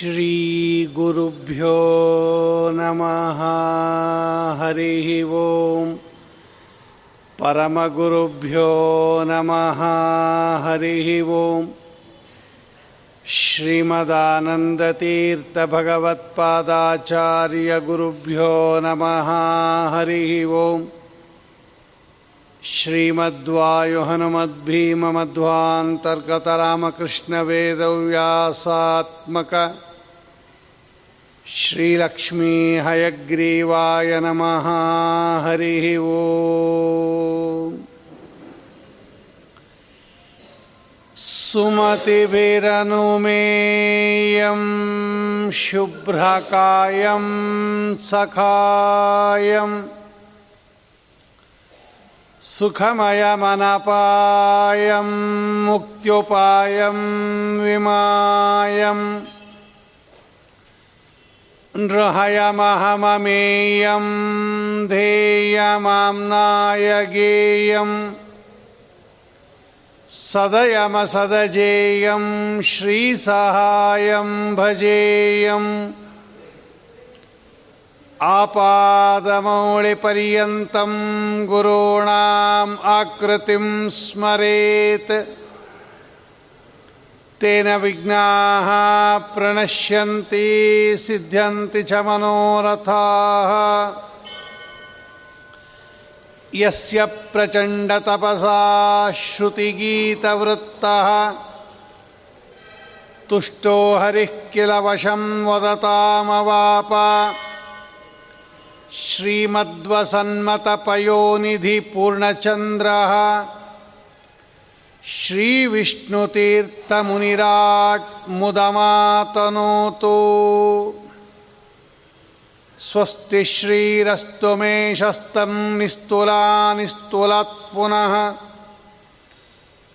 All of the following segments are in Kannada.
श्रीगुरुभ्यो नमः। हरिः ओम्। परमगुरुभ्यो नमः। हरिः ओम्। श्रीमदानन्दतीर्थभगवत्पादाचार्यगुरुभ्यो नमः। हरिः ओम्। श्रीमद्वायुहनुमद्भीममध्वान्तर्गतरामकृष्णवेदव्यासात्मक श्रीलक्ष्मीहयग्रीवाय नमः हरिः ओ। सुमतिभिरनुमेयं शुभ्रकायं सखायम् सुखमयमनपायं मुक्त्युपायं विमायम् नृहयमहममेयं ध्येयमाम्नाय गेयं सदयमसदजेयं श्रीसहायं भजेयम् आपादमौलिपर्यन्तं गुरूणाम् आकृतिं स्मरेत् तेन विघ्नाः प्रणश्यन्ति सिद्ध्यन्ति च मनोरथाः। यस्य प्रचण्डतपसा श्रुतिगीतवृत्तः तुष्टो हरिः किल वशं वदतामवाप। श्रीमद्वसन्मतपयोनिधिपूर्णचन्द्रः श्रीविष्णुतीर्थमुनिराट् मुदमातनोतु स्वस्ति श्रीरस्तु मे शस्तं निस्तुलानिस्तुलात् पुनः।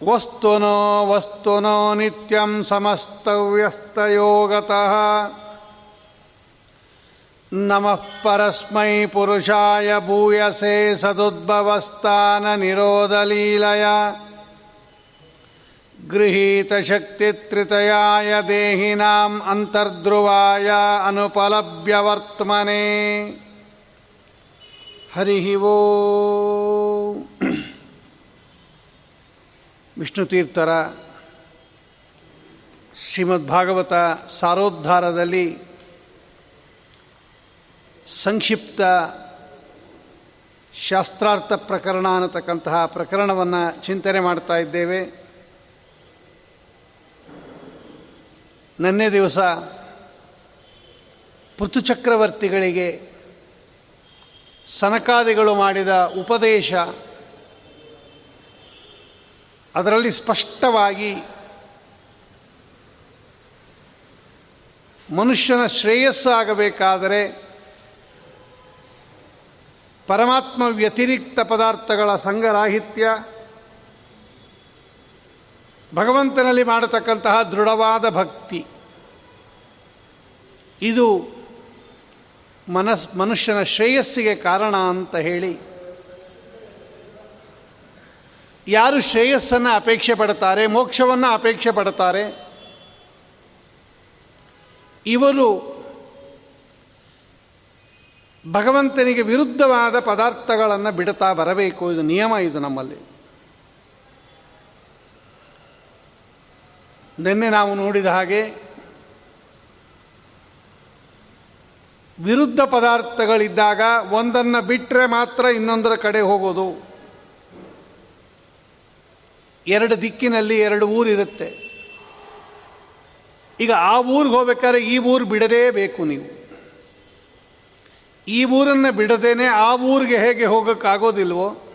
वस्तु नो वस्तु नो नित्यं समस्तव्यस्तयोगतः। नमः परस्मै पुरुषाय भूयसे सदुद्भवस्थाननिरोधलीलया गृहीतशक्तित्रितयाय देहिनाम् अन्तर्ध्रुवाय अनुपलभ्यवर्त्मने हरिः वो ವಿಷ್ಣುತೀರ್ಥರ ಶ್ರೀಮದ್ಭಾಗವತ ಸಾರೋದ್ಧಾರದಲ್ಲಿ ಸಂಕ್ಷಿಪ್ತ ಶಾಸ್ತ್ರಾರ್ಥ ಪ್ರಕರಣ ಅನ್ನತಕ್ಕಂತಹ ಪ್ರಕರಣವನ್ನು ಚಿಂತನೆ ಮಾಡ್ತಾ ಇದ್ದೇವೆ ನನ್ನೇ ದಿವಸ ಪೃಥುಚಕ್ರವರ್ತಿಗಳಿಗೆ ಸನಕಾದಿಗಳು ಮಾಡಿದ ಉಪದೇಶ ಅದರಲ್ಲಿ ಸ್ಪಷ್ಟವಾಗಿ ಮನುಷ್ಯನ ಶ್ರೇಯಸ್ಸಾಗಬೇಕಾದರೆ ಪರಮಾತ್ಮ ವ್ಯತಿರಿಕ್ತ ಪದಾರ್ಥಗಳ ಸಂಘರಾಹಿತ್ಯ ಭಗವಂತನಲ್ಲಿ ಮಾಡತಕ್ಕಂತಹ ದೃಢವಾದ ಭಕ್ತಿ. ಇದು ಮನಸ್, ಮನುಷ್ಯನ ಶ್ರೇಯಸ್ಸಿಗೆ ಕಾರಣ ಅಂತ ಹೇಳಿ ಯಾರು ಶ್ರೇಯಸ್ಸನ್ನು ಅಪೇಕ್ಷೆ ಪಡ್ತಾರೆ, ಮೋಕ್ಷವನ್ನು ಅಪೇಕ್ಷೆ ಪಡ್ತಾರೆ, ಇವರು ಭಗವಂತನಿಗೆ ವಿರುದ್ಧವಾದ ಪದಾರ್ಥಗಳನ್ನು ಬಿಡುತ್ತಾ ಬರಬೇಕು. ಇದು ನಿಯಮ ಇದು ನಮ್ಮಲ್ಲಿ. ನಿನ್ನೆ ನಾವು ನೋಡಿದ ಹಾಗೆ ವಿರುದ್ಧ ಪದಾರ್ಥಗಳಿದ್ದಾಗ ಒಂದನ್ನು ಬಿಟ್ಟರೆ ಮಾತ್ರ ಇನ್ನೊಂದರ ಕಡೆ ಹೋಗೋದು. ಎರಡು ದಿಕ್ಕಿನಲ್ಲಿ ಎರಡು ಊರಿರುತ್ತೆ ಈಗ ಆ ಊರಿಗೆ ಹೋಗ್ಬೇಕಾದ್ರೆ ಈ ಊರು ಬಿಡಲೇಬೇಕು ನೀವು. ಈ ಊರನ್ನು ಬಿಡದೇನೆ ಆ ಊರಿಗೆ ಹೇಗೆ ಹೋಗೋಕ್ಕಾಗೋದಿಲ್ವೋ?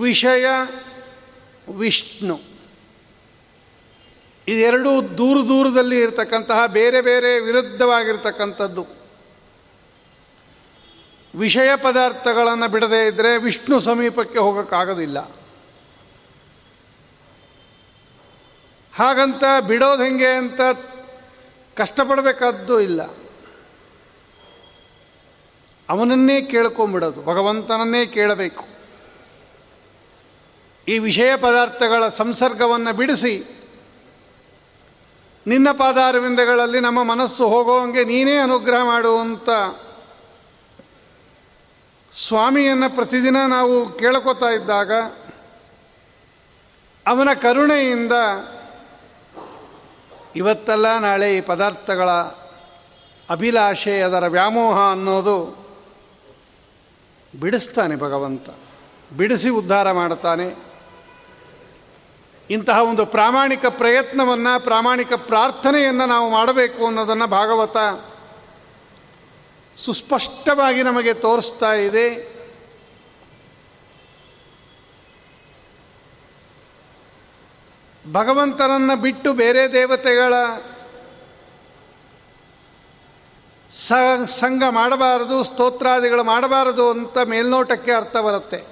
ವಿಷಯ ವಿಷ್ಣು. ಇದೆರಡೂ ದೂರ ದೂರದಲ್ಲಿ ಇರತಕ್ಕಂತಹ ಬೇರೆ ಬೇರೆ ವಿರುದ್ಧವಾಗಿರ್ತಕ್ಕಂಥದ್ದು. ವಿಷಯ ಪದಾರ್ಥಗಳನ್ನು ಬಿಡದೇ ಇದ್ದರೆ ವಿಷ್ಣು ಸಮೀಪಕ್ಕೆ ಹೋಗೋಕ್ಕಾಗೋದಿಲ್ಲ. ಹಾಗಂತ ಬಿಡೋದು ಹೆಂಗೆ ಅಂತ ಕಷ್ಟಪಡಬೇಕಾದ್ದು ಇಲ್ಲ. ಅವನನ್ನೇ ಕೇಳ್ಕೊಂಬಿಡೋದು, ಭಗವಂತನನ್ನೇ ಕೇಳಬೇಕು. ಈ ವಿಷಯ ಪದಾರ್ಥಗಳ ಸಂಸರ್ಗವನ್ನು ಬಿಡಿಸಿ ನಿನ್ನ ಪಾದಾರವಿಂದಗಳಲ್ಲಿ ನಮ್ಮ ಮನಸ್ಸು ಹೋಗೋವಂಗೆ ನೀನೇ ಅನುಗ್ರಹ ಮಾಡುವಂಥ ಸ್ವಾಮಿಯನ್ನು ಪ್ರತಿದಿನ ನಾವು ಕೇಳ್ಕೊತಾ ಇದ್ದಾಗ ಅವನ ಕರುಣೆಯಿಂದ ಇವತ್ತೆಲ್ಲ ನಾಳೆ ಈ ಪದಾರ್ಥಗಳ ಅಭಿಲಾಷೆ, ಅದರ ವ್ಯಾಮೋಹ ಅನ್ನೋದು ಬಿಡಿಸ್ತಾನೆ ಭಗವಂತ. ಬಿಡಿಸಿ ಉದ್ಧಾರ ಮಾಡುತ್ತಾನೆ ಇಂತಹ ಒಂದು ಪ್ರಾಮಾಣಿಕ ಪ್ರಯತ್ನವನ್ನು, ಪ್ರಾಮಾಣಿಕ ಪ್ರಾರ್ಥನೆಯನ್ನು ನಾವು ಮಾಡಬೇಕು ಅನ್ನೋದನ್ನು ಭಾಗವತ ಸುಸ್ಪಷ್ಟವಾಗಿ ನಮಗೆ ತೋರಿಸ್ತಾ ಇದೆ. ಭಗವಂತನನ್ನು ಬಿಟ್ಟು ಬೇರೆ ದೇವತೆಗಳ ಸಂಘ ಮಾಡಬಾರದು, ಸ್ತೋತ್ರಾದಿಗಳು ಮಾಡಬಾರದು ಅಂತ ಮೇಲ್ನೋಟಕ್ಕೆ ಅರ್ಥ ಬರುತ್ತೆ.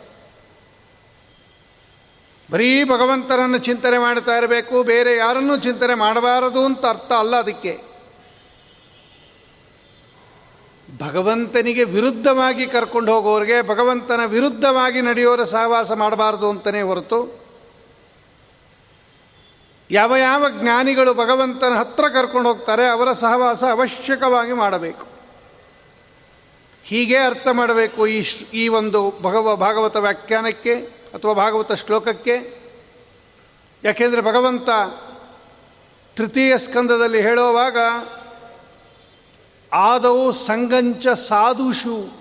ಬರೀ ಭಗವಂತನನ್ನು ಚಿಂತನೆ ಮಾಡ್ತಾ ಇರಬೇಕು, ಬೇರೆ ಯಾರನ್ನೂ ಚಿಂತನೆ ಮಾಡಬಾರದು ಅಂತ ಅರ್ಥ ಅಲ್ಲ ಅದಕ್ಕೆ. ಭಗವಂತನಿಗೆ ವಿರುದ್ಧವಾಗಿ ಕರ್ಕೊಂಡು ಹೋಗೋರಿಗೆ, ಭಗವಂತನ ವಿರುದ್ಧವಾಗಿ ನಡೆಯೋರ ಸಹವಾಸ ಮಾಡಬಾರದು ಅಂತಲೇ ಹೊರತು, ಯಾವ ಯಾವ ಜ್ಞಾನಿಗಳು ಭಗವಂತನ ಹತ್ರ ಕರ್ಕೊಂಡು ಹೋಗ್ತಾರೆ, ಅವರ ಸಹವಾಸ ಅವಶ್ಯಕವಾಗಿ ಮಾಡಬೇಕು. ಹೀಗೆ ಅರ್ಥ ಮಾಡಬೇಕು ಈ ಈ ಒಂದು ಭಗವ, ಭಾಗವತ ವ್ಯಾಖ್ಯಾನಕ್ಕೆ. ಅಥವಾ ಭಾಗವತ ಶ್ಲೋಕಕ್ಕೆ? ಯಾಕೆಂದರೆ ಭಗವಂತ ತೃತೀಯ ಸ್ಕಂದದಲ್ಲಿ ಹೇಳುವಾಗ, ಆದವು ಸಂಗಂಚ ಸಾಧುಷು.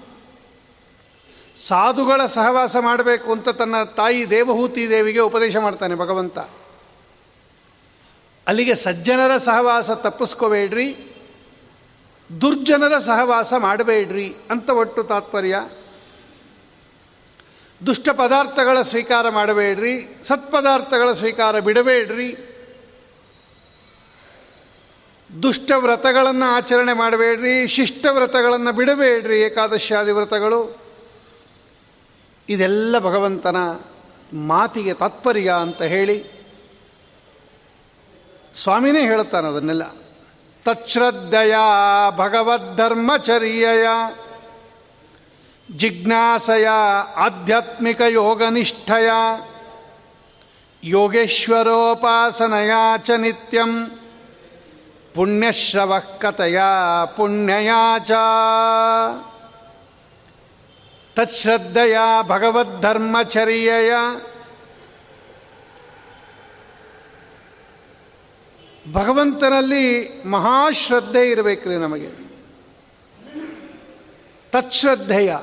ಸಾಧುಗಳ ಸಹವಾಸ ಮಾಡಬೇಕು ಅಂತ ತನ್ನ ತಾಯಿ ದೇವಹೂತಿ ದೇವಿಗೆ ಉಪದೇಶ ಮಾಡ್ತಾನೆ ಭಗವಂತ. ಅಲ್ಲಿಗೆ ಸಜ್ಜನರ ಸಹವಾಸ ತಪ್ಪಿಸ್ಕೋಬೇಡ್ರಿ, ದುರ್ಜನರ ಸಹವಾಸ ಮಾಡಬೇಡ್ರಿ ಅಂತ ಒಟ್ಟು ತಾತ್ಪರ್ಯ. ದುಷ್ಟ ಪದಾರ್ಥಗಳ ಸ್ವೀಕಾರ ಮಾಡಬೇಡ್ರಿ ಸತ್ಪದಾರ್ಥಗಳ ಸ್ವೀಕಾರ ಬಿಡಬೇಡ್ರಿ. ದುಷ್ಟ ವ್ರತಗಳನ್ನು ಆಚರಣೆ ಮಾಡಬೇಡ್ರಿ, ಶಿಷ್ಟ ವ್ರತಗಳನ್ನು ಬಿಡಬೇಡ್ರಿ ಏಕಾದಶಾದಿ ವ್ರತಗಳು. ಇದೆಲ್ಲ ಭಗವಂತನ ಮಾತಿಗೆ ತಾತ್ಪರ್ಯ ಅಂತ ಹೇಳಿ ಸ್ವಾಮಿನೇ ಹೇಳುತ್ತಾನೆ ಅದನ್ನೆಲ್ಲ. ತಚ್ಶ್ರದ್ಧೆಯ ಭಗವದ್ಧರ್ಮಚರ್ಯಯ. ಜಿಜ್ಞಾಸಯ ಆಧ್ಯಾತ್ಮಿಕ ಯೋಗನಿಷ್ಠಯ. ಯೋಗೇಶ್ವರೋಪಾಸನಯ ಚ ನಿತ್ಯಂ. ಪುಣ್ಯಶ್ರವ ಕಥಯ ಪುಣ್ಯಯಾ ಚ. ತಚ್ಶ್ರದ್ಧೆಯ ಭಗವದ್ಧರ್ಮಚರ್ಯಯ. ಭಗವಂತನಲ್ಲಿ ಮಹಾಶ್ರದ್ಧೆ ಇರಬೇಕ್ರಿ ನಮಗೆ. ತತ್ಶ್ರದ್ಧೆಯ.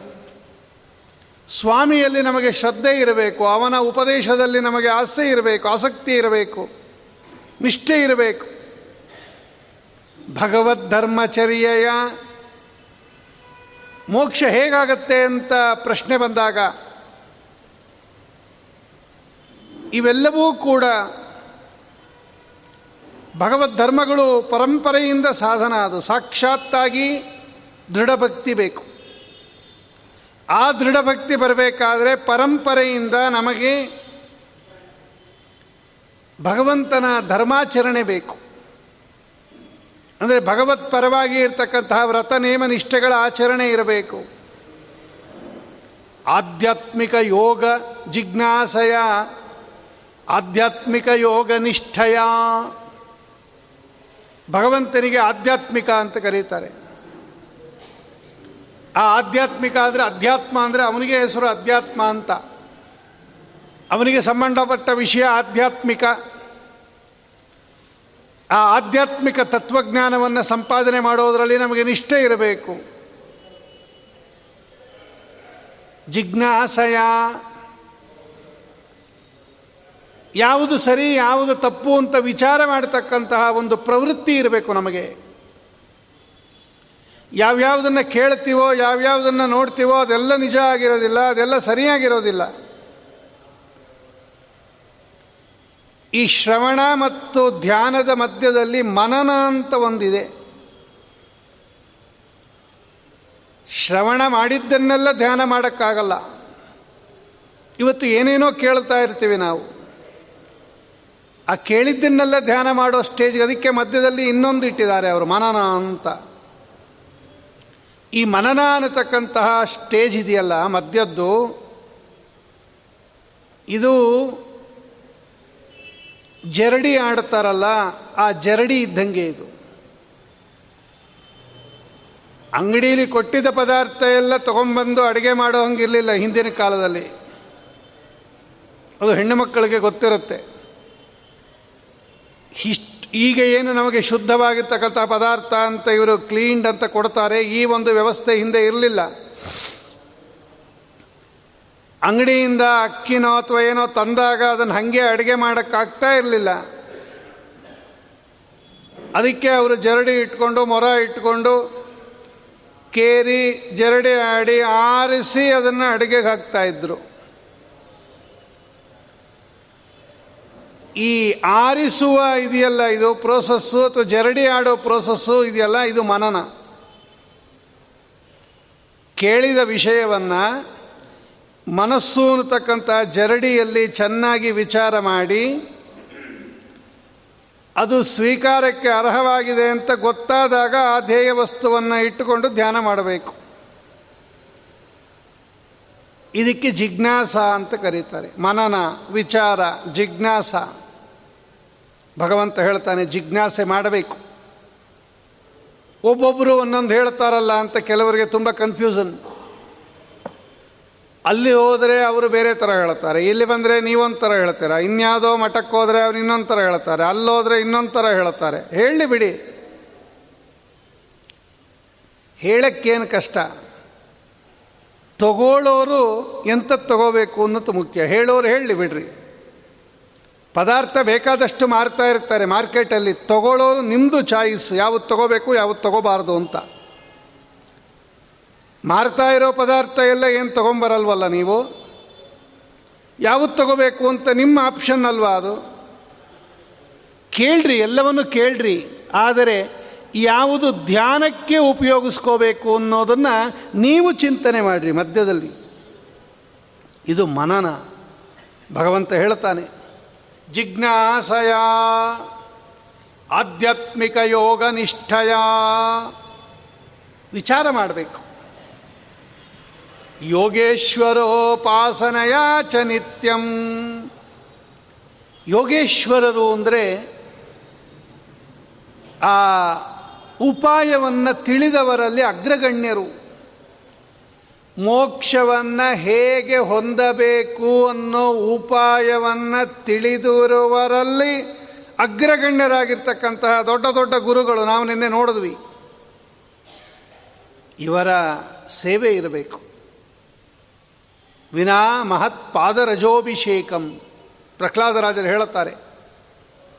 ಸ್ವಾಮಿಯಲ್ಲಿ ನಮಗೆ ಶ್ರದ್ಧೆ ಇರಬೇಕು, ಅವನ ಉಪದೇಶದಲ್ಲಿ ನಮಗೆ ಆಸೆ ಇರಬೇಕು, ಆಸಕ್ತಿ ಇರಬೇಕು, ನಿಷ್ಠೆ ಇರಬೇಕು. ಭಗವದ್ ಧರ್ಮಚರ್ಯೆಯ ಮೋಕ್ಷ ಹೇಗಾಗತ್ತೆ ಅಂತ ಪ್ರಶ್ನೆ ಬಂದಾಗ, ಇವೆಲ್ಲವೂ ಕೂಡ ಭಗವದ್ ಧರ್ಮಗಳು ಪರಂಪರೆಯಿಂದ ಸಾಧನ ಅದು, ಸಾಕ್ಷಾತ್ತಾಗಿ ದೃಢಭಕ್ತಿ ಬೇಕು. ಆ ದೃಢಭಕ್ತಿ ಬರಬೇಕಾದ್ರೆ ಪರಂಪರೆಯಿಂದ ನಮಗೆ ಭಗವಂತನ ಧರ್ಮಾಚರಣೆ ಬೇಕು. ಅಂದರೆ ಭಗವತ್ ಪರವಾಗಿ ಇರತಕ್ಕಂತಹ ವ್ರತ ನಿಯಮ ನಿಷ್ಠೆಗಳ ಆಚರಣೆ ಇರಬೇಕು. ಆಧ್ಯಾತ್ಮಿಕ ಯೋಗ ಜಿಜ್ಞಾಸಯ, ಆಧ್ಯಾತ್ಮಿಕ ಯೋಗ ನಿಷ್ಠಯ ಭಗವಂತನಿಗೆ ಆಧ್ಯಾತ್ಮಿಕ ಅಂತ ಕರೀತಾರೆ. ಆ ಆಧ್ಯಾತ್ಮಿಕ ಆದರೆ ಅಧ್ಯಾತ್ಮ ಅಂದರೆ ಅವನಿಗೆ ಹೆಸರು ಅಧ್ಯಾತ್ಮ ಅಂತ. ಅವನಿಗೆ ಸಂಬಂಧಪಟ್ಟ ವಿಷಯ ಆಧ್ಯಾತ್ಮಿಕ. ಆ ಆಧ್ಯಾತ್ಮಿಕ ತತ್ವಜ್ಞಾನವನ್ನು ಸಂಪಾದನೆ ಮಾಡೋದರಲ್ಲಿ ನಮಗೆ ನಿಷ್ಠೆ ಇರಬೇಕು. ಜಿಜ್ಞಾಸಯ ಯಾವುದು ಸರಿ, ಯಾವುದು ತಪ್ಪು ಅಂತ ವಿಚಾರ ಮಾಡತಕ್ಕಂತಹ ಒಂದು ಪ್ರವೃತ್ತಿ ಇರಬೇಕು ನಮಗೆ. ಯಾವ್ಯಾವುದನ್ನು ಕೇಳ್ತೀವೋ, ಯಾವ್ಯಾವುದನ್ನು ನೋಡ್ತೀವೋ ಅದೆಲ್ಲ ನಿಜ ಆಗಿರೋದಿಲ್ಲ, ಅದೆಲ್ಲ ಸರಿಯಾಗಿರೋದಿಲ್ಲ. ಈ ಶ್ರವಣ ಮತ್ತು ಧ್ಯಾನದ ಮಧ್ಯದಲ್ಲಿ ಮನನ ಅಂತ ಒಂದಿದೆ. ಶ್ರವಣ ಮಾಡಿದ್ದನ್ನೆಲ್ಲ ಧ್ಯಾನ ಮಾಡೋಕ್ಕಾಗಲ್ಲ. ಇವತ್ತು ಏನೇನೋ ಕೇಳ್ತಾ ಇರ್ತೀವಿ ನಾವು. ಆ ಕೇಳಿದ್ದನ್ನೆಲ್ಲ ಧ್ಯಾನ ಮಾಡೋ ಸ್ಟೇಜ್ ಅದಕ್ಕೆ ಮಧ್ಯದಲ್ಲಿ ಇನ್ನೊಂದು ಇಟ್ಟಿದ್ದಾರೆ ಅವರು, ಮನನ ಅಂತ. ಈ ಮನನ ಅನ್ನತಕ್ಕಂತಹ ಸ್ಟೇಜ್ ಇದೆಯಲ್ಲ, ಮಧ್ಯದ್ದು, ಇದು ಜರಡಿ ಆಡ್ತಾರಲ್ಲ, ಆ ಜರಡಿ ಇದ್ದಂಗೆ ಇದು. ಅಂಗಡಿಯಲ್ಲಿ ಕೊಟ್ಟಿದ್ದ ಪದಾರ್ಥ ಎಲ್ಲ ತಗೊಂಡ್ಬಂದು ಅಡುಗೆ ಮಾಡೋ ಹಂಗಿರಲಿಲ್ಲ ಹಿಂದಿನ ಕಾಲದಲ್ಲಿ. ಅದು ಹೆಣ್ಣು ಮಕ್ಕಳಿಗೆ ಗೊತ್ತಿರುತ್ತೆ. ಇಷ್ಟು ಈಗ ಏನು ನಮಗೆ ಶುದ್ಧವಾಗಿರ್ತಕ್ಕಂಥ ಪದಾರ್ಥ ಅಂತ ಇವರು ಕ್ಲೀನ್ಡ್ ಅಂತ ಕೊಡ್ತಾರೆ, ಈ ಒಂದು ವ್ಯವಸ್ಥೆ ಹಿಂದೆ ಇರಲಿಲ್ಲ. ಅಂಗಡಿಯಿಂದ ಅಕ್ಕಿನೋ ಅಥವಾ ಏನೋ ತಂದಾಗ ಅದನ್ನು ಹಾಗೆ ಅಡುಗೆ ಮಾಡೋಕ್ಕಾಗ್ತಾ ಇರಲಿಲ್ಲ. ಅದಕ್ಕೆ ಅವರು ಜರಡಿ ಇಟ್ಕೊಂಡು, ಮೊರ ಇಟ್ಕೊಂಡು, ಕೇರಿ ಜರಡಿ ಆಡಿ ಆರಿಸಿ ಅದನ್ನು ಅಡುಗೆಗೆ ಹಾಕ್ತಾ ಈ ಆರಿಸುವ ಇದೆಯಲ್ಲ, ಇದು ಪ್ರೋಸೆಸ್ಸು ಅಥವಾ ಜರಡಿ ಆಡೋ ಪ್ರೋಸಸ್ಸು ಇದೆಯಲ್ಲ, ಇದು ಮನನ. ಕೇಳಿದ ವಿಷಯವನ್ನು ಮನಸ್ಸು ಅನ್ನತಕ್ಕಂಥ ಜರಡಿಯಲ್ಲಿ ಚೆನ್ನಾಗಿ ವಿಚಾರ ಮಾಡಿ, ಅದು ಸ್ವೀಕಾರಕ್ಕೆ ಅರ್ಹವಾಗಿದೆ ಅಂತ ಗೊತ್ತಾದಾಗ ಆ ಧ್ಯೇಯ ವಸ್ತುವನ್ನು ಇಟ್ಟುಕೊಂಡು ಧ್ಯಾನ ಮಾಡಬೇಕು. ಇದಕ್ಕೆ ಜಿಜ್ಞಾಸ ಅಂತ ಕರೀತಾರೆ. ಮನನ, ವಿಚಾರ, ಜಿಜ್ಞಾಸ. ಭಗವಂತ ಹೇಳ್ತಾನೆ, ಜಿಜ್ಞಾಸೆ ಮಾಡಬೇಕು. ಒಬ್ಬೊಬ್ಬರು ಒಂದೊಂದು ಹೇಳ್ತಾರಲ್ಲ ಅಂತ ಕೆಲವರಿಗೆ ತುಂಬ ಕನ್ಫ್ಯೂಷನ್ ಅಲ್ಲಿ ಹೋದರೆ ಅವರು ಬೇರೆ ಥರ ಹೇಳ್ತಾರೆ, ಇಲ್ಲಿ ಬಂದರೆ ನೀವೊಂದು ಥರ ಹೇಳ್ತೀರಾ ಇನ್ಯಾವುದೋ ಮಠಕ್ಕೆ ಹೋದರೆ ಅವ್ರು ಇನ್ನೊಂದು ಥರ ಹೇಳ್ತಾರೆ ಅಲ್ಲೋದ್ರೆ ಇನ್ನೊಂದು ಥರ ಹೇಳ್ತಾರೆ. ಹೇಳಿ ಬಿಡಿ. ಹೇಳಕ್ಕೇನು ಕಷ್ಟ? ತಗೊಳ್ಳೋರು ಎಂಥದ್ದು ತಗೋಬೇಕು ಅನ್ನೋದು ಮುಖ್ಯ. ಹೇಳೋರು ಹೇಳಿ ಬಿಡ್ರಿ. ಪದಾರ್ಥ ಬೇಕಾದಷ್ಟು ಮಾರ್ತಾ ಇರ್ತಾರೆ ಮಾರ್ಕೆಟಲ್ಲಿ. ತಗೊಳ್ಳೋರು ನಿಮ್ಮದು ಚಾಯ್ಸ್, ಯಾವುದು ತಗೋಬೇಕು, ಯಾವುದು ತಗೋಬಾರ್ದು ಅಂತ. ಮಾರ್ತಾ ಇರೋ ಪದಾರ್ಥ ಎಲ್ಲ ಏನು ತೊಗೊಂಬರಲ್ವಲ್ಲ ನೀವು? ಯಾವುದು ತಗೋಬೇಕು ಅಂತ ನಿಮ್ಮ ಆಪ್ಷನ್ ಅಲ್ವಾ ಅದು? ಕೇಳ್ರಿ, ಎಲ್ಲವನ್ನು ಕೇಳ್ರಿ. ಆದರೆ ಯಾವುದು ಧ್ಯಾನಕ್ಕೆ ಉಪಯೋಗಿಸ್ಕೋಬೇಕು ಅನ್ನೋದನ್ನು ನೀವು ಚಿಂತನೆ ಮಾಡಿರಿ ಮಧ್ಯದಲ್ಲಿ. ಇದು ಮನನ. ಭಗವಂತ ಹೇಳ್ತಾನೆ ಜಿಜ್ಞಾಸಯ, ಆಧ್ಯಾತ್ಮಿಕ ಯೋಗ ನಿಷ್ಠಯ ವಿಚಾರ ಮಾಡಬೇಕು. ಯೋಗೇಶ್ವರೋಪಾಸನಯ ಚ ನಿತ್ಯಂ. ಯೋಗೇಶ್ವರರು ಅಂದರೆ ಆ ಉಪಾಯವನ್ನು ತಿಳಿದವರಲ್ಲಿ ಅಗ್ರಗಣ್ಯರು. ಮೋಕ್ಷವನ್ನು ಹೇಗೆ ಹೊಂದಬೇಕು ಅನ್ನೋ ಉಪಾಯವನ್ನು ತಿಳಿದಿರುವರಲ್ಲಿ ಅಗ್ರಗಣ್ಯರಾಗಿರ್ತಕ್ಕಂತಹ ದೊಡ್ಡ ದೊಡ್ಡ ಗುರುಗಳು ನಾವು ನಿನ್ನೆ ನೋಡಿದ್ವಿ. ಇವರ ಸೇವೆ ಇರಬೇಕು. ವಿನಾ ಮಹತ್ ಪಾದರಜೋಭಿಷೇಕಂ ಪ್ರಹ್ಲಾದರಾಜರು ಹೇಳುತ್ತಾರೆ.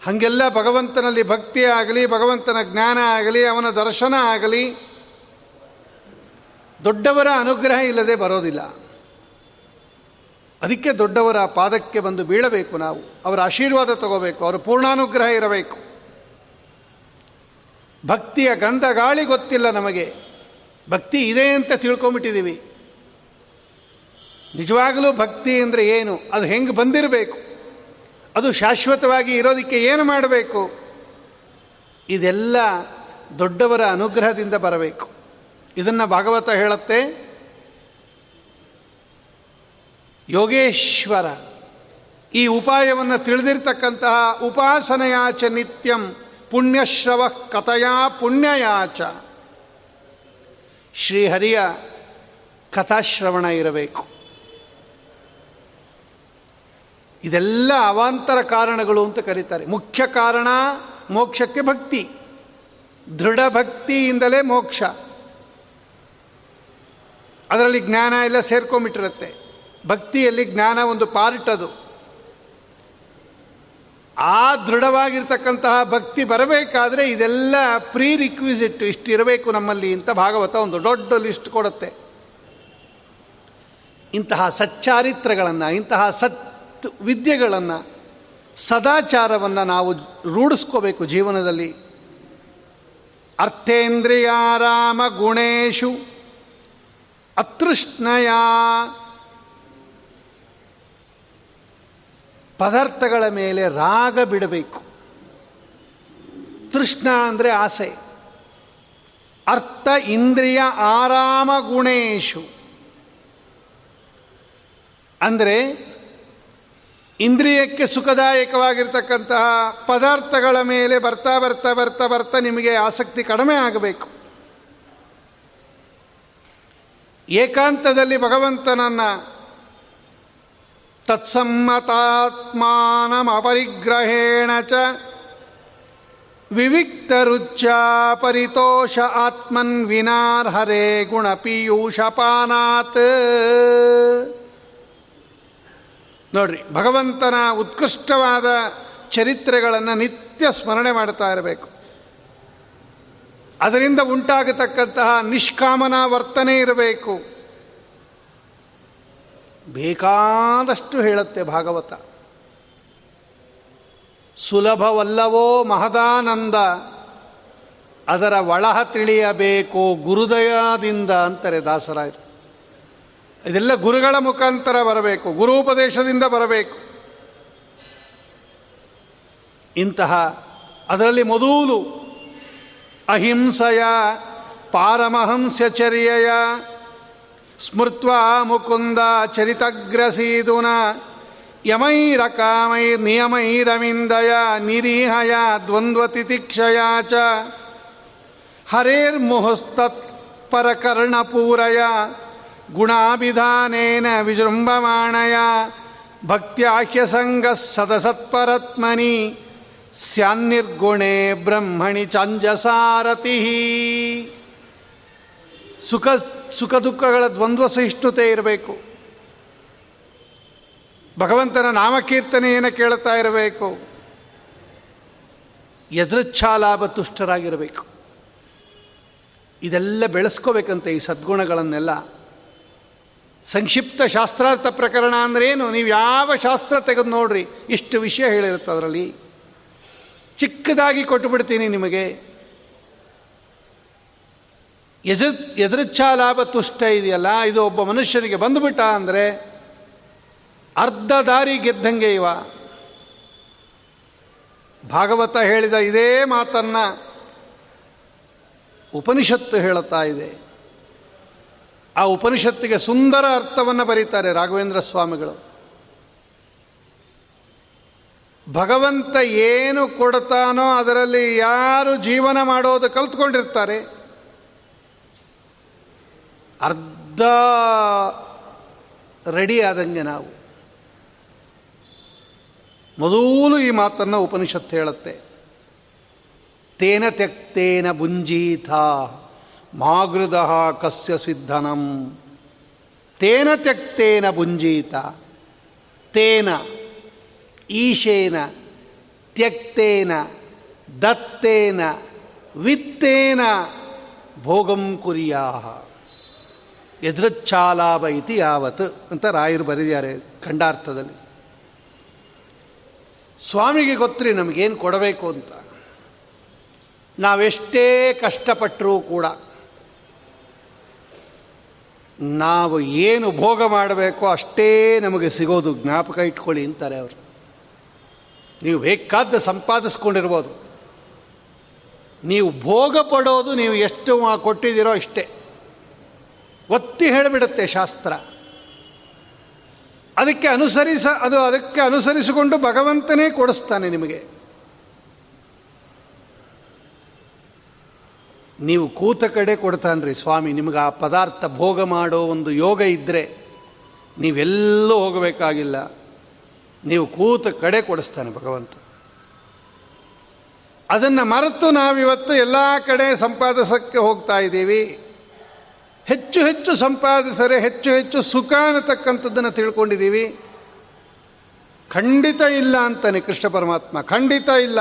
ಹಾಗೆಲ್ಲ ಭಗವಂತನಲ್ಲಿ ಭಕ್ತಿ ಆಗಲಿ ಭಗವಂತನ ಜ್ಞಾನ ಆಗಲಿ, ಅವನ ದರ್ಶನ ಆಗಲಿ ದೊಡ್ಡವರ ಅನುಗ್ರಹ ಇಲ್ಲದೆ ಬರೋದಿಲ್ಲ. ಅದಕ್ಕೆ ದೊಡ್ಡವರ ಪಾದಕ್ಕೆ ಬಂದು ಬೀಳಬೇಕು ನಾವು. ಅವರ ಆಶೀರ್ವಾದ ತಗೋಬೇಕು. ಅವರ ಪೂರ್ಣಾನುಗ್ರಹ ಇರಬೇಕು. ಭಕ್ತಿಯ ಗಂಧ ಗಾಳಿ ಗೊತ್ತಿಲ್ಲ ನಮಗೆ. ಭಕ್ತಿ ಇದೆ ಅಂತ ತಿಳ್ಕೊಂಬಿಟ್ಟಿದ್ದೀವಿ ನಿಜವಾಗಲೂ ಭಕ್ತಿ ಅಂದರೆ ಏನು? ಅದು ಹೆಂಗೆ ಬಂದಿರಬೇಕು? ಅದು ಶಾಶ್ವತವಾಗಿ ಇರೋದಕ್ಕೆ ಏನು ಮಾಡಬೇಕು? ಇದೆಲ್ಲ ದೊಡ್ಡವರ ಅನುಗ್ರಹದಿಂದ ಬರಬೇಕು. ಇದನ್ನು ಭಾಗವತ ಹೇಳುತ್ತೆ. ಯೋಗೇಶ್ವರ, ಈ ಉಪಾಯವನ್ನು ತಿಳಿದಿರ್ತಕ್ಕಂತಹ ಉಪಾಸನೆಯಾಚ ನಿತ್ಯಂ ಪುಣ್ಯಶ್ರವ ಕಥೆಯ ಪುಣ್ಯಯಾಚ. ಶ್ರೀಹರಿಯ ಕಥಾಶ್ರವಣ ಇರಬೇಕು. ಇದೆಲ್ಲ ಅವಾಂತರ ಕಾರಣಗಳು ಅಂತ ಕರೀತಾರೆ. ಮುಖ್ಯ ಕಾರಣ ಮೋಕ್ಷಕ್ಕೆ ಭಕ್ತಿ. ದೃಢ ಭಕ್ತಿಯಿಂದಲೇ ಮೋಕ್ಷ. ಅದರಲ್ಲಿ ಜ್ಞಾನ ಎಲ್ಲ ಸೇರ್ಕೊಂಬಿಟ್ಟಿರುತ್ತೆ. ಭಕ್ತಿಯಲ್ಲಿ ಜ್ಞಾನ ಒಂದು ಪಾರ್ಟ್ ಅದು ಆ ದೃಢವಾಗಿರ್ತಕ್ಕಂತಹ ಭಕ್ತಿ ಬರಬೇಕಾದ್ರೆ ಇದೆಲ್ಲ ಪ್ರೀ ರಿಕ್ವಿಸಿಟ್ ಇಷ್ಟು ಇರಬೇಕು ನಮ್ಮಲ್ಲಿ ಅಂತ ಭಾಗವತ ಒಂದು ದೊಡ್ಡ ಲಿಸ್ಟ್ ಕೊಡುತ್ತೆ. ಇಂತಹ ಸಚ್ಚಾರಿತ್ರಗಳನ್ನು, ಇಂತಹ ಸತ್ ವಿದ್ಯೆಗಳನ್ನು, ಸದಾಚಾರವನ್ನು ನಾವು ರೂಢಿಸ್ಕೋಬೇಕು ಜೀವನದಲ್ಲಿ. ಅರ್ಥೇಂದ್ರಿಯಾರಾಮ ಗುಣೇಶು. ಅತೃಷ್ಣಯ ಪದಾರ್ಥಗಳ ಮೇಲೆ ರಾಗ ಬಿಡಬೇಕು. ತೃಷ್ಣ ಅಂದರೆ ಆಸೆ. ಅರ್ಥ ಇಂದ್ರಿಯ ಆರಾಮ ಗುಣೇಶು. ಅಂದರೆ ಇಂದ್ರಿಯಕ್ಕೆ ಸುಖದಾಯಕವಾಗಿರ್ತಕ್ಕಂತಹ ಪದಾರ್ಥಗಳ ಮೇಲೆ ಬರ್ತಾ ಬರ್ತಾ ಬರ್ತಾ ಬರ್ತಾ ನಿಮಗೆ ಆಸಕ್ತಿ ಕಡಿಮೆ ಆಗಬೇಕು. ಏಕಾಂತದಲ್ಲಿ ಭಗವಂತನನ್ನ ತತ್ಸಮ್ಮತಾತ್ಮಾನಮಪರಿಗ್ರಹೇಣ ಚ ವಿವಿಕ್ತರುಚ್ಚ ಪರಿತೋಷ ಆತ್ಮನ್ ವಿನಾರ್ಹರೇ ಗುಣಪೀಯೂಷಪಾನಾತ್. ನೋಡ್ರಿ, ಭಗವಂತನ ಉತ್ಕೃಷ್ಟವಾದ ಚರಿತ್ರೆಗಳನ್ನು ನಿತ್ಯ ಸ್ಮರಣೆ ಮಾಡ್ತಾ ಇರಬೇಕು. ಅದರಿಂದ ಉಂಟಾಗತಕ್ಕಂತಹ ನಿಷ್ಕಾಮನ ವರ್ತನೆ ಇರಬೇಕು. ಬೇಕಾದಷ್ಟು ಹೇಳುತ್ತೆ ಭಾಗವತ. ಸುಲಭವಲ್ಲವೋ ಮಹದಾನಂದ, ಅದರ ಒಳಹ ತಿಳಿಯಬೇಕು ಗುರುದಯದಿಂದ ಅಂತಾರೆ ದಾಸರಾಯರು. ಇದೆಲ್ಲ ಗುರುಗಳ ಮುಖಾಂತರ ಬರಬೇಕು, ಗುರುಪದೇಶದಿಂದ ಬರಬೇಕು. ಇಂತಹ ಅದರಲ್ಲಿ ಮೊದಲು ಅಹಿಂಸೆಯ ಪಾರಮಹಂಸ್ಯಚರ್ಯಯ ಸ್ಮೃತ್ವ ಮುಕುಂದ ಚರಿತಗ್ರಸೀದುನ ಯಮೈರಕಾಮೈರ್ನಿಯಮೈರವಿಂದಯ ನಿರೀಹಯ ದ್ವಂದ್ವತಿತಿಕ್ಷಯ ಚ ಹರೇರ್ಮುಹುಸ್ತತ್ಪರಕರ್ಣಪೂರಯ ಗುಣಾಭಿಧಾನೇನ ವಿಜೃಂಭಮಾಣಯ ಭಕ್ತ್ಯಾಹ್ಯಸಂಗ ಸದಸತ್ಪರತ್ಮನಿ ಸ್ಯಾನ್ನಿರ್ಗುಣೆ ಬ್ರಹ್ಮಣಿ ಚಾಂಜಸಾರತಿ ಸುಖ ಸುಖ ದುಃಖಗಳ ದ್ವಂದ್ವ ಸಹಿಷ್ಣುತೆ ಇರಬೇಕು. ಭಗವಂತನ ನಾಮಕೀರ್ತನೆಯನ್ನು ಕೇಳುತ್ತಾ ಇರಬೇಕು. ಎದೃಚ್ಛಾಲಾಭ ತುಷ್ಟರಾಗಿರಬೇಕು. ಇದೆಲ್ಲ ಬೆಳೆಸ್ಕೋಬೇಕಂತೆ ಈ ಸದ್ಗುಣಗಳನ್ನೆಲ್ಲ. ಸಂಕ್ಷಿಪ್ತ ಶಾಸ್ತ್ರಾರ್ಥ ಪ್ರಕರಣ ಅಂದ್ರೇನು ನೀವು ಯಾವ ಶಾಸ್ತ್ರ ತೆಗೆದು ನೋಡ್ರಿ, ಇಷ್ಟು ವಿಷಯ ಹೇಳಿರುತ್ತೆ ಅದರಲ್ಲಿ ಚಿಕ್ಕದಾಗಿ ಕೊಟ್ಟು ಬಿಡ್ತೀನಿ ನಿಮಗೆ. ಎದುರ್ ಎದುರುಚ್ಛಾ ಲಾಭ ತುಷ್ಟ ಇದೆಯಲ್ಲ, ಇದು ಒಬ್ಬ ಮನುಷ್ಯನಿಗೆ ಬಂದುಬಿಟ್ಟ ಅಂದರೆ ಅರ್ಧ ದಾರಿ ಗೆದ್ದಂಗೆ ಇವ. ಭಾಗವತ ಹೇಳಿದ ಇದೇ ಮಾತನ್ನು ಉಪನಿಷತ್ತು ಹೇಳುತ್ತಾ ಇದೆ. ಆ ಉಪನಿಷತ್ತಿಗೆ ಸುಂದರ ಅರ್ಥವನ್ನು ಬರೀತಾರೆ ರಾಘವೇಂದ್ರ ಸ್ವಾಮಿಗಳು. ಭಗವಂತ ಏನು ಕೊಡ್ತಾನೋ ಅದರಲ್ಲಿ ಯಾರು ಜೀವನ ಮಾಡೋದು ಕಲ್ತ್ಕೊಂಡಿರ್ತಾರೆ? ಅರ್ಧ ರೆಡಿ ಆದಂಗೆ ನಾವು. ಮೊದಲು ಈ ಮಾತನ್ನು ಉಪನಿಷತ್ತು ಹೇಳುತ್ತೆ. ತೇನ ತೆಕ್ತೇನ ಬುಂಜೀಥ ಮಾಗೃದ ಕಸ್ಯ ಸಿದ್ಧನಂ. ತೇನ ತೆಕ್ತೇನ ಬುಂಜೀತ ತೇನ ಈಶೇನ, ತ್ಯಕ್ತೇನ, ದತ್ತೇನ, ವಿತ್ತೇನ, ಭೋಗಂ ಕುರಿಯಾ ಎದುರುಚ್ಛಾಲಾಭ ಇತಿ ಯಾವತ್ ಅಂತ ರಾಯರು ಬರೆದಿದ್ದಾರೆ ಖಂಡಾರ್ಥದಲ್ಲಿ. ಸ್ವಾಮಿಗೆ ಗೊತ್ತ್ರಿ ನಮಗೇನು ಕೊಡಬೇಕು ಅಂತ. ನಾವೆಷ್ಟೇ ಕಷ್ಟಪಟ್ಟರೂ ಕೂಡ ನಾವು ಏನು ಭೋಗ ಮಾಡಬೇಕೋ ಅಷ್ಟೇ ನಮಗೆ ಸಿಗೋದು ಜ್ಞಾಪಕ ಇಟ್ಕೊಳ್ಳಿ ಅಂತಾರೆ ಅವರು. ನೀವು ಬೇಕಾದ ಸಂಪಾದಿಸ್ಕೊಂಡಿರ್ಬೋದು. ನೀವು ಭೋಗ ಪಡೋದು ನೀವು ಎಷ್ಟು ಕೊಟ್ಟಿದ್ದೀರೋ ಇಷ್ಟೇ ಒತ್ತಿ ಹೇಳಿಬಿಡುತ್ತೆ ಶಾಸ್ತ್ರ. ಅದಕ್ಕೆ ಅನುಸರಿಸ, ಅದು ಅದಕ್ಕೆ ಅನುಸರಿಸಿಕೊಂಡು ಭಗವಂತನೇ ಕೊಡಿಸ್ತಾನೆ ನಿಮಗೆ. ನೀವು ಕೂತ ಕಡೆ ಕೊಡ್ತಾನ್ರಿ ಸ್ವಾಮಿ, ನಿಮಗೆ ಆ ಪದಾರ್ಥ ಭೋಗ ಮಾಡೋ ಒಂದು ಯೋಗ ಇದ್ದರೆ ನೀವೆಲ್ಲೂ ಹೋಗಬೇಕಾಗಿಲ್ಲ. ನೀವು ಕೂತ ಕಡೆ ಕೊಡಿಸ್ತಾನೆ ಭಗವಂತ. ಅದನ್ನು ಮರೆತು ನಾವಿವತ್ತು ಎಲ್ಲ ಕಡೆ ಸಂಪಾದಿಸೋಕ್ಕೆ ಹೋಗ್ತಾ ಇದ್ದೀವಿ. ಹೆಚ್ಚು ಹೆಚ್ಚು ಸಂಪಾದಿಸರೆ ಹೆಚ್ಚು ಹೆಚ್ಚು ಸುಖ ಅನ್ನತಕ್ಕಂಥದ್ದನ್ನು ತಿಳ್ಕೊಂಡಿದ್ದೀವಿ. ಖಂಡಿತ ಇಲ್ಲ ಅಂತಾನೆ ಕೃಷ್ಣ ಪರಮಾತ್ಮ, ಖಂಡಿತ ಇಲ್ಲ.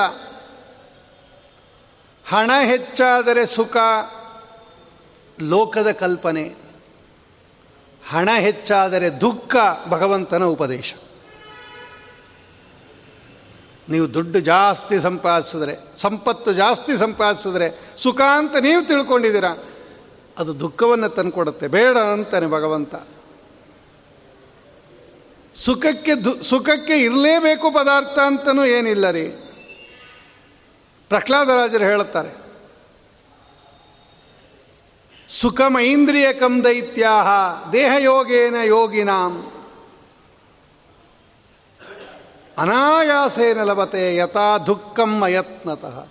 ಹಣ ಹೆಚ್ಚಾದರೆ ಸುಖ, ಲೋಕದ ಕಲ್ಪನೆ. ಹಣ ಹೆಚ್ಚಾದರೆ ದುಃಖ ಭಗವಂತನ ಉಪದೇಶ. ನೀವು ದುಡ್ಡು ಜಾಸ್ತಿ ಸಂಪಾದಿಸಿದ್ರೆ, ಸಂಪತ್ತು ಜಾಸ್ತಿ ಸಂಪಾದಿಸಿದ್ರೆ ಸುಖ ಅಂತ ನೀವು ತಿಳ್ಕೊಂಡಿದ್ದೀರಾ? ಅದು ದುಃಖವನ್ನು ತಂದುಕೊಡುತ್ತೆ. ಬೇಡ ಅಂತಾನೆ ಭಗವಂತ. ಸುಖಕ್ಕೆ ದು, ಸುಖಕ್ಕೆ ಇರಲೇಬೇಕು ಪದಾರ್ಥ ಅಂತನೂ ಏನಿಲ್ಲ ರೀ. ಪ್ರಹ್ಲಾದರಾಜರು ಹೇಳುತ್ತಾರೆ ಸುಖಮೈಂದ್ರಿಯಕಂ ದೈತ್ಯಾಹ ದೇಹಯೋಗೇನ ಯೋಗಿನಾಂ. ಅನಾಯಾಸೇನ ಲಭತೆ ಯಥಾ ದುಃಖಂ ಅಯತ್ನತಃ.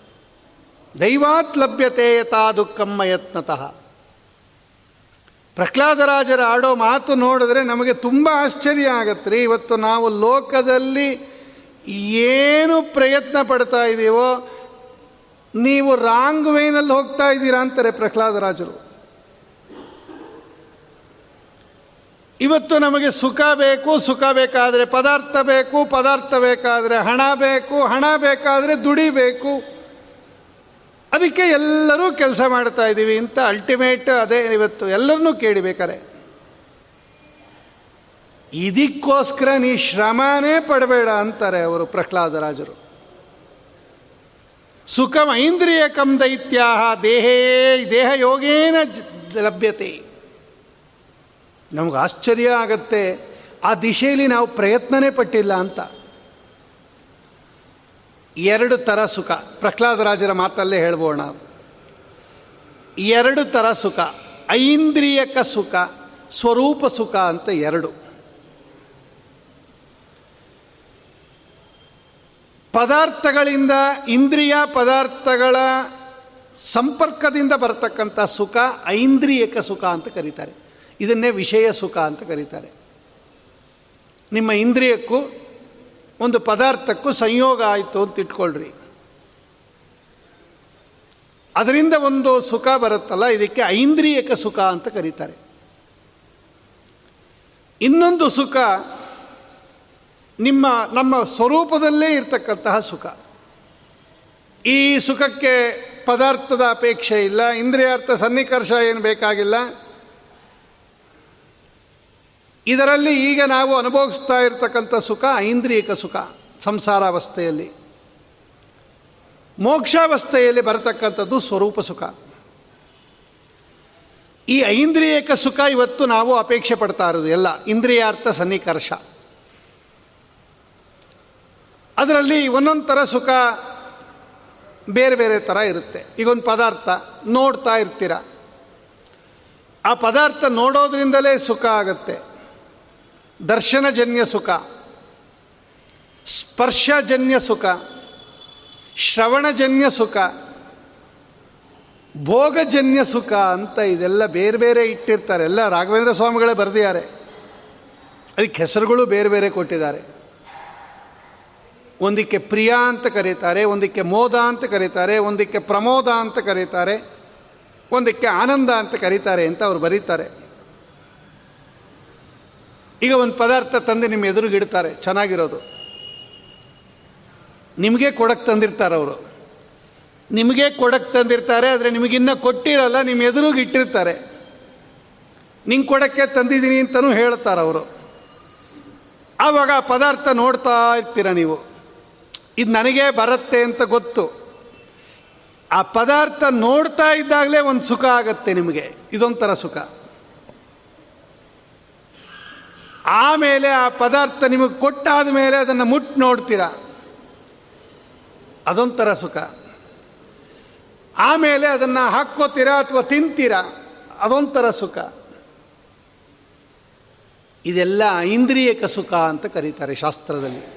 ದೈವಾತ್ ಲಭ್ಯತೆ ಯಥಾ ದುಃಖಂ ಅಯತ್ನತಃ. ಪ್ರಹ್ಲಾದರಾಜರ ಆಡೋ ಮಾತು ನೋಡಿದ್ರೆ ನಮಗೆ ತುಂಬ ಆಶ್ಚರ್ಯ ಆಗತ್ತೆ ರೀ ಇವತ್ತು ನಾವು ಲೋಕದಲ್ಲಿ ಏನು ಪ್ರಯತ್ನ ಪಡ್ತಾ ಇದ್ದೀವೋ ನೀವು ರಾಂಗ್ ವೇನಲ್ಲಿ ಹೋಗ್ತಾ ಇದ್ದೀರಾ ಅಂತಾರೆ ಪ್ರಹ್ಲಾದರಾಜರು. ಇವತ್ತು ನಮಗೆ ಸುಖ ಬೇಕು, ಸುಖ ಬೇಕಾದರೆ ಪದಾರ್ಥ ಬೇಕು, ಪದಾರ್ಥ ಬೇಕಾದರೆ ಹಣ ಬೇಕು, ಹಣ ಬೇಕಾದರೆ ದುಡಿಬೇಕು ಅದಕ್ಕೆ ಎಲ್ಲರೂ ಕೆಲಸ ಮಾಡ್ತಾ ಇದ್ದೀವಿ ಅಂತ ಅಲ್ಟಿಮೇಟ್ ಅದೇ ಇವತ್ತು ಎಲ್ಲರನ್ನೂ ಕೇಳಿಬೇಕಾರೆ ಇದಕ್ಕೋಸ್ಕರ ನೀ ಶ್ರಮನೇ ಪಡಬೇಡ ಅಂತಾರೆ ಅವರು ಪ್ರಹ್ಲಾದರಾಜರು ಸುಖಂ ಐಂದ್ರಿಯಕಂ ದೈತ್ಯ ದೇಹೇ ದೇಹ ಯೋಗೇನ ಲಭ್ಯತೆ. ನಮ್ಗೆ ಆಶ್ಚರ್ಯ ಆಗತ್ತೆ. ಆ ದಿಶೆಯಲ್ಲಿ ನಾವು ಪ್ರಯತ್ನನೇ ಪಟ್ಟಿಲ್ಲ ಅಂತ. ಎರಡು ಥರ ಸುಖ. ಪ್ರಹ್ಲಾದರಾಜರ ಮಾತಲ್ಲೇ ಹೇಳ್ಬೋಣ. ಎರಡು ಥರ ಸುಖ. ಐಂದ್ರಿಯಕ ಸುಖ, ಸ್ವರೂಪ ಸುಖ ಅಂತ ಎರಡು. ಪದಾರ್ಥಗಳಿಂದ ಇಂದ್ರಿಯ ಪದಾರ್ಥಗಳ ಸಂಪರ್ಕದಿಂದ ಬರತಕ್ಕಂಥ ಸುಖ ಐಂದ್ರಿಯಕ ಸುಖ ಅಂತ ಕರೀತಾರೆ. ಇದನ್ನೇ ವಿಷಯ ಸುಖ ಅಂತ ಕರೀತಾರೆ. ನಿಮ್ಮ ಇಂದ್ರಿಯಕ್ಕೂ ಒಂದು ಪದಾರ್ಥಕ್ಕೂ ಸಂಯೋಗ ಆಯಿತು ಅಂತ ಇಟ್ಕೊಳ್ರಿ. ಅದರಿಂದ ಒಂದು ಸುಖ ಬರುತ್ತಲ್ಲ, ಇದಕ್ಕೆ ಐಂದ್ರಿಯಕ ಸುಖ ಅಂತ ಕರೀತಾರೆ. ಇನ್ನೊಂದು ಸುಖ ನಿಮ್ಮ, ನಮ್ಮ ಸ್ವರೂಪದಲ್ಲೇ ಇರತಕ್ಕಂತಹ ಸುಖ. ಈ ಸುಖಕ್ಕೆ ಪದಾರ್ಥದ ಅಪೇಕ್ಷೆ ಇಲ್ಲ, ಇಂದ್ರಿಯಾರ್ಥ ಸನ್ನಿಕರ್ಷ ಏನು ಬೇಕಾಗಿಲ್ಲ ಇದರಲ್ಲಿ ಈಗ ನಾವು ಅನುಭವಿಸ್ತಾ ಇರತಕ್ಕಂಥ ಸುಖ ಐಂದ್ರಿಯಕ ಸುಖ, ಸಂಸಾರಾವಸ್ಥೆಯಲ್ಲಿ. ಮೋಕ್ಷಾವಸ್ಥೆಯಲ್ಲಿ ಬರತಕ್ಕಂಥದ್ದು ಸ್ವರೂಪ ಸುಖ. ಈ ಐಂದ್ರಿಯಕ ಸುಖ ಇವತ್ತು ನಾವು ಅಪೇಕ್ಷೆ ಪಡ್ತಾ ಇರೋದು, ಎಲ್ಲ ಇಂದ್ರಿಯಾರ್ಥ ಸನ್ನಿಕರ್ಷ. ಅದರಲ್ಲಿ ಒಂದೊಂದು ಥರ ಸುಖ ಬೇರೆ ಬೇರೆ ಥರ ಇರುತ್ತೆ. ಈಗೊಂದು ಪದಾರ್ಥ ನೋಡ್ತಾ ಇರ್ತೀರ. ಆ ಪದಾರ್ಥ ನೋಡೋದ್ರಿಂದಲೇ ಸುಖ ಆಗುತ್ತೆ. ದರ್ಶನಜನ್ಯ ಸುಖ, ಸ್ಪರ್ಶಜನ್ಯ ಸುಖ, ಶ್ರವಣಜನ್ಯ ಸುಖ, ಭೋಗಜನ್ಯ ಸುಖ ಅಂತ ಇದೆಲ್ಲ ಬೇರೆ ಬೇರೆ ಇಟ್ಟಿರ್ತಾರೆ. ಎಲ್ಲ ರಾಘವೇಂದ್ರ ಸ್ವಾಮಿಗಳೇ ಬರೆದಿದ್ದಾರೆ. ಅದಕ್ಕೆ ಹೆಸರುಗಳು ಬೇರೆ ಬೇರೆ ಕೊಟ್ಟಿದ್ದಾರೆ. ಒಂದಕ್ಕೆ ಪ್ರಿಯಾ ಅಂತ ಕರೀತಾರೆ, ಒಂದಕ್ಕೆ ಮೋದ ಅಂತ ಕರೀತಾರೆ, ಒಂದಕ್ಕೆ ಪ್ರಮೋದ ಅಂತ ಕರೀತಾರೆ, ಒಂದಕ್ಕೆ ಆನಂದ ಅಂತ ಕರೀತಾರೆ ಅಂತ ಅವರು ಬರೀತಾರೆ. ಈಗ ಒಂದು ಪದಾರ್ಥ ತಂದು ನಿಮ್ಮ ಎದುರುಗಿಡ್ತಾರೆ ಚೆನ್ನಾಗಿರೋದು. ನಿಮಗೆ ಕೊಡಕ್ಕೆ ತಂದಿರ್ತಾರೆ ಅವರು. ನಿಮಗೆ ಕೊಡಕ್ಕೆ ತಂದಿರ್ತಾರೆ, ಆದರೆ ನಿಮಗಿನ್ನ ಕೊಟ್ಟಿರಲ್ಲ ನಿಮ್ಮ ಎದುರಿಗೆ ಇಟ್ಟಿರ್ತಾರೆ. ನಿಂಗೆ ಕೊಡಕ್ಕೆ ತಂದಿದ್ದೀನಿ ಅಂತಲೂ ಹೇಳ್ತಾರೆ ಅವರು. ಆವಾಗ ಆ ಪದಾರ್ಥ ನೋಡ್ತಾ ಇರ್ತೀರ ನೀವು. ಇದು ನನಗೆ ಬರುತ್ತೆ ಅಂತ ಗೊತ್ತು. ಆ ಪದಾರ್ಥ ನೋಡ್ತಾ ಇದ್ದಾಗಲೇ ಒಂದು ಸುಖ ಆಗತ್ತೆ ನಿಮಗೆ. ಇದೊಂಥರ ಸುಖ. ಆಮೇಲೆ ಆ ಪದಾರ್ಥ ನಿಮಗೆ ಕೊಟ್ಟಾದ ಮೇಲೆ ಅದನ್ನು ಮುಟ್ಟು ನೋಡ್ತೀರ? ಅದೊಂಥರ ಸುಖ. ಆಮೇಲೆ ಅದನ್ನು ಹಾಕ್ಕೋತೀರಾ ಅಥವಾ ತಿಂತೀರಾ? ಅದೊಂಥರ ಸುಖ. ಇದೆಲ್ಲ ಇಂದ್ರಿಯಕ ಸುಖ ಅಂತ ಕರೀತಾರೆ ಶಾಸ್ತ್ರದಲ್ಲಿ.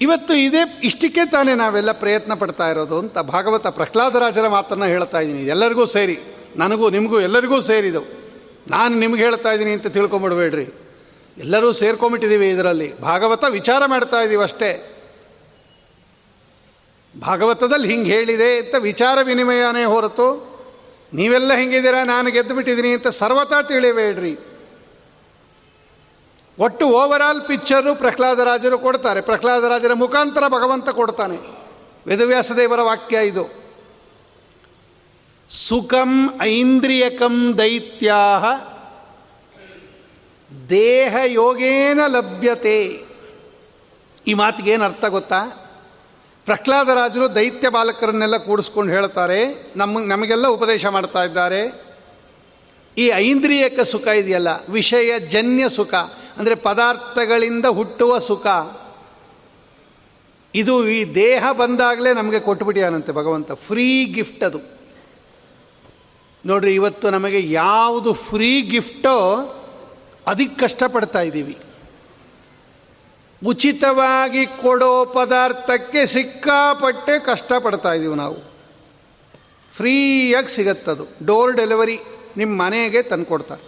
ಇವತ್ತು ಇದೇ ಇಷ್ಟಕ್ಕೆ ತಾನೇ ನಾವೆಲ್ಲ ಪ್ರಯತ್ನ ಪಡ್ತಾ ಇರೋದು ಅಂತ ಭಾಗವತ ಪ್ರಹ್ಲಾದರಾಜರ ಮಾತನ್ನು ಹೇಳ್ತಾ ಇದ್ದೀನಿ. ಎಲ್ಲರಿಗೂ ಸೇರಿ, ನನಗೂ, ನಿಮಗೂ ಎಲ್ಲರಿಗೂ ಸೇರಿದವು ನಾನು ನಿಮ್ಗೆ ಹೇಳ್ತಾ ಇದ್ದೀನಿ ಅಂತ ತಿಳ್ಕೊಂಬಿಡ್ಬೇಡ್ರಿ. ಎಲ್ಲರೂ ಸೇರ್ಕೊಂಬಿಟ್ಟಿದ್ದೀವಿ ಇದರಲ್ಲಿ. ಭಾಗವತ ವಿಚಾರ ಮಾಡ್ತಾ ಇದ್ದೀವಿ ಅಷ್ಟೇ. ಭಾಗವತದಲ್ಲಿ ಹಿಂಗೆ ಹೇಳಿದೆ ಅಂತ ವಿಚಾರ ವಿನಿಮಯನೇ ಹೊರತು ನೀವೆಲ್ಲ ಹೆಂಗಿದ್ದೀರಾ, ನಾನು ಗೆದ್ದು ಬಿಟ್ಟಿದ್ದೀನಿ ಅಂತ ಸರ್ವತಾ ತಿಳಿಬೇಡ್ರಿ. ಒಟ್ಟು ಓವರ್ ಆಲ್ ಪಿಕ್ಚರು ಪ್ರಹ್ಲಾದರಾಜರು ಕೊಡ್ತಾರೆ. ಪ್ರಹ್ಲಾದರಾಜರ ಮುಖಾಂತರ ಭಗವಂತ ಕೊಡ್ತಾನೆ. ವೇದವ್ಯಾಸದೇವರ ವಾಕ್ಯ ಇದು. ಸುಖಂ ಐಂದ್ರಿಯಕಂ ದೈತ್ಯಾ ದೇಹ ಯೋಗೇನ ಲಭ್ಯತೆ. ಈ ಮಾತಿಗೇನು ಅರ್ಥ ಗೊತ್ತಾ? ಪ್ರಹ್ಲಾದರಾಜರು ದೈತ್ಯ ಬಾಲಕರನ್ನೆಲ್ಲ ಕೂಡಿಸ್ಕೊಂಡು ಹೇಳ್ತಾರೆ. ನಮ್ಮ ನಮಗೆಲ್ಲ ಉಪದೇಶ ಮಾಡ್ತಾ ಇದ್ದಾರೆ. ಈ ಐಂದ್ರಿಯಕ ಸುಖ ಇದೆಯಲ್ಲ, ವಿಷಯ ಜನ್ಯ ಸುಖ, ಅಂದರೆ ಪದಾರ್ಥಗಳಿಂದ ಹುಟ್ಟುವ ಸುಖ. ಇದು ಈ ದೇಹ ಬಂದಾಗಲೇ ನಮಗೆ ಕೊಟ್ಟುಬಿಟ್ಟಿಯಾನಂತೆ ಭಗವಂತ, ಫ್ರೀ ಗಿಫ್ಟ್ ಅದು. ನೋಡ್ರಿ, ಇವತ್ತು ನಮಗೆ ಯಾವುದು ಫ್ರೀ ಗಿಫ್ಟೋ ಅದಕ್ಕೆ ಕಷ್ಟಪಡ್ತಾ ಇದ್ದೀವಿ. ಉಚಿತವಾಗಿ ಕೊಡೋ ಪದಾರ್ಥಕ್ಕೆ ಸಿಕ್ಕಾಪಟ್ಟೆ ಕಷ್ಟಪಡ್ತಾ ಇದ್ದೀವಿ ನಾವು. ಫ್ರೀಯಾಗಿ ಸಿಗತ್ತದು. ಡೋರ್ ಡೆಲಿವರಿ ನಿಮ್ಮ ಮನೆಗೆ ತಂದುಕೊಡ್ತಾರೆ.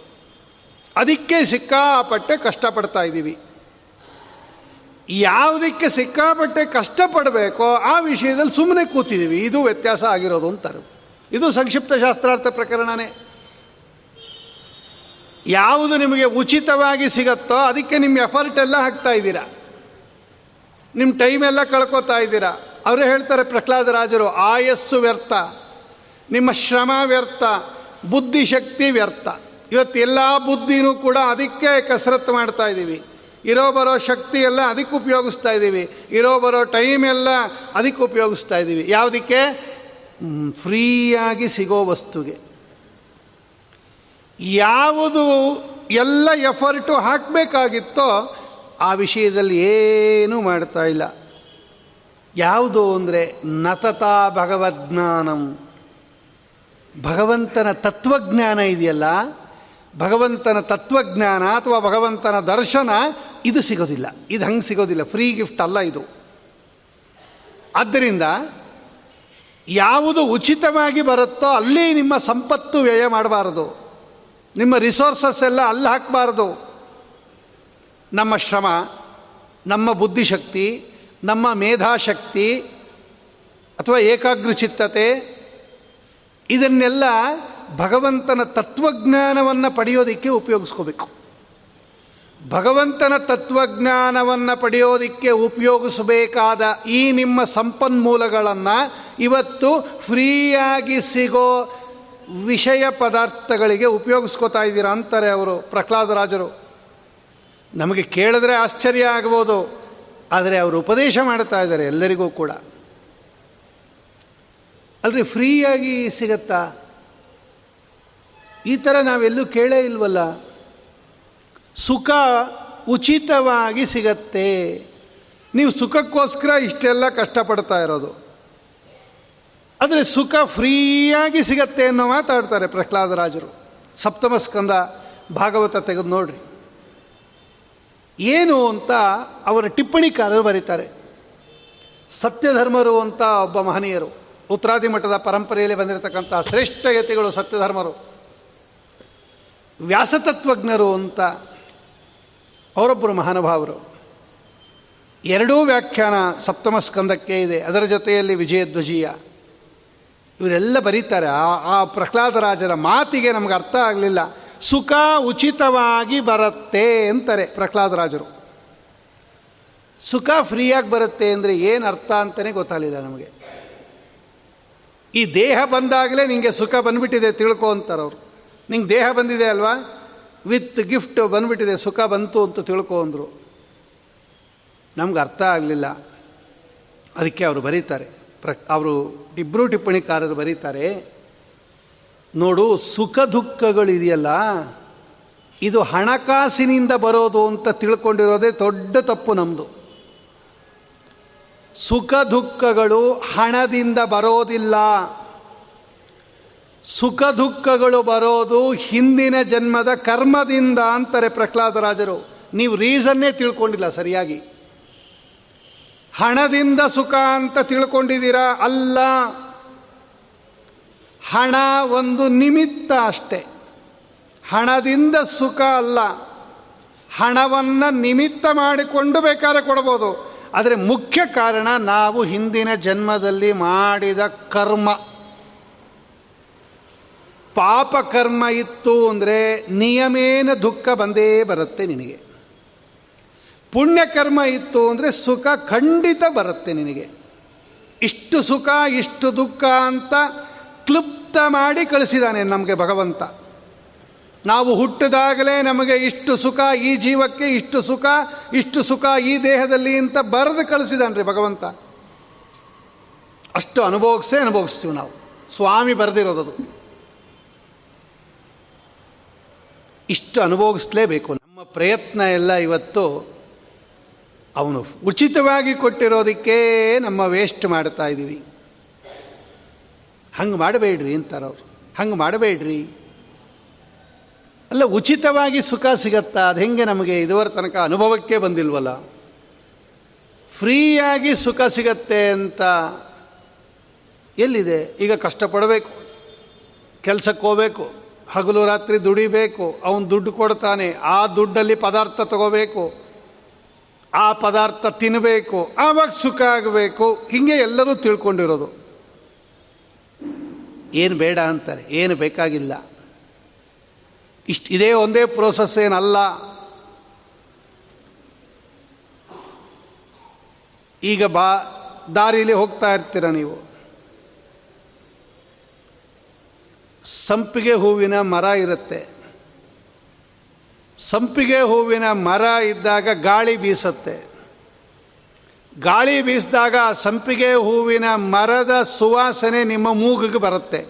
ಅದಕ್ಕೆ ಸಿಕ್ಕಾಪಟ್ಟೆ ಕಷ್ಟಪಡ್ತಾ ಇದ್ದೀವಿ. ಯಾವುದಕ್ಕೆ ಸಿಕ್ಕಾಪಟ್ಟೆ ಕಷ್ಟಪಡಬೇಕೋ ಆ ವಿಷಯದಲ್ಲಿ ಸುಮ್ಮನೆ ಕೂತಿದ್ದೀವಿ. ಇದು ವ್ಯತ್ಯಾಸ ಆಗಿರೋದು ಅಂತಾರೆ ಇದು ಸಂಕ್ಷಿಪ್ತ ಶಾಸ್ತ್ರಾರ್ಥ ಪ್ರಕರಣನೇ. ಯಾವುದು ನಿಮಗೆ ಉಚಿತವಾಗಿ ಸಿಗತ್ತೋ ಅದಕ್ಕೆ ನಿಮ್ಮ ಎಫರ್ಟ್ ಎಲ್ಲ ಹಾಕ್ತಾ ಇದ್ದೀರಾ. ನಿಮ್ಮ ಟೈಮ್ ಎಲ್ಲ ಕಳ್ಕೊತಾ ಇದ್ದೀರಾ. ಅವರೇ ಹೇಳ್ತಾರೆ ಪ್ರಹ್ಲಾದರಾಜರು ಆಯಸ್ಸು ವ್ಯರ್ಥ, ನಿಮ್ಮ ಶ್ರಮ ವ್ಯರ್ಥ, ಬುದ್ಧಿಶಕ್ತಿ ವ್ಯರ್ಥ. ಇವತ್ತು ಎಲ್ಲ ಬುದ್ಧಿನೂ ಕೂಡ ಅದಕ್ಕೆ ಕಸರತ್ತು ಮಾಡ್ತಾ ಇದ್ದೀವಿ. ಇರೋ ಬರೋ ಶಕ್ತಿ ಎಲ್ಲ ಅದಕ್ಕೆ ಉಪಯೋಗಿಸ್ತಾ ಇದ್ದೀವಿ. ಇರೋ ಬರೋ ಟೈಮ್ ಎಲ್ಲ ಅದಕ್ಕೆ ಉಪಯೋಗಿಸ್ತಾ ಇದ್ದೀವಿ. ಯಾವುದಕ್ಕೆ? ಫ್ರೀಯಾಗಿ ಸಿಗೋ ವಸ್ತುಗೆ. ಯಾವುದು ಎಲ್ಲ ಎಫರ್ಟು ಹಾಕಬೇಕಾಗಿತ್ತೋ ಆ ವಿಷಯದಲ್ಲಿ ಏನೂ ಮಾಡ್ತಾ ಇಲ್ಲ. ಯಾವುದು ಅಂದರೆ ನತತಾ ಭಗವಜ್ಞಾನಂ ಭಗವಂತನ ತತ್ವಜ್ಞಾನ ಇದೆಯಲ್ಲ, ಭಗವಂತನ ತತ್ವಜ್ಞಾನ ಅಥವಾ ಭಗವಂತನ ದರ್ಶನ, ಇದು ಸಿಗೋದಿಲ್ಲ. ಇದು ಹಂಗೆ ಸಿಗೋದಿಲ್ಲ. ಫ್ರೀ ಗಿಫ್ಟ್ ಅಲ್ಲ ಇದು. ಆದ್ದರಿಂದ ಯಾವುದು ಉಚಿತವಾಗಿ ಬರುತ್ತೋ ಅಲ್ಲಿ ನಿಮ್ಮ ಸಂಪತ್ತು ವ್ಯಯ ಮಾಡಬಾರದು. ನಿಮ್ಮ ರಿಸೋರ್ಸಸ್ ಎಲ್ಲ ಅಲ್ಲಿ ಹಾಕಬಾರದು. ನಮ್ಮ ಶ್ರಮ, ನಮ್ಮ ಬುದ್ಧಿಶಕ್ತಿ, ನಮ್ಮ ಮೇಧಾಶಕ್ತಿ ಅಥವಾ ಏಕಾಗ್ರಚಿತ್ತತೆ, ಇದನ್ನೆಲ್ಲ ಭಗವಂತನ ತತ್ವಜ್ಞಾನವನ್ನು ಪಡೆಯೋದಕ್ಕೆ ಉಪಯೋಗಿಸ್ಕೋಬೇಕು. ಭಗವಂತನ ತತ್ವಜ್ಞಾನವನ್ನು ಪಡೆಯೋದಕ್ಕೆ ಉಪಯೋಗಿಸಬೇಕಾದ ಈ ನಿಮ್ಮ ಸಂಪನ್ಮೂಲಗಳನ್ನು ಇವತ್ತು ಫ್ರೀಯಾಗಿ ಸಿಗೋ ವಿಷಯ ಪದಾರ್ಥಗಳಿಗೆ ಉಪಯೋಗಿಸ್ಕೋತಾ ಇದ್ದೀರಾ ಅಂತಾರೆ ಅವರು ಪ್ರಹ್ಲಾದರಾಜರು ನಮಗೆ ಕೇಳಿದ್ರೆ ಆಶ್ಚರ್ಯ ಆಗ್ಬೋದು, ಆದರೆ ಅವರು ಉಪದೇಶ ಮಾಡ್ತಾ ಇದ್ದಾರೆ ಎಲ್ಲರಿಗೂ ಕೂಡ. ಅಲ್ರಿ, ಫ್ರೀಯಾಗಿ ಸಿಗತ್ತಾ? ಈ ಥರ ನಾವೆಲ್ಲೂ ಕೇಳೇ ಇಲ್ವಲ್ಲ? ಸುಖ ಉಚಿತವಾಗಿ ಸಿಗತ್ತೆ. ನೀವು ಸುಖಕ್ಕೋಸ್ಕರ ಇಷ್ಟೆಲ್ಲ ಕಷ್ಟಪಡ್ತಾ ಇರೋದು. ಆದರೆ ಸುಖ ಫ್ರೀಯಾಗಿ ಸಿಗತ್ತೆ ಅನ್ನೋ ಮಾತಾಡ್ತಾರೆ ಪ್ರಹ್ಲಾದರಾಜರು ಸಪ್ತಮ ಸ್ಕಂದ ಭಾಗವತ ತೆಗೆದು ನೋಡ್ರಿ. ಏನು ಅಂತ ಅವರ ಟಿಪ್ಪಣಿಕಾರರು ಬರೀತಾರೆ. ಸತ್ಯಧರ್ಮರು ಅಂತ ಒಬ್ಬ ಮಹನೀಯರು. ಉತ್ತರಾದಿ ಮಠದ ಪರಂಪರೆಯಲ್ಲಿ ಬಂದಿರತಕ್ಕಂಥ ಶ್ರೇಷ್ಠ ಯತಿಗಳು ಸತ್ಯಧರ್ಮರು. ವ್ಯಾಸತತ್ವಜ್ಞರು ಅಂತ ಅವರೊಬ್ಬರು ಮಹಾನುಭಾವರು. ಎರಡೂ ವ್ಯಾಖ್ಯಾನ ಸಪ್ತಮ ಸ್ಕಂದಕ್ಕೆ ಇದೆ. ಅದರ ಜೊತೆಯಲ್ಲಿ ವಿಜಯಧ್ವಜೀಯ. ಇವರೆಲ್ಲ ಬರೀತಾರೆ. ಆ ಆ ಪ್ರಹ್ಲಾದರಾಜರ ಮಾತಿಗೆ ನಮ್ಗೆ ಅರ್ಥ ಆಗಲಿಲ್ಲ. ಸುಖ ಉಚಿತವಾಗಿ ಬರುತ್ತೆ ಅಂತಾರೆ ಪ್ರಹ್ಲಾದರಾಜರು ಸುಖ ಫ್ರೀಯಾಗಿ ಬರುತ್ತೆ ಅಂದರೆ ಏನು ಅರ್ಥ ಅಂತಲೇ ಗೊತ್ತಾಗಲಿಲ್ಲ ನಮಗೆ. ಈ ದೇಹ ಬಂದಾಗಲೇ ನಿಮಗೆ ಸುಖ ಬಂದ್ಬಿಟ್ಟಿದೆ ತಿಳ್ಕೊ ಅಂತಾರೆ ಅವರು. ನಿಂಗೆ ದೇಹ ಬಂದಿದೆ ಅಲ್ವಾ? ವಿತ್ ಗಿಫ್ಟ್ ಬಂದುಬಿಟ್ಟಿದೆ, ಸುಖ ಬಂತು ಅಂತ ತಿಳ್ಕೊ ಅಂದರು. ನಮ್ಗೆ ಅರ್ಥ ಆಗಲಿಲ್ಲ. ಅದಕ್ಕೆ ಅವರು ಬರೀತಾರೆ. ಪ್ರ ಅವರು ಇಬ್ಬರು ಟಿಪ್ಪಣಿಕಾರರು ಬರೀತಾರೆ, ನೋಡು ಸುಖ ದುಃಖಗಳಿದೆಯಲ್ಲ, ಇದು ಹಣಕಾಸಿನಿಂದ ಬರೋದು ಅಂತ ತಿಳ್ಕೊಂಡಿರೋದೇ ದೊಡ್ಡ ತಪ್ಪು ನಮ್ಮದು ಸುಖ ದುಃಖಗಳು ಹಣದಿಂದ ಬರೋದಿಲ್ಲ. ಸುಖ ದುಃಖಗಳು ಬರೋದು ಹಿಂದಿನ ಜನ್ಮದ ಕರ್ಮದಿಂದ ಅಂತಾರೆ ಪ್ರಹ್ಲಾದರಾಜರು ನೀವು ರೀಸನ್ನೇ ತಿಳ್ಕೊಂಡಿಲ್ಲ ಸರಿಯಾಗಿ. ಹಣದಿಂದ ಸುಖ ಅಂತ ತಿಳ್ಕೊಂಡಿದ್ದೀರಾ? ಅಲ್ಲ. ಹಣ ಒಂದು ನಿಮಿತ್ತ ಅಷ್ಟೆ. ಹಣದಿಂದ ಸುಖ ಅಲ್ಲ. ಹಣವನ್ನು ನಿಮಿತ್ತ ಮಾಡಿಕೊಂಡು ಬೇಕಾದ್ರೆ ಕೊಡ್ಬೋದು. ಆದರೆ ಮುಖ್ಯ ಕಾರಣ ನಾವು ಹಿಂದಿನ ಜನ್ಮದಲ್ಲಿ ಮಾಡಿದ ಕರ್ಮ. ಪಾಪ ಕರ್ಮ ಇತ್ತು ಅಂದರೆ ನಿಯಮೇನ ದುಃಖ ಬಂದೇ ಬರುತ್ತೆ ನಿನಗೆ. ಪುಣ್ಯಕರ್ಮ ಇತ್ತು ಅಂದರೆ ಸುಖ ಖಂಡಿತ ಬರುತ್ತೆ ನಿನಗೆ. ಇಷ್ಟು ಸುಖ, ಇಷ್ಟು ದುಃಖ ಅಂತ ಕ್ಲುಪ್ತ ಮಾಡಿ ಕಳಿಸಿದಾನೆ ನಮಗೆ ಭಗವಂತ. ನಾವು ಹುಟ್ಟಿದಾಗಲೇ ನಮಗೆ ಇಷ್ಟು ಸುಖ ಈ ಜೀವಕ್ಕೆ, ಇಷ್ಟು ಸುಖ ಇಷ್ಟು ಸುಖ ಈ ದೇಹದಲ್ಲಿ ಅಂತ ಬರೆದು ಕಳಿಸಿದಾನೆ ರೀ ಭಗವಂತ. ಅಷ್ಟು ಅನುಭವಿಸೇ ಅನುಭವಿಸ್ತೀವಿ ನಾವು. ಸ್ವಾಮಿ ಬರೆದಿರೋದದು ಇಷ್ಟು ಅನುಭವಿಸ್ಲೇಬೇಕು. ನಮ್ಮ ಪ್ರಯತ್ನ ಎಲ್ಲ ಇವತ್ತು ಅವನು ಉಚಿತವಾಗಿ ಕೊಟ್ಟಿರೋದಕ್ಕೆ ನಮ್ಮ ವೇಸ್ಟ್ ಮಾಡ್ತಾ ಇದ್ದೀವಿ ಹಂಗೆ ಮಾಡಬೇಡ್ರಿ ಅಂತಾರೆ ಅವರು. ಹಂಗೆ ಮಾಡಬೇಡ್ರಿ. ಅಲ್ಲ, ಉಚಿತವಾಗಿ ಸುಖ ಸಿಗತ್ತಾ? ಅದು ಹೆಂಗೆ ನಮಗೆ ಇದುವರ ತನಕ ಅನುಭವಕ್ಕೆ ಬಂದಿಲ್ವಲ್ಲ? ಫ್ರೀಯಾಗಿ ಸುಖ ಸಿಗತ್ತೆ ಅಂತ ಎಲ್ಲಿದೆ? ಈಗ ಕಷ್ಟಪಡಬೇಕು. ಕೆಲಸಕ್ಕೆ ಹೋಗಬೇಕು. ಹಗಲು ರಾತ್ರಿ ದುಡಿಬೇಕು, ಅವನು ದುಡ್ಡು ಕೊಡ್ತಾನೆ, ಆ ದುಡ್ಡಲ್ಲಿ ಪದಾರ್ಥ ತಗೋಬೇಕು, ಆ ಪದಾರ್ಥ ತಿನ್ನಬೇಕು ಆವಾಗ ಸುಖ ಆಗಬೇಕು. ಹೀಗೆ ಎಲ್ಲರೂ ತಿಳ್ಕೊಂಡಿರೋದು. ಏನು ಬೇಡ ಅಂತಾರೆ, ಏನು ಬೇಕಾಗಿಲ್ಲ. ಇಷ್ಟು, ಇದೇ ಒಂದೇ ಪ್ರೋಸೆಸ್ ಏನಲ್ಲ. ಈಗ ಬಾ, ದಾರಿಲಿ ಹೋಗ್ತಾ ಇರ್ತೀರ ನೀವು. ಸಂಪಿಗೆ ಹೂವಿನ ಮರ ಇರುತ್ತೆ. ಸಂಪಿಗೆ ಹೂವಿನ ಮರ ಇದ್ದಾಗ ಗಾಳಿ ಬೀಸತ್ತೆ. ಗಾಳಿ ಬೀಸಿದಾಗ ಸಂಪಿಗೆ ಹೂವಿನ ಮರದ ಸುವಾಸನೆ ನಿಮ್ಮ ಮೂಗಿಗೆ ಬರುತ್ತೆ.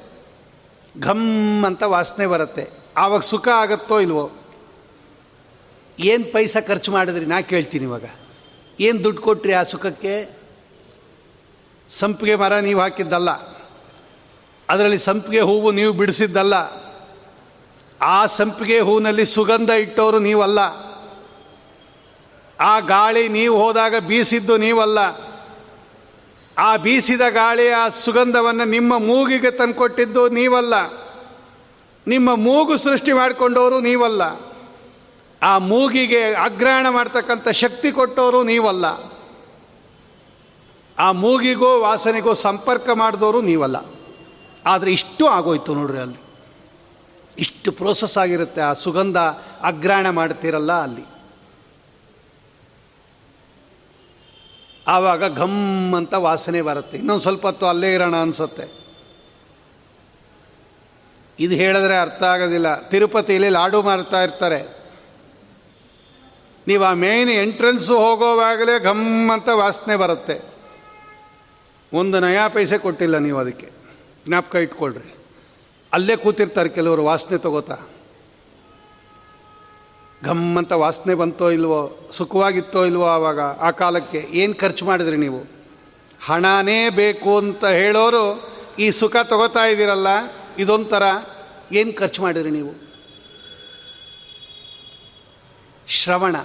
ಘಮ್ ಅಂತ ವಾಸನೆ ಬರುತ್ತೆ. ಆವಾಗ ಸುಖ ಆಗುತ್ತೋ ಇಲ್ವೋ? ಏನು ಪೈಸೆ ಖರ್ಚು ಮಾಡಿದ್ರಿ? ನಾ ಕೇಳ್ತೀನಿ ಇವಾಗ. ಏನು ದುಡ್ಡು ಕೊಟ್ರಿ ಆ ಸುಖಕ್ಕೆ? ಸಂಪಿಗೆ ಮರ ನೀವು ಹಾಕಿದ್ದಲ್ಲ. ಅದರಲ್ಲಿ ಸಂಪಿಗೆ ಹೂವು ನೀವು ಬಿಡಿಸಿದ್ದಲ್ಲ, ಆ ಸಂಪಿಗೆ ಹೂವಿನಲ್ಲಿ ಸುಗಂಧ ಇಟ್ಟವರು ನೀವಲ್ಲ. ಆ ಗಾಳಿ ನೀವು ಹೋದಾಗ ಬೀಸಿದ್ದು ನೀವಲ್ಲ. ಆ ಬೀಸಿದ ಗಾಳಿ ಆ ಸುಗಂಧವನ್ನು ನಿಮ್ಮ ಮೂಗಿಗೆ ತಂದುಕೊಟ್ಟಿದ್ದು ನೀವಲ್ಲ. ನಿಮ್ಮ ಮೂಗು ಸೃಷ್ಟಿ ಮಾಡಿಕೊಂಡವರು ನೀವಲ್ಲ. ಆ ಮೂಗಿಗೆ ಅಗ್ರಹಣ ಮಾಡ್ತಕ್ಕಂಥ ಶಕ್ತಿ ಕೊಟ್ಟವರು ನೀವಲ್ಲ. ಆ ಮೂಗಿಗೂ ವಾಸನೆಗೂ ಸಂಪರ್ಕ ಮಾಡಿದವರು ನೀವಲ್ಲ. ಆದರೆ ಇಷ್ಟು ಆಗೋಯ್ತು ನೋಡ್ರಿ ಅಲ್ಲಿ. ಇಷ್ಟು ಪ್ರೋಸೆಸ್ ಆಗಿರುತ್ತೆ, ಆ ಸುಗಂಧ ಅಗ್ರಹಣ ಮಾಡ್ತೀರಲ್ಲ ಅಲ್ಲಿ. ಆವಾಗ ಘಮ್ ಅಂತ ವಾಸನೆ ಬರುತ್ತೆ. ಇನ್ನೊಂದು ಸ್ವಲ್ಪ ಹೊತ್ತು ಅಲ್ಲೇ ಇರೋಣ ಅನಿಸುತ್ತೆ. ಇದು ಹೇಳಿದ್ರೆ ಅರ್ಥ ಆಗೋದಿಲ್ಲ. ತಿರುಪತಿಯಲ್ಲಿ ಲಾಡು ಮಾರ್ತಾ ಇರ್ತಾರೆ. ನೀವು ಆ ಮೇನ್ ಎಂಟ್ರೆನ್ಸು ಹೋಗೋವಾಗಲೇ ಘಮ್ ಅಂತ ವಾಸನೆ ಬರುತ್ತೆ. ಒಂದು ನಯಾ ಪೈಸೆ ಕೊಟ್ಟಿಲ್ಲ ನೀವು ಅದಕ್ಕೆ. ಜ್ಞಾಪಕ ಇಟ್ಕೊಳ್ರಿ. ಅಲ್ಲೇ ಕೂತಿರ್ತಾರೆ ಕೆಲವರು, ವಾಸನೆ ತಗೋತಾ. ಘಮ್ ಅಂತ ವಾಸನೆ ಬಂತೋ ಇಲ್ವೋ, ಸುಖವಾಗಿತ್ತೋ ಇಲ್ವೋ ಆವಾಗ, ಆ ಕಾಲಕ್ಕೆ ಏನು ಖರ್ಚು ಮಾಡಿದ್ರಿ ನೀವು? ಹಣನೇ ಬೇಕು ಅಂತ ಹೇಳೋರು ಈ ಸುಖ ತಗೋತಾ ಇದ್ದೀರಲ್ಲ, ಇದೊಂಥರ ಏನು ಖರ್ಚು ಮಾಡಿದ್ರಿ ನೀವು? ಶ್ರವಣ.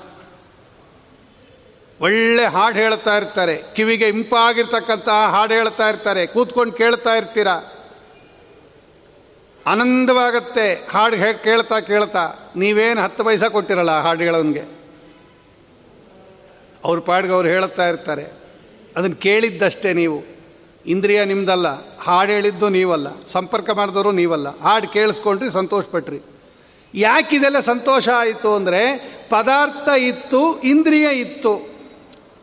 ಒಳ್ಳೆ ಹಾಡು ಹೇಳ್ತಾ ಇರ್ತಾರೆ. ಕಿವಿಗೆ ಇಂಪಾಗಿರ್ತಕ್ಕಂಥ ಹಾಡು ಹೇಳ್ತಾ ಇರ್ತಾರೆ. ಕೂತ್ಕೊಂಡು ಕೇಳ್ತಾ ಇರ್ತೀರ? ಆನಂದವಾಗತ್ತೆ ಹಾಡು ಕೇಳ್ತಾ ಕೇಳ್ತಾ. ನೀವೇನು ಹತ್ತು ಪೈಸ ಕೊಟ್ಟಿರಲ್ಲ ಹಾಡು ಹೇಳೋನ್ಗೆ ಅವ್ರ ಪಾಡ್ಗೆ ಅವ್ರು ಹೇಳುತ್ತಾ ಇರ್ತಾರೆ. ಅದನ್ನು ಕೇಳಿದ್ದಷ್ಟೇ ನೀವು. ಇಂದ್ರಿಯ ನಿಮ್ದಲ್ಲ, ಹಾಡು ಹೇಳಿದ್ದು ನೀವಲ್ಲ, ಸಂಪರ್ಕ ಮಾಡಿದವರು ನೀವಲ್ಲ. ಹಾಡು ಕೇಳಿಸ್ಕೊಂಡ್ರಿ ಸಂತೋಷಪಟ್ರಿ. ಯಾಕಿದೆಲ್ಲ ಸಂತೋಷ ಆಯಿತು ಅಂದರೆ ಪದಾರ್ಥ ಇತ್ತು, ಇಂದ್ರಿಯ ಇತ್ತು.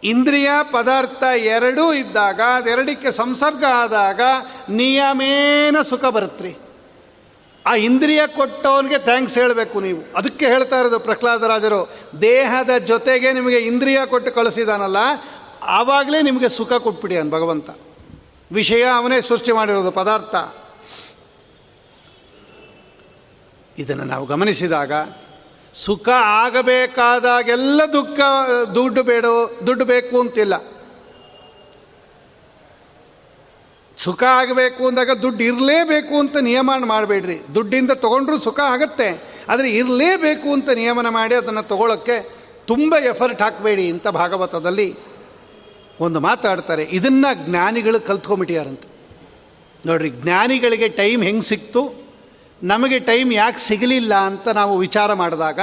ಇಂದ್ರಿಯ ಪದಾರ್ಥ ಎರಡೂ ಇದ್ದಾಗ, ಅದೆರಡಕ್ಕೆ ಸಂಸರ್ಗ ಆದಾಗ ನಿಯಮೇನ ಸುಖ ಬರುತ್ತೆ ಆ ಇಂದ್ರಿಯ ಕೊಟ್ಟವನಿಗೆ ಥ್ಯಾಂಕ್ಸ್ ಹೇಳಬೇಕು ನೀವು. ಅದಕ್ಕೆ ಹೇಳ್ತಾ ಇರೋದು ಪ್ರಹ್ಲಾದರಾಜರು ದೇಹದ ಜೊತೆಗೆ ನಿಮಗೆ ಇಂದ್ರಿಯ ಕೊಟ್ಟು ಕಳಿಸಿದಾನಲ್ಲ, ಆವಾಗಲೇ ನಿಮಗೆ ಸುಖ ಕೊಟ್ಬಿಡಿ ಅನ್ ಭಗವಂತ. ವಿಷಯ ಅವನೇ ಸೃಷ್ಟಿ ಮಾಡಿರೋದು, ಪದಾರ್ಥ. ಇದನ್ನು ನಾವು ಗಮನಿಸಿದಾಗ ಸುಖ ಆಗಬೇಕಾದಾಗೆಲ್ಲ ದುಃಖ, ದುಡ್ಡು ಬೇಡ, ದುಡ್ಡು ಬೇಕು ಅಂತಿಲ್ಲ. ಸುಖ ಆಗಬೇಕು ಅಂದಾಗ ದುಡ್ಡು ಇರಲೇಬೇಕು ಅಂತ ನಿಯಮನ ಮಾಡಬೇಡ್ರಿ. ದುಡ್ಡಿಂದ ತೊಗೊಂಡ್ರೂ ಸುಖ ಆಗತ್ತೆ. ಆದರೆ ಇರಲೇಬೇಕು ಅಂತ ನಿಯಮನ ಮಾಡಿ ಅದನ್ನು ತಗೊಳ್ಳೋಕ್ಕೆ ತುಂಬ ಎಫರ್ಟ್ ಹಾಕಬೇಡಿ ಅಂತ ಭಾಗವತದಲ್ಲಿ ಒಂದು ಮಾತಾಡ್ತಾರೆ. ಇದನ್ನು ಜ್ಞಾನಿಗಳು ಕಲ್ತ್ಕೊಂಬಿಟ್ಟಿಯಾರಂತೆ ನೋಡ್ರಿ, ಜ್ಞಾನಿಗಳಿಗೆ ಟೈಮ್ ಹೆಂಗೆ ಸಿಕ್ತು? ನಮಗೆ ಟೈಮ್ ಯಾಕೆ ಸಿಗಲಿಲ್ಲ ಅಂತ ನಾವು ವಿಚಾರ ಮಾಡಿದಾಗ,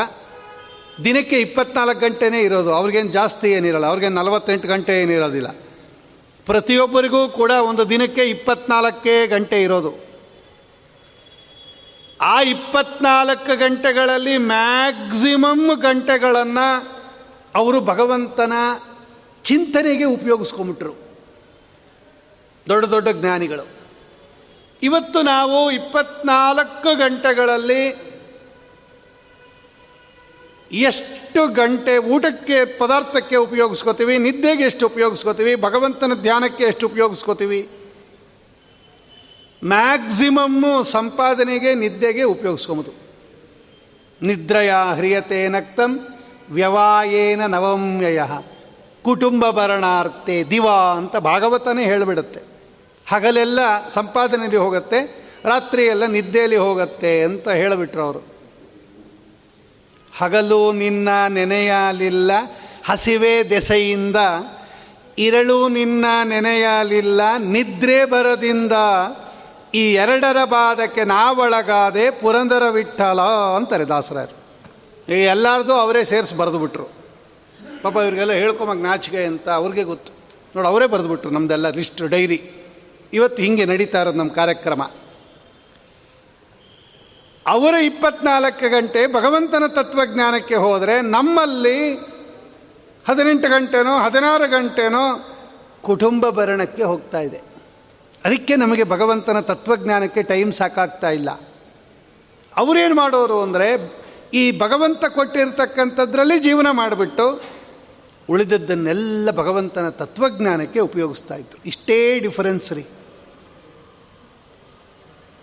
ದಿನಕ್ಕೆ ಇಪ್ಪತ್ನಾಲ್ಕು ಗಂಟೆನೇ ಇರೋದು, ಅವ್ರಿಗೇನು ಜಾಸ್ತಿ ಏನಿರಲ್ಲ, ಅವ್ರಿಗೇನು ನಲವತ್ತೆಂಟು ಗಂಟೆ ಏನಿರೋದಿಲ್ಲ. ಪ್ರತಿಯೊಬ್ಬರಿಗೂ ಕೂಡ ಒಂದು ದಿನಕ್ಕೆ ಇಪ್ಪತ್ನಾಲ್ಕೇ ಗಂಟೆ ಇರೋದು. ಆ ಇಪ್ಪತ್ನಾಲ್ಕು ಗಂಟೆಗಳಲ್ಲಿ ಮ್ಯಾಕ್ಸಿಮಮ್ ಗಂಟೆಗಳನ್ನು ಅವರು ಭಗವಂತನ ಚಿಂತನೆಗೆ ಉಪಯೋಗಿಸ್ಕೊಂಬಿಟ್ರು. ದೊಡ್ಡ ದೊಡ್ಡ ಜ್ಞಾನಿಗಳು. ಇವತ್ತು ನಾವು ಇಪ್ಪತ್ನಾಲ್ಕು ಗಂಟೆಗಳಲ್ಲಿ ಎಷ್ಟು ಗಂಟೆ ಊಟಕ್ಕೆ, ಪದಾರ್ಥಕ್ಕೆ ಉಪಯೋಗಿಸ್ಕೋತೀವಿ, ನಿದ್ದೆಗೆ ಎಷ್ಟು ಉಪಯೋಗಿಸ್ಕೋತೀವಿ, ಭಗವಂತನ ಧ್ಯಾನಕ್ಕೆ ಎಷ್ಟು ಉಪಯೋಗಿಸ್ಕೋತೀವಿ ಮ್ಯಾಕ್ಸಿಮಮ್ಮು ಸಂಪಾದನೆಗೆ, ನಿದ್ದೆಗೆ ಉಪಯೋಗಿಸ್ಕೊಬೋದು. ನಿದ್ರಯ ಹ್ರಿಯತೆ ನಕ್ತಂ ವ್ಯವಾಯೇನ ನವಮ್ಯಯ. ಕುಟುಂಬ ಭರಣಾರ್ಥೆ ದಿವಾ ಅಂತ ಭಾಗವತನೇ ಹೇಳಿಬಿಡುತ್ತೆ. ಹಗಲೆಲ್ಲ ಸಂಪಾದನೆಯಲ್ಲಿ ಹೋಗುತ್ತೆ ರಾತ್ರಿ ಎಲ್ಲ ನಿದ್ದೆಯಲ್ಲಿ ಹೋಗುತ್ತೆ ಅಂತ ಹೇಳಿಬಿಟ್ರು ಅವರು. ಹಗಲು ನಿನ್ನ ನೆನೆಯಲಿಲ್ಲ, ಹಸಿವೆ ದೆಸೆಯಿಂದ, ಇರಳು ನಿನ್ನ ನೆನೆಯಲಿಲ್ಲ, ನಿದ್ರೆ ಬರದಿಂದ, ಈ ಎರಡರ ಬಾಧಕ್ಕೆ ನಾವೊಳಗಾದೆ ಪುರಂದರ ವಿಠಲ ಅಂತಾರೆ ದಾಸರಾಯರು. ಈ ಎಲ್ಲರದು ಅವರೇ ಸೇರಿಸಿ ಬರೆದುಬಿಟ್ರು. ಪಾಪ ಇವ್ರಿಗೆಲ್ಲ ಹೇಳ್ಕೊಂಬಾಗ ನಾಚಿಕೆ ಅಂತ ಅವ್ರಿಗೆ ಗೊತ್ತು. ನೋಡಿ, ಅವರೇ ಬರೆದುಬಿಟ್ರು ನಮ್ಮದೆಲ್ಲ ಲಿಸ್ಟ್, ಡೈರಿ. ಇವತ್ತು ಹೀಗೆ ನಡೀತಾ ಇರೋದು ನಮ್ಮ ಕಾರ್ಯಕ್ರಮ. ಅವರ ಇಪ್ಪತ್ನಾಲ್ಕು ಗಂಟೆ ಭಗವಂತನ ತತ್ವಜ್ಞಾನಕ್ಕೆ ಹೋದರೆ ನಮ್ಮಲ್ಲಿ ಹದಿನೆಂಟು ಗಂಟೆನೋ, ಹದಿನಾರು ಗಂಟೆನೋ ಕುಟುಂಬ ಭರಣಕ್ಕೆ ಹೋಗ್ತಾ ಇದೆ. ಅದಕ್ಕೆ ನಮಗೆ ಭಗವಂತನ ತತ್ವಜ್ಞಾನಕ್ಕೆ ಟೈಮ್ ಸಾಕಾಗ್ತಾ ಇಲ್ಲ. ಅವರೇನು ಮಾಡೋರು ಅಂದರೆ ಈ ಭಗವಂತ ಕೊಟ್ಟಿರ್ತಕ್ಕಂಥದ್ರಲ್ಲಿ ಜೀವನ ಮಾಡಿಬಿಟ್ಟು ಉಳಿದದ್ದನ್ನೆಲ್ಲ ಭಗವಂತನ ತತ್ವಜ್ಞಾನಕ್ಕೆ ಉಪಯೋಗಿಸ್ತಾ ಇತ್ತು. ಇಷ್ಟೇ ಡಿಫರೆನ್ಸ್ ರೀ.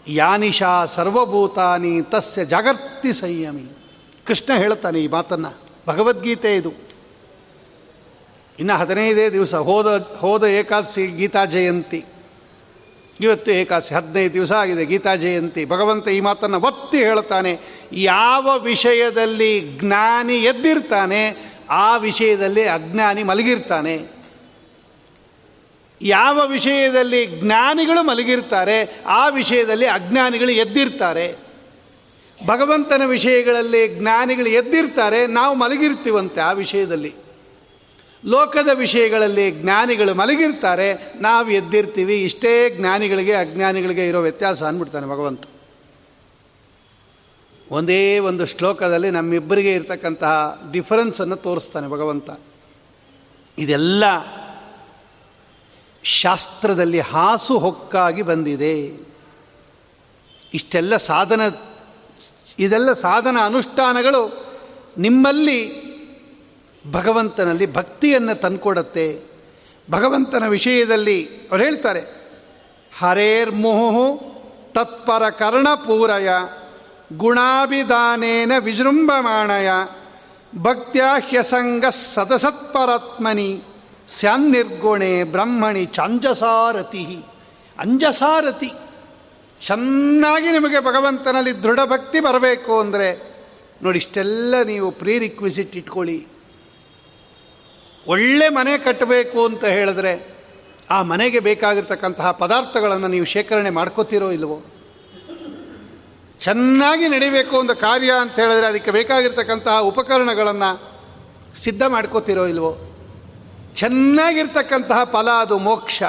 ಯಾನಿಶಾ ಸರ್ವಭೂತಾನಿ ತಸ್ಯ ಜಾಗರ್ತಿ ಸಂಯಮಿ. ಕೃಷ್ಣ ಹೇಳ್ತಾನೆ ಈ ಮಾತನ್ನು. ಭಗವದ್ಗೀತೆ ಇದು. ಇನ್ನು ಹದಿನೈದೇ ದಿವಸ, ಹೋದ ಹೋದ ಏಕಾದಶಿ ಗೀತಾ ಜಯಂತಿ. ಇವತ್ತು ಏಕಾದಶಿ, ಹದಿನೈದು ದಿವಸ ಆಗಿದೆ ಗೀತಾ ಜಯಂತಿ. ಭಗವಂತ ಈ ಮಾತನ್ನು ಒತ್ತಿ ಹೇಳ್ತಾನೆ, ಯಾವ ವಿಷಯದಲ್ಲಿ ಜ್ಞಾನಿ ಎದ್ದಿರ್ತಾನೆ, ಆ ವಿಷಯದಲ್ಲಿ ಅಜ್ಞಾನಿ ಮಲಗಿರ್ತಾನೆ. ಯಾವ ವಿಷಯದಲ್ಲಿ ಜ್ಞಾನಿಗಳು ಮಲಗಿರ್ತಾರೆ, ಆ ವಿಷಯದಲ್ಲಿ ಅಜ್ಞಾನಿಗಳು ಎದ್ದಿರ್ತಾರೆ. ಭಗವಂತನ ವಿಷಯಗಳಲ್ಲಿ ಜ್ಞಾನಿಗಳು ಎದ್ದಿರ್ತಾರೆ, ನಾವು ಮಲಗಿರ್ತೀವಂತೆ ಆ ವಿಷಯದಲ್ಲಿ. ಲೋಕದ ವಿಷಯಗಳಲ್ಲಿ ಜ್ಞಾನಿಗಳು ಮಲಗಿರ್ತಾರೆ, ನಾವು ಎದ್ದಿರ್ತೀವಿ, ಇಷ್ಟೇ ಜ್ಞಾನಿಗಳಿಗೆ, ಅಜ್ಞಾನಿಗಳಿಗೆ ಇರೋ ವ್ಯತ್ಯಾಸ ಅಂದ್ಬಿಡ್ತಾನೆ ಭಗವಂತ. ಒಂದೇ ಒಂದು ಶ್ಲೋಕದಲ್ಲಿ ನಮ್ಮಿಬ್ಬರಿಗೆ ಇರತಕ್ಕಂತಹ ಡಿಫರೆನ್ಸನ್ನು ತೋರಿಸ್ತಾನೆ ಭಗವಂತ. ಇದೆಲ್ಲ ಶಾಸ್ತ್ರದಲ್ಲಿ ಹಾಸು ಹೊಕ್ಕಾಗಿ ಬಂದಿದೆ. ಇಷ್ಟೆಲ್ಲ ಸಾಧನ, ಇದೆಲ್ಲ ಸಾಧನ ಅನುಷ್ಠಾನಗಳು ನಿಮ್ಮಲ್ಲಿ ಭಗವಂತನಲ್ಲಿ ಭಕ್ತಿಯನ್ನು ತಂದುಕೊಡತ್ತೆ. ಭಗವಂತನ ವಿಷಯದಲ್ಲಿ ಅವ್ರು ಹೇಳ್ತಾರೆ ಹರೇರ್ಮುಹು ತತ್ಪರ ಕರ್ಣಪೂರಯ ಗುಣಾಭಿಧಾನೇನ ವಿಜೃಂಭಮಾಣಯ, ಭಕ್ತ್ಯಾಹ್ಯಸಂಗ ಸದಸತ್ಪರಾತ್ಮನಿ. ಸ್ಯಾನ್ನಿರ್ಗುಣೆ ಬ್ರಹ್ಮಣಿ ಚಾಂಜಸಾರತಿ ಅಂಜಸಾರತಿ ಚೆನ್ನಾಗಿ ನಿಮಗೆ ಭಗವಂತನಲ್ಲಿ ದೃಢ ಭಕ್ತಿ ಬರಬೇಕು ಅಂದರೆ ನೋಡಿ ಇಷ್ಟೆಲ್ಲ ನೀವು ಪ್ರೀ ರಿಕ್ವಿಸಿಟ್ ಇಟ್ಕೊಳ್ಳಿ. ಒಳ್ಳೆ ಮನೆ ಕಟ್ಟಬೇಕು ಅಂತ ಹೇಳಿದ್ರೆ ಆ ಮನೆಗೆ ಬೇಕಾಗಿರ್ತಕ್ಕಂತಹ ಪದಾರ್ಥಗಳನ್ನು ನೀವು ಶೇಖರಣೆ ಮಾಡ್ಕೋತಿರೋ ಇಲ್ವೋ? ಚೆನ್ನಾಗಿ ನಡಿಬೇಕು ಒಂದು ಕಾರ್ಯ ಅಂತ ಹೇಳಿದ್ರೆ ಅದಕ್ಕೆ ಬೇಕಾಗಿರ್ತಕ್ಕಂತಹ ಉಪಕರಣಗಳನ್ನು ಸಿದ್ಧ ಮಾಡ್ಕೋತಿರೋ ಇಲ್ವೋ? ಚೆನ್ನಾಗಿರ್ತಕ್ಕಂತಹ ಫಲ ಅದು ಮೋಕ್ಷ.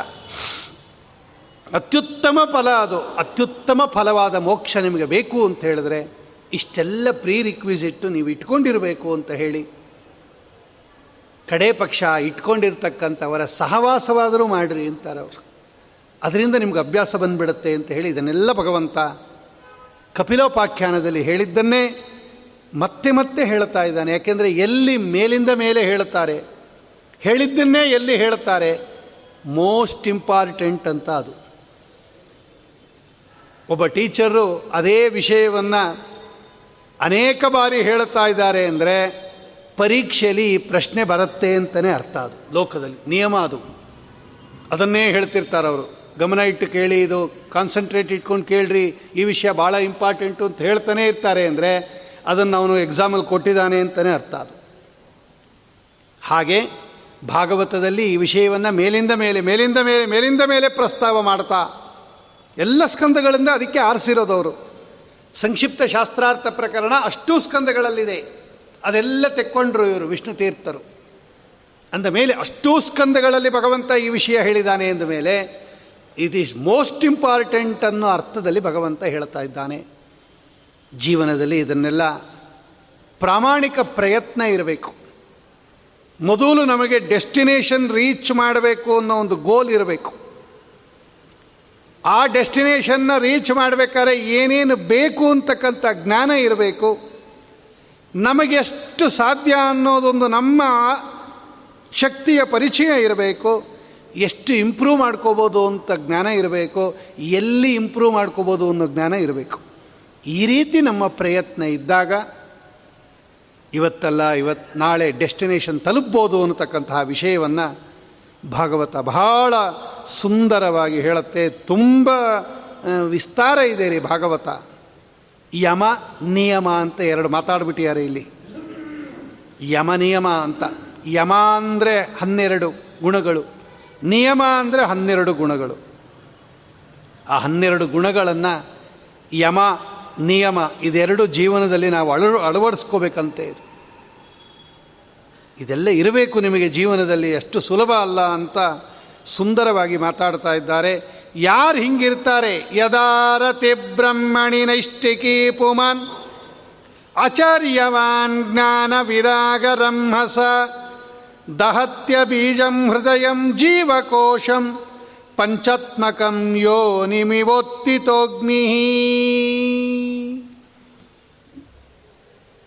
ಅತ್ಯುತ್ತಮ ಫಲ ಅದು, ಅತ್ಯುತ್ತಮ ಫಲವಾದ ಮೋಕ್ಷ ನಿಮಗೆ ಬೇಕು ಅಂತ ಹೇಳಿದ್ರೆ ಇಷ್ಟೆಲ್ಲ ಪ್ರೀ ರಿಕ್ವಿಸಿಟ್ಟು ನೀವು ಇಟ್ಕೊಂಡಿರಬೇಕು ಅಂತ ಹೇಳಿ. ಕಡೆ ಪಕ್ಷ ಇಟ್ಕೊಂಡಿರ್ತಕ್ಕಂಥವರ ಸಹವಾಸವಾದರೂ ಮಾಡಿರಿ ಅಂತಾರೆ ಅವರು. ಅದರಿಂದ ನಿಮ್ಗೆ ಅಭ್ಯಾಸ ಬಂದ್ಬಿಡುತ್ತೆ ಅಂತ ಹೇಳಿ ಇದನ್ನೆಲ್ಲ ಭಗವಂತ ಕಪಿಲೋಪಾಖ್ಯಾನದಲ್ಲಿ ಹೇಳಿದ್ದನ್ನೇ ಮತ್ತೆ ಮತ್ತೆ ಹೇಳ್ತಾ ಇದ್ದಾನೆ. ಯಾಕೆಂದರೆ ಎಲ್ಲಿ ಮೇಲಿಂದ ಮೇಲೆ ಹೇಳುತ್ತಾರೆ ಹೇಳಿದ್ದನ್ನೇ ಎಲ್ಲಿ ಹೇಳ್ತಾರೆ ಮೋಸ್ಟ್ ಇಂಪಾರ್ಟೆಂಟ್ ಅಂತ ಅದು. ಒಬ್ಬ ಟೀಚರು ಅದೇ ವಿಷಯವನ್ನು ಅನೇಕ ಬಾರಿ ಹೇಳ್ತಾ ಇದ್ದಾರೆ ಅಂದರೆ ಪರೀಕ್ಷೆಯಲ್ಲಿ ಈ ಪ್ರಶ್ನೆ ಬರುತ್ತೆ ಅಂತಲೇ ಅರ್ಥ ಅದು, ಲೋಕದಲ್ಲಿ, ನಿಯಮ ಅದು. ಅದನ್ನೇ ಹೇಳ್ತಿರ್ತಾರೆ ಅವರು. ಗಮನ ಇಟ್ಟು ಕೇಳಿ, ಇದು ಕಾನ್ಸಂಟ್ರೇಟ್ ಇಟ್ಕೊಂಡು ಕೇಳ್ರಿ, ಈ ವಿಷಯ ಭಾಳ ಇಂಪಾರ್ಟೆಂಟು ಅಂತ ಹೇಳ್ತಾನೆ ಇರ್ತಾರೆ ಅಂದರೆ ಅದನ್ನು ಅವನು ಎಕ್ಸಾಮಲ್ಲಿ ಕೊಟ್ಟಿದ್ದಾನೆ ಅಂತಲೇ ಅರ್ಥ ಅದು. ಹಾಗೆ ಭಾಗವತದಲ್ಲಿ ಈ ವಿಷಯವನ್ನು ಮೇಲಿಂದ ಮೇಲೆ ಮೇಲಿಂದ ಮೇಲೆ ಮೇಲಿಂದ ಮೇಲೆ ಪ್ರಸ್ತಾವ ಮಾಡ್ತಾ, ಎಲ್ಲ ಸ್ಕಂದಗಳಿಂದ ಅದಕ್ಕೆ ಆರಿಸಿರೋದವರು ಸಂಕ್ಷಿಪ್ತ ಶಾಸ್ತ್ರಾರ್ಥ ಪ್ರಕರಣ ಅಷ್ಟೂ ಸ್ಕಂದಗಳಲ್ಲಿದೆ. ಅದೆಲ್ಲ ತೆಕ್ಕೊಂಡ್ರು ಇವರು ವಿಷ್ಣು ತೀರ್ಥರು. ಅಂದ ಮೇಲೆ ಅಷ್ಟೂ ಸ್ಕಂದಗಳಲ್ಲಿ ಭಗವಂತ ಈ ವಿಷಯ ಹೇಳಿದ್ದಾನೆ ಎಂದ ಮೇಲೆ ಇಟ್ ಈಸ್ ಮೋಸ್ಟ್ ಇಂಪಾರ್ಟೆಂಟ್ ಅನ್ನೋ ಅರ್ಥದಲ್ಲಿ ಭಗವಂತ ಹೇಳ್ತಾ ಇದ್ದಾನೆ. ಜೀವನದಲ್ಲಿ ಇದನ್ನೆಲ್ಲ ಪ್ರಾಮಾಣಿಕ ಪ್ರಯತ್ನ ಇರಬೇಕು. ಮೊದಲು ನಮಗೆ ಡೆಸ್ಟಿನೇಷನ್ ರೀಚ್ ಮಾಡಬೇಕು ಅನ್ನೋ ಒಂದು ಗೋಲ್ ಇರಬೇಕು. ಆ ಡೆಸ್ಟಿನೇಷನ್ನ ರೀಚ್ ಮಾಡಬೇಕಾದ್ರೆ ಏನೇನು ಬೇಕು ಅಂತಕ್ಕಂಥ ಜ್ಞಾನ ಇರಬೇಕು. ನಮಗೆ ಎಷ್ಟು ಸಾಧ್ಯ ಅನ್ನೋದೊಂದು ನಮ್ಮ ಶಕ್ತಿಯ ಪರಿಚಯ ಇರಬೇಕು. ಎಷ್ಟು ಇಂಪ್ರೂವ್ ಮಾಡ್ಕೋಬೋದು ಅಂತ ಜ್ಞಾನ ಇರಬೇಕು. ಎಲ್ಲಿ ಇಂಪ್ರೂವ್ ಮಾಡ್ಕೋಬೋದು ಅನ್ನೋ ಜ್ಞಾನ ಇರಬೇಕು. ಈ ರೀತಿ ನಮ್ಮ ಪ್ರಯತ್ನ ಇದ್ದಾಗ ಇವತ್ತಲ್ಲ ಇವತ್ತು ನಾಳೆ ಡೆಸ್ಟಿನೇಷನ್ ತಲುಪ್ಬೋದು ಅನ್ನತಕ್ಕಂತಹ ವಿಷಯವನ್ನು ಭಾಗವತ ಬಹಳ ಸುಂದರವಾಗಿ ಹೇಳುತ್ತೆ. ತುಂಬ ವಿಸ್ತಾರ ಇದೆ ರೀ ಭಾಗವತ. ಯಮ ನಿಯಮ ಅಂತ ಎರಡು ಮಾತಾಡ್ಬಿಟ್ಟಿದ್ದಾರೆ ಇಲ್ಲಿ. ಯಮ ನಿಯಮ ಅಂತ. ಯಮ ಅಂದರೆ ಹನ್ನೆರಡು ಗುಣಗಳು. ನಿಯಮ ಅಂದರೆ ಹನ್ನೆರಡು ಗುಣಗಳು. ಆ ಹನ್ನೆರಡು ಗುಣಗಳನ್ನು ಯಮ ನಿಯಮ, ಇದೆರಡು ಜೀವನದಲ್ಲಿ ನಾವು ಅಳ ಅಳವಡಿಸ್ಕೋಬೇಕಂತೆ ಇದು. ಇದೆಲ್ಲ ಇರಬೇಕು ನಿಮಗೆ ಜೀವನದಲ್ಲಿ, ಎಷ್ಟು ಸುಲಭ ಅಲ್ಲ ಅಂತ ಸುಂದರವಾಗಿ ಮಾತಾಡ್ತಾ ಇದ್ದಾರೆ. ಯಾರು ಹಿಂಗಿರ್ತಾರೆ? ಯದಾರತಿ ಬ್ರಹ್ಮಣಿ ನೈಷ್ಟಿಕಿ ಪುಮಾನ್. ಆಚಾರ್ಯವಾನ್ ಜ್ಞಾನ ವಿರಾಗ ರಂಹಸ. ದಹತ್ಯ ಬೀಜಂ ಹೃದಯಂ ಜೀವಕೋಶಂ. ಪಂಚಾತ್ಮಕಂ ಯೋ ನಿಮಿವೊತ್ತಿತೋಗ್ನಿ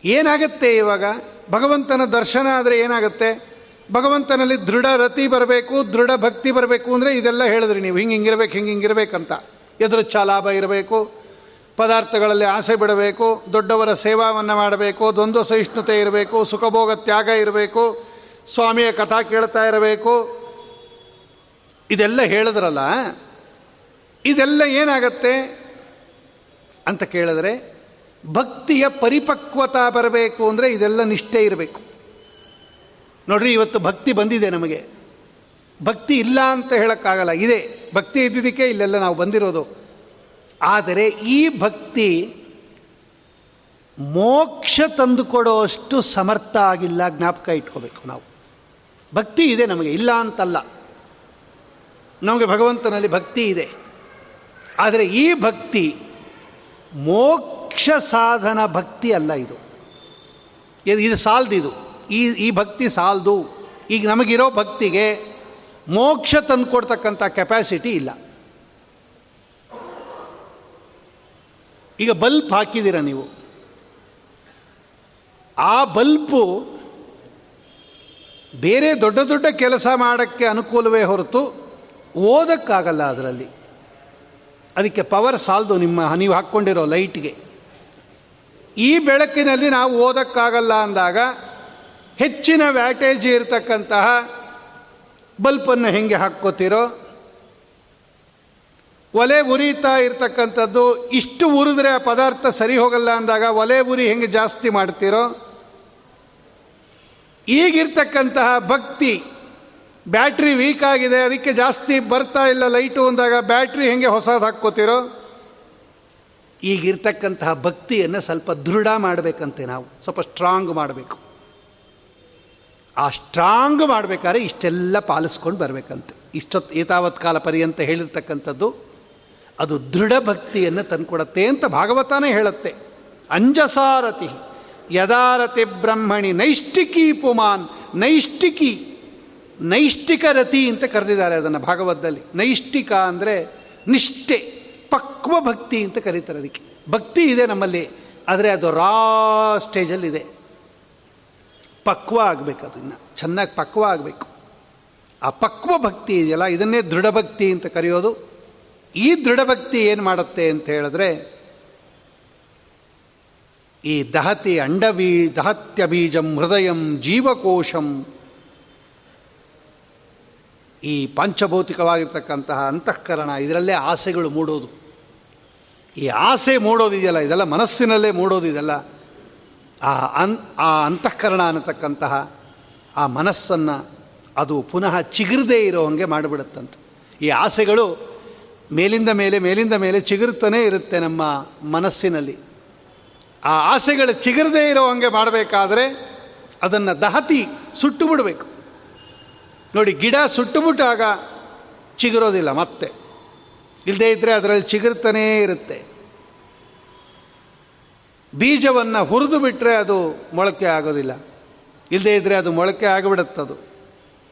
ಏನಾಗತ್ತೆ ಇವಾಗ? ಭಗವಂತನ ದರ್ಶನ ಆದರೆ ಏನಾಗುತ್ತೆ? ಭಗವಂತನಲ್ಲಿ ದೃಢ ರತಿ ಬರಬೇಕು, ದೃಢ ಭಕ್ತಿ ಬರಬೇಕು ಅಂದರೆ ಇದೆಲ್ಲ ಹೇಳಿದ್ರಿ ನೀವು. ಹಿಂಗೆ ಹಿಂಗಿರ್ಬೇಕು, ಹಿಂಗೆ ಹಿಂಗಿರ್ಬೇಕಂತ. ಎದುರು ಲಾಭ ಇರಬೇಕು, ಪದಾರ್ಥಗಳಲ್ಲಿ ಆಸೆ ಬಿಡಬೇಕು, ದೊಡ್ಡವರ ಸೇವಾವನ್ನು ಮಾಡಬೇಕು, ದ್ವಂದ್ವ ಸಹಿಷ್ಣುತೆ ಇರಬೇಕು, ಸುಖಭೋಗ ತ್ಯಾಗ ಇರಬೇಕು, ಸ್ವಾಮಿಯ ಕಥಾ ಕೇಳ್ತಾ ಇರಬೇಕು ಇದೆಲ್ಲ ಹೇಳಿದ್ರಲ್ಲ, ಇದೆಲ್ಲ ಏನಾಗತ್ತೆ ಅಂತ ಕೇಳಿದ್ರೆ, ಭಕ್ತಿಯ ಪರಿಪಕ್ವತಾ ಬರಬೇಕು ಅಂದರೆ ಇದೆಲ್ಲ ನಿಷ್ಠೆ ಇರಬೇಕು. ನೋಡ್ರಿ, ಇವತ್ತು ಭಕ್ತಿ ಬಂದಿದೆ ನಮಗೆ. ಭಕ್ತಿ ಇಲ್ಲ ಅಂತ ಹೇಳೋಕ್ಕಾಗಲ್ಲ, ಇದೆ. ಭಕ್ತಿ ಇದ್ದಿದ್ದಕ್ಕೆ ಇಲ್ಲೆಲ್ಲ ನಾವು ಬಂದಿರೋದು. ಆದರೆ ಈ ಭಕ್ತಿ ಮೋಕ್ಷ ತಂದುಕೊಡೋಷ್ಟು ಸಮರ್ಥ ಆಗಿಲ್ಲ, ಜ್ಞಾಪಕ ಇಟ್ಕೋಬೇಕು ನಾವು. ಭಕ್ತಿ ಇದೆ ನಮಗೆ, ಇಲ್ಲ ಅಂತಲ್ಲ. ನಮಗೆ ಭಗವಂತನಲ್ಲಿ ಭಕ್ತಿ ಇದೆ. ಆದರೆ ಈ ಭಕ್ತಿ ಮೋಕ್ಷ ಸಾಧನ ಭಕ್ತಿ ಅಲ್ಲ ಇದು. ಇದು ಸಾಲ್ದಿದು. ಈ ಈ ಭಕ್ತಿ ಸಾಲ್ದು. ಈಗ ನಮಗಿರೋ ಭಕ್ತಿಗೆ ಮೋಕ್ಷ ತಂದುಕೊಡ್ತಕ್ಕಂಥ ಕೆಪಾಸಿಟಿ ಇಲ್ಲ. ಈಗ ಬಲ್ಪ್ ಹಾಕಿದ್ದೀರ ನೀವು? ಆ ಬಲ್ಪು ಬೇರೆ ದೊಡ್ಡ ದೊಡ್ಡ ಕೆಲಸ ಮಾಡೋಕ್ಕೆ ಅನುಕೂಲವೇ ಹೊರತು ಓದಕ್ಕಾಗಲ್ಲ ಅದರಲ್ಲಿ. ಅದಕ್ಕೆ ಪವರ್ ಸಾಲದು ನಿಮ್ಮ, ನೀವು ಹಾಕ್ಕೊಂಡಿರೋ ಲೈಟ್ಗೆ. ಈ ಬೆಳಕಿನಲ್ಲಿ ನಾವು ಓದಕ್ಕಾಗಲ್ಲ ಅಂದಾಗ ಹೆಚ್ಚಿನ ವ್ಯಾಟೇಜ್ ಇರತಕ್ಕಂತಹ ಬಲ್ಪನ್ನು ಹೆಂಗೆ ಹಾಕ್ಕೋತಿರೋ, ಒಲೆ ಉರಿತಾ ಇರ್ತಕ್ಕಂಥದ್ದು ಇಷ್ಟು ಉರಿದ್ರೆ ಆ ಪದಾರ್ಥ ಸರಿ ಹೋಗಲ್ಲ ಅಂದಾಗ ಒಲೆ ಉರಿ ಹೆಂಗೆ ಜಾಸ್ತಿ ಮಾಡ್ತಿರೋ, ಈಗಿರ್ತಕ್ಕಂತಹ ಭಕ್ತಿ ಬ್ಯಾಟ್ರಿ ವೀಕ್ ಆಗಿದೆ, ಅದಕ್ಕೆ ಜಾಸ್ತಿ ಬರ್ತಾ ಇಲ್ಲ ಲೈಟು ಅಂದಾಗ ಬ್ಯಾಟ್ರಿ ಹೆಂಗೆ ಹೊಸದು ಹಾಕ್ಕೋತಿರೋ? ಈಗಿರ್ತಕ್ಕಂತಹ ಭಕ್ತಿಯನ್ನು ಸ್ವಲ್ಪ ದೃಢ ಮಾಡಬೇಕಂತೆ ನಾವು, ಸ್ವಲ್ಪ ಸ್ಟ್ರಾಂಗ್ ಮಾಡಬೇಕು. ಆ ಸ್ಟ್ರಾಂಗ್ ಮಾಡಬೇಕಾದ್ರೆ ಇಷ್ಟೆಲ್ಲ ಪಾಲಿಸ್ಕೊಂಡು ಬರಬೇಕಂತೆ. ಇಷ್ಟೊತ್ತು ಏತಾವತ್ ಕಾಲ ಪರ್ಯಂತ ಹೇಳಿರ್ತಕ್ಕಂಥದ್ದು, ಅದು ದೃಢ ಭಕ್ತಿಯನ್ನು ತಂದುಕೊಡತ್ತೆ ಅಂತ ಭಾಗವತಾನೇ ಹೇಳುತ್ತೆ. ಅಂಜಸಾರತಿ ಯದಾರತಿ ಬ್ರಹ್ಮಣಿ ನೈಷ್ಠಿಕಿ ಪುಮಾನ್ ನೈಷ್ಟಿಕಿ ನೈಷ್ಟಿಕ ರತಿ ಅಂತ ಕರೆದಿದ್ದಾರೆ ಅದನ್ನು ಭಾಗವತದಲ್ಲಿ. ನೈಷ್ಠಿಕ ಅಂದರೆ ನಿಷ್ಠೆ, ಪಕ್ವ ಭಕ್ತಿ ಅಂತ ಕರೀತಾರೆ ಅದಕ್ಕೆ. ಭಕ್ತಿ ಇದೆ ನಮ್ಮಲ್ಲಿ, ಆದರೆ ಅದು ರಾ ಸ್ಟೇಜಲ್ಲಿದೆ ಪಕ್ವ ಆಗಬೇಕು ಅದನ್ನು ಚೆನ್ನಾಗಿ ಪಕ್ವ ಆಗಬೇಕು. ಆ ಪಕ್ವ ಭಕ್ತಿ ಇದೆಯಲ್ಲ, ಇದನ್ನೇ ದೃಢಭಕ್ತಿ ಅಂತ ಕರೆಯೋದು. ಈ ದೃಢಭಕ್ತಿ ಏನು ಮಾಡುತ್ತೆ ಅಂತ ಹೇಳಿದ್ರೆ, ಈ ದಹತಿ ಅಂಡಬೀ, ದಹತ್ಯ ಬೀಜಂ ಹೃದಯಂ ಜೀವಕೋಶಂ ಈ ಪಂಚಭೌತಿಕವಾಗಿರ್ತಕ್ಕಂತಹ ಅಂತಃಕರಣ, ಇದರಲ್ಲೇ ಆಸೆಗಳು ಮೂಡೋದು. ಈ ಆಸೆ ಮೂಡೋದಿದೆಯಲ್ಲ ಇದೆಲ್ಲ ಮನಸ್ಸಿನಲ್ಲೇ ಮೂಡೋದು ಇದೆಲ್ಲ. ಆ ಅನ್, ಆ ಅಂತಃಕರಣ ಅನ್ನತಕ್ಕಂತಹ ಆ ಮನಸ್ಸನ್ನು ಅದು ಪುನಃ ಚಿಗುರದೇ ಇರೋ ಹಾಗೆ ಮಾಡಿಬಿಡುತ್ತಂತೆ. ಈ ಆಸೆಗಳು ಮೇಲಿಂದ ಮೇಲೆ ಮೇಲಿಂದ ಮೇಲೆ ಚಿಗುರುತ್ತನೇ ಇರುತ್ತೆ ನಮ್ಮ ಮನಸ್ಸಿನಲ್ಲಿ. ಆ ಆಸೆಗಳು ಚಿಗುರದೇ ಇರೋ ಹಾಗೆ ಮಾಡಬೇಕಾದ್ರೆ ಅದನ್ನು ದಹತಿ ಸುಟ್ಟು ಬಿಡಬೇಕು. ನೋಡಿ, ಗಿಡ ಸುಟ್ಟುಬಿಟ್ಟಾಗ ಚಿಗುರೋದಿಲ್ಲ, ಮತ್ತೆ. ಇಲ್ಲದೇ ಇದ್ದರೆ ಅದರಲ್ಲಿ ಚಿಗುರ್ತಾನೇ ಇರುತ್ತೆ. ಬೀಜವನ್ನು ಹುರಿದು ಬಿಟ್ಟರೆ ಅದು ಮೊಳಕೆ ಆಗೋದಿಲ್ಲ. ಇಲ್ಲದೇ ಇದ್ದರೆ ಅದು ಮೊಳಕೆ ಆಗಿಬಿಡುತ್ತದು.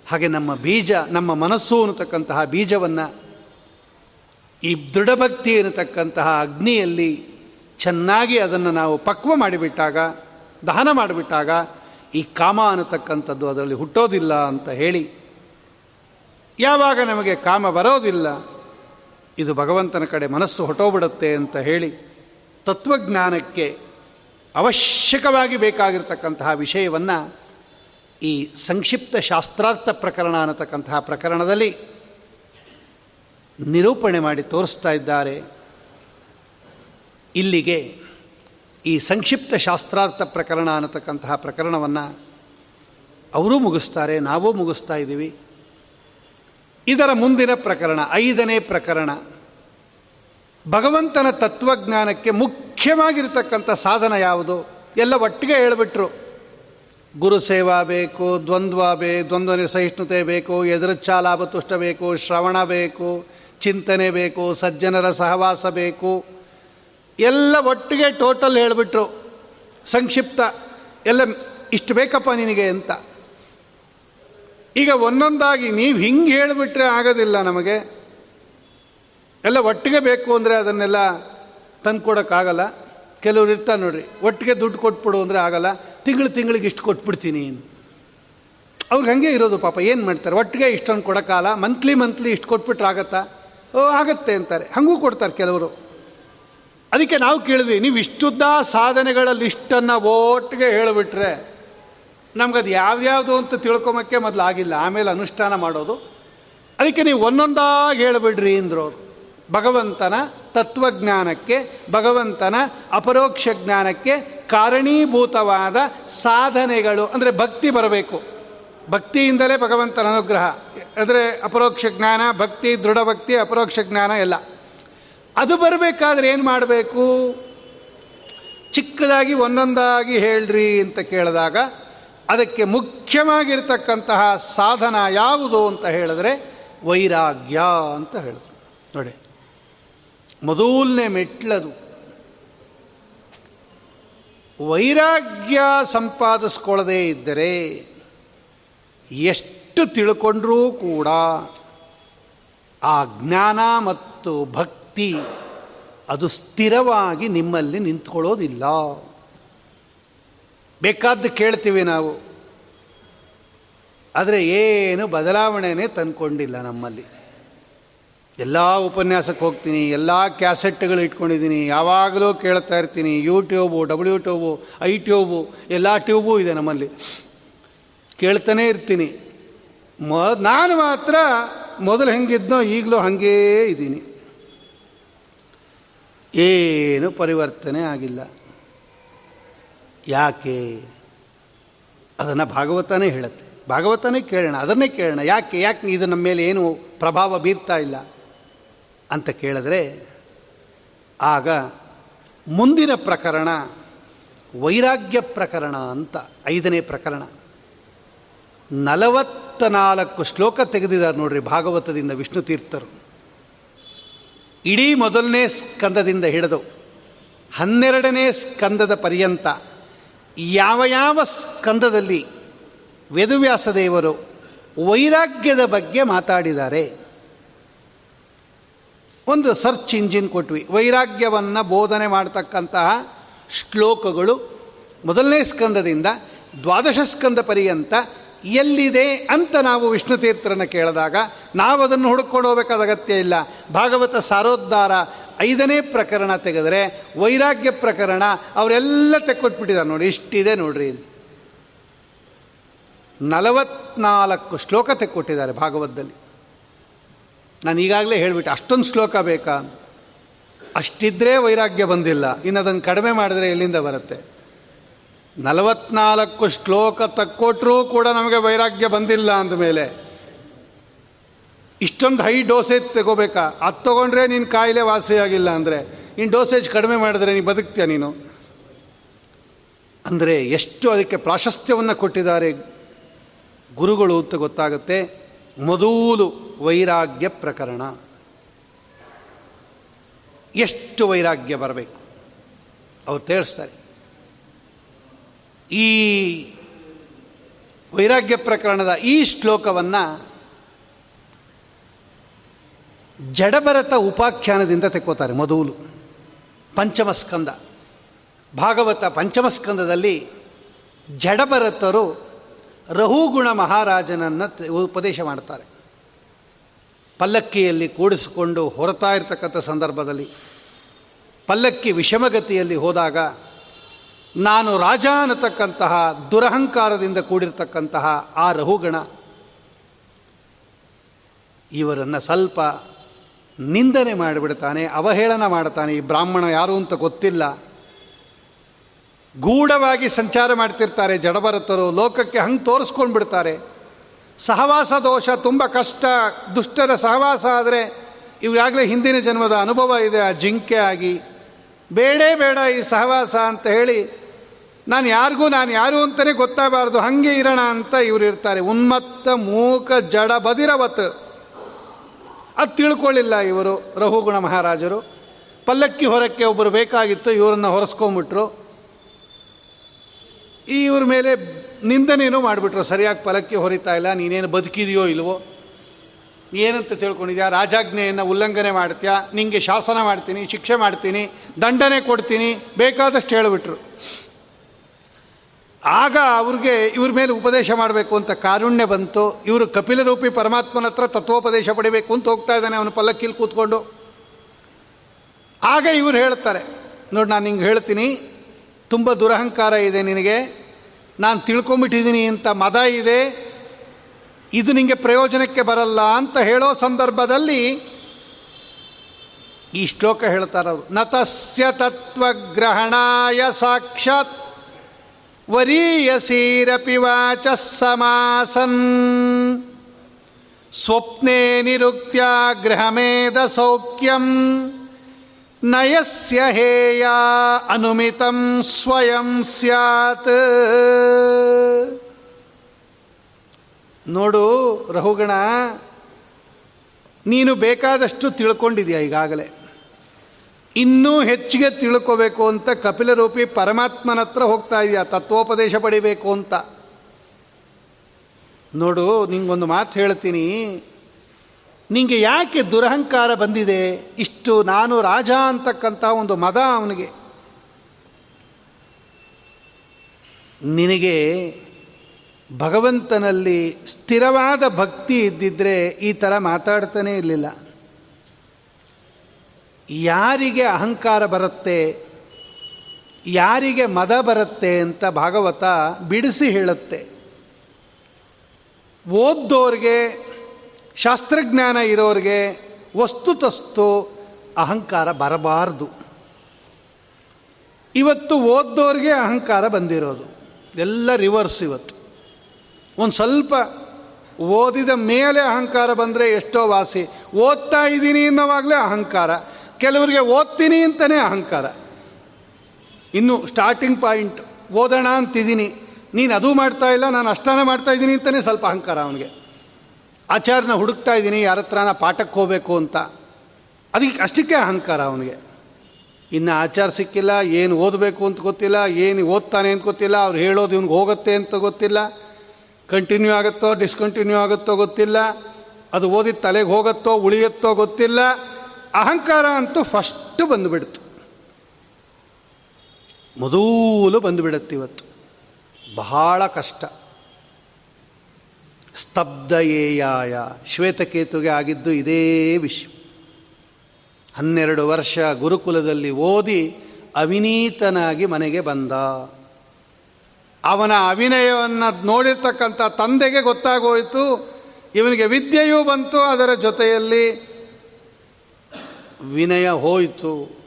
ಹಾಗೆ ನಮ್ಮ ಬೀಜ, ನಮ್ಮ ಮನಸ್ಸು ಅನ್ನತಕ್ಕಂತಹ ಬೀಜವನ್ನು ಈ ದೃಢಭಕ್ತಿ ಅನ್ನತಕ್ಕಂತಹ ಅಗ್ನಿಯಲ್ಲಿ ಚೆನ್ನಾಗಿ ಅದನ್ನು ನಾವು ಪಕ್ವ ಮಾಡಿಬಿಟ್ಟಾಗ, ದಹನ ಮಾಡಿಬಿಟ್ಟಾಗ ಈ ಕಾಮ ಅನ್ನತಕ್ಕಂಥದ್ದು ಅದರಲ್ಲಿ ಹುಟ್ಟೋದಿಲ್ಲ ಅಂತ ಹೇಳಿ ಯಾವಾಗ ನಮಗೆ ಕಾಮ ಬರೋದಿಲ್ಲ, ಇದು ಭಗವಂತನ ಕಡೆ ಮನಸ್ಸು ಹೊಟ್ಟೋಗ್ಬಿಡುತ್ತೆ ಅಂತ ಹೇಳಿ ತತ್ವಜ್ಞಾನಕ್ಕೆ ಅವಶ್ಯಕವಾಗಿ ಬೇಕಾಗಿರ್ತಕ್ಕಂತಹ ವಿಷಯವನ್ನು ಈ ಸಂಕ್ಷಿಪ್ತ ಶಾಸ್ತ್ರಾರ್ಥ ಪ್ರಕರಣ ಅನ್ನತಕ್ಕಂತಹ ಪ್ರಕರಣದಲ್ಲಿ ನಿರೂಪಣೆ ಮಾಡಿ ತೋರಿಸ್ತಾ ಇದ್ದಾರೆ. ಇಲ್ಲಿಗೆ ಈ ಸಂಕ್ಷಿಪ್ತ ಶಾಸ್ತ್ರಾರ್ಥ ಪ್ರಕರಣ ಅನ್ನತಕ್ಕಂತಹ ಪ್ರಕರಣವನ್ನು ಅವರೂ ಮುಗಿಸ್ತಾರೆ, ನಾವೂ ಮುಗಿಸ್ತಾ ಇದ್ದೀವಿ. ಇದರ ಮುಂದಿನ ಪ್ರಕರಣ, ಐದನೇ ಪ್ರಕರಣ. ಭಗವಂತನ ತತ್ವಜ್ಞಾನಕ್ಕೆ ಮುಖ್ಯವಾಗಿರತಕ್ಕಂಥ ಸಾಧನ ಯಾವುದು? ಎಲ್ಲ ಒಟ್ಟಿಗೆ ಹೇಳಿಬಿಟ್ರು. ಗುರು ಸೇವಾ ಬೇಕು, ದ್ವಂದ್ವ ಬೇ ದ್ವಂದ್ವ ಸಹಿಷ್ಣುತೆ ಬೇಕು ತುಷ್ಟ ಬೇಕು, ಶ್ರವಣ ಬೇಕು, ಚಿಂತನೆ ಬೇಕು, ಸಜ್ಜನರ ಸಹವಾಸ ಬೇಕು. ಎಲ್ಲ ಒಟ್ಟಿಗೆ ಟೋಟಲ್ ಹೇಳಿಬಿಟ್ರು. ಸಂಕ್ಷಿಪ್ತ. ಎಲ್ಲ ಇಷ್ಟು ಬೇಕಪ್ಪ ನಿನಗೆ ಅಂತ. ಈಗ ಒಂದೊಂದಾಗಿ ನೀವು ಹಿಂಗೆ ಹೇಳಿಬಿಟ್ರೆ ಆಗೋದಿಲ್ಲ ನಮಗೆ. ಎಲ್ಲ ಒಟ್ಟಿಗೆ ಬೇಕು ಅಂದರೆ ಅದನ್ನೆಲ್ಲ ತಂದು ಕೊಡೋಕ್ಕಾಗಲ್ಲ ಕೆಲವ್ರು ಇರ್ತಾರೆ ನೋಡ್ರಿ, ಒಟ್ಟಿಗೆ ದುಡ್ಡು ಕೊಟ್ಬಿಡು ಅಂದರೆ ಆಗಲ್ಲ. ತಿಂಗಳು ತಿಂಗಳಿಗೆ ಇಷ್ಟು ಕೊಟ್ಬಿಡ್ತೀನಿ ಅವ್ರಿಗೆ ಹಂಗೆ ಇರೋದು ಪಾಪ, ಏನು ಮಾಡ್ತಾರೆ? ಒಟ್ಟಿಗೆ ಇಷ್ಟೊಂದು ಕೊಡೋಕ್ಕಾಲ ಮಂತ್ಲಿ ಮಂತ್ಲಿ ಇಷ್ಟು ಕೊಟ್ಬಿಟ್ರೆ ಆಗತ್ತಾ? ಓ, ಆಗತ್ತೆ ಅಂತಾರೆ. ಹಂಗೂ ಕೊಡ್ತಾರೆ ಕೆಲವರು. ಅದಕ್ಕೆ ನಾವು ಕೇಳಿದ್ವಿ, ನೀವು ಇಷ್ಟುದ್ದ ಸಾಧನೆಗಳ ಲಿಸ್ಟನ್ನು ಒಟ್ಟಿಗೆ ಹೇಳಿಬಿಟ್ರೆ ನಮ್ಗದು ಯಾವ್ಯಾವುದು ಅಂತ ತಿಳ್ಕೊಮಕ್ಕೆ ಮೊದಲು ಆಗಿಲ್ಲ. ಆಮೇಲೆ ಅನುಷ್ಠಾನ ಮಾಡೋದು. ಅದಕ್ಕೆ ನೀವು ಒಂದೊಂದಾಗಿ ಹೇಳಿಬಿಡ್ರಿ ಅಂದರು ಭಗವಂತನ ತತ್ವಜ್ಞಾನಕ್ಕೆ, ಭಗವಂತನ ಅಪರೋಕ್ಷ ಜ್ಞಾನಕ್ಕೆ ಕಾರಣೀಭೂತವಾದ ಸಾಧನೆಗಳು, ಅಂದರೆ ಭಕ್ತಿ ಬರಬೇಕು. ಭಕ್ತಿಯಿಂದಲೇ ಭಗವಂತನ ಅನುಗ್ರಹ. ಅಂದರೆ ಅಪರೋಕ್ಷ ಜ್ಞಾನ, ಭಕ್ತಿ, ದೃಢ ಭಕ್ತಿ, ಅಪರೋಕ್ಷ ಜ್ಞಾನ ಎಲ್ಲ. ಅದು ಬರಬೇಕಾದ್ರೆ ಏನು ಮಾಡಬೇಕು? ಚಿಕ್ಕದಾಗಿ ಒಂದೊಂದಾಗಿ ಹೇಳ್ರಿ ಅಂತ ಕೇಳಿದಾಗ ಅದಕ್ಕೆ ಮುಖ್ಯವಾಗಿರ್ತಕ್ಕಂತಹ ಸಾಧನ ಯಾವುದು ಅಂತ ಹೇಳಿದ್ರೆ ವೈರಾಗ್ಯ ಅಂತ ಹೇಳಿದ್ರು. ನೋಡಿ, ಮೊದಲನೇ ಮೆಟ್ಲದು. ವೈರಾಗ್ಯ ಸಂಪಾದಿಸ್ಕೊಳ್ಳದೇ ಇದ್ದರೆ ಎಷ್ಟು ತಿಳ್ಕೊಂಡ್ರೂ ಕೂಡ ಆ ಜ್ಞಾನ ಮತ್ತು ಭಕ್ತಿ ಅದು ಸ್ಥಿರವಾಗಿ ನಿಮ್ಮಲ್ಲಿ ನಿಂತ್ಕೊಳ್ಳೋದಿಲ್ಲ. ಬೇಕಾದ್ದು ಕೇಳ್ತೀವಿ ನಾವು. ಆದರೆ ಏನು ಬದಲಾವಣೆನೇ ತಂದ್ಕೊಂಡಿಲ್ಲ ನಮ್ಮಲ್ಲಿ. ಎಲ್ಲ ಉಪನ್ಯಾಸಕ್ಕೆ ಹೋಗ್ತೀನಿ, ಎಲ್ಲ ಕ್ಯಾಸೆಟ್ಗಳು ಇಟ್ಕೊಂಡಿದ್ದೀನಿ, ಯಾವಾಗಲೂ ಕೇಳ್ತಾ ಇರ್ತೀನಿ YouTube W tube I tube ಎಲ್ಲ ಟ್ಯೂಬು ಇದೆ ನಮ್ಮಲ್ಲಿ. ಕೇಳ್ತಾನೆ ಇರ್ತೀನಿ. ಮ, ನಾನು ಮಾತ್ರ ಮೊದಲು ಹೆಂಗಿದ್ನೋ ಈಗಲೂ ಹಾಗೇ ಇದ್ದೀನಿ. ಏನು ಪರಿವರ್ತನೆ ಆಗಿಲ್ಲ. ಯಾಕೆ? ಅದನ್ನು ಭಾಗವತನೇ ಹೇಳುತ್ತೆ. ಭಾಗವತನೇ ಕೇಳೋಣ, ಅದನ್ನೇ ಕೇಳೋಣ. ಯಾಕೆ ಯಾಕೆ ಇದು ನಮ್ಮ ಮೇಲೆ ಏನು ಪ್ರಭಾವ ಬೀರ್ತಾ ಇಲ್ಲ ಅಂತ ಕೇಳಿದ್ರೆ, ಆಗ ಮುಂದಿನ ಪ್ರಕರಣ ವೈರಾಗ್ಯ ಪ್ರಕರಣ ಅಂತ, ಐದನೇ ಪ್ರಕರಣ. ನಲವತ್ತ ನಾಲ್ಕು ಶ್ಲೋಕ ತೆಗೆದಿದ್ದಾರೆ ನೋಡ್ರಿ ಭಾಗವತದಿಂದ ವಿಷ್ಣು ತೀರ್ಥರು. ಇಡೀ ಮೊದಲನೇ ಸ್ಕಂದದಿಂದ ಹಿಡಿದು ಹನ್ನೆರಡನೇ ಸ್ಕಂದದ ಪರ್ಯಂತ ಯಾವ ಯಾವ ಸ್ಕಂದದಲ್ಲಿ ವೇದವ್ಯಾಸ ದೇವರು ವೈರಾಗ್ಯದ ಬಗ್ಗೆ ಮಾತಾಡಿದ್ದಾರೆ. ಒಂದು ಸರ್ಚ್ ಇಂಜಿನ್ ಕೊಟ್ವಿ. ವೈರಾಗ್ಯವನ್ನು ಬೋಧನೆ ಮಾಡತಕ್ಕಂತಹ ಶ್ಲೋಕಗಳು ಮೊದಲನೇ ಸ್ಕಂದದಿಂದ ದ್ವಾದಶ ಸ್ಕಂದ ಪರ್ಯಂತ ಎಲ್ಲಿದೆ ಅಂತ ನಾವು ವಿಷ್ಣು ತೀರ್ಥರನ್ನು ಕೇಳಿದಾಗ ನಾವು ಅದನ್ನು ಹುಡುಕೊಂಡು ಹೋಗಬೇಕಾದ ಅಗತ್ಯ ಇಲ್ಲ. ಭಾಗವತ ಸಾರೋದ್ಧಾರ ಐದನೇ ಪ್ರಕರಣ ತೆಗೆದರೆ ವೈರಾಗ್ಯ ಪ್ರಕರಣ ಅವರೆಲ್ಲ ತೆಕ್ಕೊಟ್ಬಿಟ್ಟಿದ್ದಾರೆ ನೋಡಿ, ಇಷ್ಟಿದೆ ನೋಡ್ರಿ. ನಲವತ್ನಾಲ್ಕು ಶ್ಲೋಕ ತೆಕ್ಕೊಟ್ಟಿದ್ದಾರೆ ಭಾಗವತದಲ್ಲಿ. ನಾನು ಈಗಾಗಲೇ ಹೇಳಿಬಿಟ್ಟೆ, ಅಷ್ಟೊಂದು ಶ್ಲೋಕ ಬೇಕಾ? ಅಷ್ಟಿದ್ರೆ ವೈರಾಗ್ಯ ಬಂದಿಲ್ಲ ಇನ್ನು ಅದನ್ನು ಕಡಿಮೆ ಮಾಡಿದ್ರೆ ಎಲ್ಲಿಂದ ಬರುತ್ತೆ? ನಲವತ್ನಾಲ್ಕು ಶ್ಲೋಕ ತಕ್ಕೊಟ್ರೂ ಕೂಡ ನಮಗೆ ವೈರಾಗ್ಯ ಬಂದಿಲ್ಲ ಅಂದಮೇಲೆ. ಇಷ್ಟೊಂದು ಹೈ ಡೋಸೇಜ್ ತಗೋಬೇಕಾ? ಅದು ತೊಗೊಂಡ್ರೆ ನೀನು ಕಾಯಿಲೆ ವಾಸಿಯಾಗಿಲ್ಲ ಅಂದರೆ, ನೀನು ಡೋಸೇಜ್ ಕಡಿಮೆ ಮಾಡಿದ್ರೆ ನೀನು ಬದುಕ್ತೀಯ ನೀನು? ಅಂದರೆ ಎಷ್ಟು ಅದಕ್ಕೆ ಪ್ರಾಶಸ್ತ್ಯವನ್ನು ಕೊಟ್ಟಿದ್ದಾರೆ ಗುರುಗಳು ಅಂತ ಗೊತ್ತಾಗುತ್ತೆ. ಮೊದಲು ವೈರಾಗ್ಯ ಪ್ರಕರಣ. ಎಷ್ಟು ವೈರಾಗ್ಯ ಬರಬೇಕು? ಅವ್ರು ತೇಳಿಸ್ತಾರೆ. ಈ ವೈರಾಗ್ಯ ಪ್ರಕರಣದ ಈ ಶ್ಲೋಕವನ್ನು ಜಡಭರತ ಉಪಾಖ್ಯಾನದಿಂದ ತೆಕ್ಕೋತಾರೆ ಮೊದಲು ಪಂಚಮಸ್ಕಂದ. ಭಾಗವತ ಪಂಚಮಸ್ಕಂದದಲ್ಲಿ ಜಡಭರತರು ರಹುಗುಣ ಮಹಾರಾಜನನ್ನು ಉಪದೇಶ ಮಾಡ್ತಾರೆ ಪಲ್ಲಕ್ಕಿಯಲ್ಲಿ ಕೂಡಿಸಿಕೊಂಡು ಹೊರತಾ ಇರತಕ್ಕಂಥ ಸಂದರ್ಭದಲ್ಲಿ, ಪಲ್ಲಕ್ಕಿ ವಿಷಮಗತಿಯಲ್ಲಿ ಹೋದಾಗ ನಾನು ರಾಜ ಅನ್ನತಕ್ಕಂತಹ ದುರಹಂಕಾರದಿಂದ ಕೂಡಿರ್ತಕ್ಕಂತಹ ಆ ರಹುಗಣ ಇವರನ್ನು ಸ್ವಲ್ಪ ನಿಂದನೆ ಮಾಡಿಬಿಡ್ತಾನೆ, ಅವಹೇಳನ ಮಾಡ್ತಾನೆ ಈ ಬ್ರಾಹ್ಮಣ ಯಾರು ಅಂತ ಗೊತ್ತಿಲ್ಲ. ಗೂಢವಾಗಿ ಸಂಚಾರ ಮಾಡ್ತಿರ್ತಾರೆ ಜಡಭರತರು, ಲೋಕಕ್ಕೆ ಹಂಗೆ ತೋರಿಸ್ಕೊಂಡು ಬಿಡ್ತಾರೆ ಸಹವಾಸ ದೋಷ ತುಂಬ ಕಷ್ಟ, ದುಷ್ಟರ ಸಹವಾಸ ಆದರೆ ಇವಾಗಲೇ ಹಿಂದಿನ ಜನ್ಮದ ಅನುಭವ ಇದೆ, ಆ ಜಿಂಕೆ ಆಗಿ. ಬೇಡೇ ಬೇಡ ಈ ಸಹವಾಸ ಅಂತ ಹೇಳಿ, ನಾನು ಯಾರಿಗೂ, ನಾನು ಯಾರು ಅಂತಲೇ ಗೊತ್ತಾಗಬಾರ್ದು, ಹಾಗೆ ಇರೋಣ ಅಂತ ಇವರು ಇರ್ತಾರೆ. ಉನ್ಮತ್ತ ಮೂಕ ಜಡ ಬದಿರವತ್. ಅದು ತಿಳ್ಕೊಳ್ಳಿಲ್ಲ ಇವರು ರಘುಗುಣ ಮಹಾರಾಜರು. ಪಲ್ಲಕ್ಕಿ ಹೊರಕ್ಕೆ ಒಬ್ಬರು ಬೇಕಾಗಿತ್ತು, ಇವರನ್ನು ಹೊರಸ್ಕೊಂಬಿಟ್ರು. ಇವ್ರ ಮೇಲೆ ನಿಂದನೇನೋ ಮಾಡಿಬಿಟ್ರು, ಸರಿಯಾಗಿ ಪಲ್ಲಕ್ಕಿ ಹೊರಿತಾ ಇಲ್ಲ, ನೀನೇನು ಬದುಕಿದೆಯೋ ಇಲ್ವೋ. ಏನಂತ ತಿಳ್ಕೊಂಡಿದ್ಯಾ? ರಾಜಾಜ್ಞೆಯನ್ನು ಉಲ್ಲಂಘನೆ ಮಾಡ್ತೀಯಾ? ನಿಂಗೆ ಶಾಸನ ಮಾಡ್ತೀನಿ, ಶಿಕ್ಷೆ ಮಾಡ್ತೀನಿ, ದಂಡನೆ ಕೊಡ್ತೀನಿ, ಬೇಕಾದಷ್ಟು ಹೇಳಿಬಿಟ್ರು. ಆಗ ಅವ್ರಿಗೆ ಇವ್ರ ಮೇಲೆ ಉಪದೇಶ ಮಾಡಬೇಕು ಅಂತ ಕಾರುಣ್ಯ ಬಂತು. ಇವರು ಕಪಿಲರೂಪಿ ಪರಮಾತ್ಮನ ಹತ್ರ ತತ್ವೋಪದೇಶ ಪಡಿಬೇಕು ಅಂತ ಹೋಗ್ತಾ ಇದ್ದಾನೆ, ಅವನು ಪಲ್ಲಕ್ಕಿಲ್ ಕೂತ್ಕೊಂಡು. ಆಗ ಇವ್ರು ಹೇಳ್ತಾರೆ, ನೋಡಿ, ನಾನು ನಿಂಗೆ ಹೇಳ್ತೀನಿ. ತುಂಬ ದುರಹಂಕಾರ ಇದೆ ನಿನಗೆ. ನಾನು ತಿಳ್ಕೊಂಬಿಟ್ಟಿದ್ದೀನಿ ಅಂತ ಮದ ಇದೆ. ಇದು ನಿಮಗೆ ಪ್ರಯೋಜನಕ್ಕೆ ಬರಲ್ಲ ಅಂತ ಹೇಳೋ ಸಂದರ್ಭದಲ್ಲಿ ಈ ಶ್ಲೋಕ ಹೇಳ್ತಾರವರು. ನತಸ್ಯ ತತ್ವಗ್ರಹಣಾಯ ಸಾಕ್ಷಾತ್ ವರೀಯಸೀರಪಿ ವಾಚ ಸಮಾಸನ್. ಸ್ವಪ್ನೆ ನಿರುಕ್ತ್ಯಾಗ್ರಹಮೇಧ ಸೌಖ್ಯಂ. ನಯಸ್ಯ ಹೇಯ ಅನುಮಿತಂ ಸ್ವಯಂ ಸ್ಯಾತ್. ನೋಡು ರಹುಗಣ ನೀನು ಬೇಕಾದಷ್ಟು ತಿಳ್ಕೊಂಡಿದೆಯಾ ಈಗಾಗಲೇ? ಇನ್ನೂ ಹೆಚ್ಚಿಗೆ ತಿಳ್ಕೋಬೇಕು ಅಂತ ಕಪಿಲರೂಪಿ ಪರಮಾತ್ಮನ ಹತ್ರ ಹೋಗ್ತಾ ಇದೆಯಾ? ತತ್ವೋಪದೇಶ ಪಡಿಬೇಕು ಅಂತ. ನೋಡು, ನಿಂಗೊಂದು ಮಾತು ಹೇಳ್ತೀನಿ. ನಿಂಗೆ ಯಾಕೆ ದುರಹಂಕಾರ ಬಂದಿದೆ? ಇಷ್ಟು ನಾನು ರಾಜ ಅಂತಕ್ಕಂಥ ಒಂದು ಮದ ಅವನಿಗೆ. ನಿನಗೆ ಭಗವಂತನಲ್ಲಿ ಸ್ಥಿರವಾದ ಭಕ್ತಿ ಇದ್ದಿದ್ರೆ ಈ ಥರ ಮಾತಾಡ್ತಾನೇ ಇರಲಿಲ್ಲ. ಯಾರಿಗೆ ಅಹಂಕಾರ ಬರುತ್ತೆ, ಯಾರಿಗೆ ಮದ ಬರುತ್ತೆ ಅಂತ ಭಾಗವತ ಬಿಡಿಸಿ ಹೇಳುತ್ತೆ. ಓದ್ದೋರಿಗೆ, ಶಾಸ್ತ್ರಜ್ಞಾನ ಇರೋರಿಗೆ ವಸ್ತುತಸ್ತು ಅಹಂಕಾರ ಬರಬಾರ್ದು. ಇವತ್ತು ಓದ್ದೋರಿಗೆ ಅಹಂಕಾರ ಬಂದಿರೋದು. ಎಲ್ಲ ರಿವರ್ಸ್ ಇವತ್ತು. ಒಂದು ಸ್ವಲ್ಪ ಓದಿದ ಮೇಲೆ ಅಹಂಕಾರ ಬಂದರೆ ಎಷ್ಟೋ ವಾಸಿ, ಓದ್ತಾ ಇದ್ದೀನಿ ಅನ್ನೋವಾಗಲೇ ಅಹಂಕಾರ. ಕೆಲವರಿಗೆ ಓದ್ತೀನಿ ಅಂತಲೇ ಅಹಂಕಾರ. ಇನ್ನು ಸ್ಟಾರ್ಟಿಂಗ್ ಪಾಯಿಂಟ್ ಓದೋಣ ಅಂತಿದ್ದೀನಿ. ನೀನು ಅದು ಮಾಡ್ತಾ ಇಲ್ಲ, ನಾನು ಅಷ್ಟಾನ ಮಾಡ್ತಾ ಇದ್ದೀನಿ ಅಂತಲೇ ಸ್ವಲ್ಪ ಅಹಂಕಾರ ಅವನಿಗೆ. ಆಚಾರನ ಹುಡುಕ್ತಾ ಇದ್ದೀನಿ, ಯಾರ ಹತ್ರನ ಪಾಠಕ್ಕೆ ಹೋಗಬೇಕು ಅಂತ. ಅದಕ್ಕೆ ಅಷ್ಟಕ್ಕೆ ಅಹಂಕಾರ ಅವನಿಗೆ. ಇನ್ನು ಆಚಾರ ಸಿಕ್ಕಿಲ್ಲ, ಏನು ಓದಬೇಕು ಅಂತ ಗೊತ್ತಿಲ್ಲ, ಏನು ಓದ್ತಾನೆ ಅಂತ ಗೊತ್ತಿಲ್ಲ, ಅವ್ರು ಹೇಳೋದು ಇವ್ನಿಗೆ ಹೋಗುತ್ತೆ ಅಂತ ಗೊತ್ತಿಲ್ಲ. ಕಂಟಿನ್ಯೂ ಆಗುತ್ತೋ ಡಿಸ್ಕಂಟಿನ್ಯೂ ಆಗುತ್ತೋ ಗೊತ್ತಿಲ್ಲ. ಅದು ಓದಿದ ತಲೆಗೆ ಹೋಗುತ್ತೋ, ಉಳಿಯುತ್ತೋ ಗೊತ್ತಿಲ್ಲ. ಅಹಂಕಾರ ಅಂತೂ ಫಸ್ಟ್ ಬಂದುಬಿಡ್ತು. ಮೊದಲು ಬಂದುಬಿಡುತ್ತೆ ಇವತ್ತು. ಬಹಳ ಕಷ್ಟ. ಸ್ತಬ್ಧಯೇಯಾಯ ಶ್ವೇತಕೇತುಗೆ ಆಗಿದ್ದು ಇದೇ ವಿಷಯ. ಹನ್ನೆರಡು ವರ್ಷ ಗುರುಕುಲದಲ್ಲಿ ಓದಿ ಅವಿನೀತನಾಗಿ ಮನೆಗೆ ಬಂದ. ಅವನ ಅಭಿನಯವನ್ನು ನೋಡಿರ್ತಕ್ಕಂಥ ತಂದೆಗೆ ಗೊತ್ತಾಗೋಯಿತು. ಇವನಿಗೆ ವಿದ್ಯೆಯೂ ಬಂತು ಅದರ ಜೊತೆಯಲ್ಲಿ. ವಿನಯ ಹೋಯಿತು.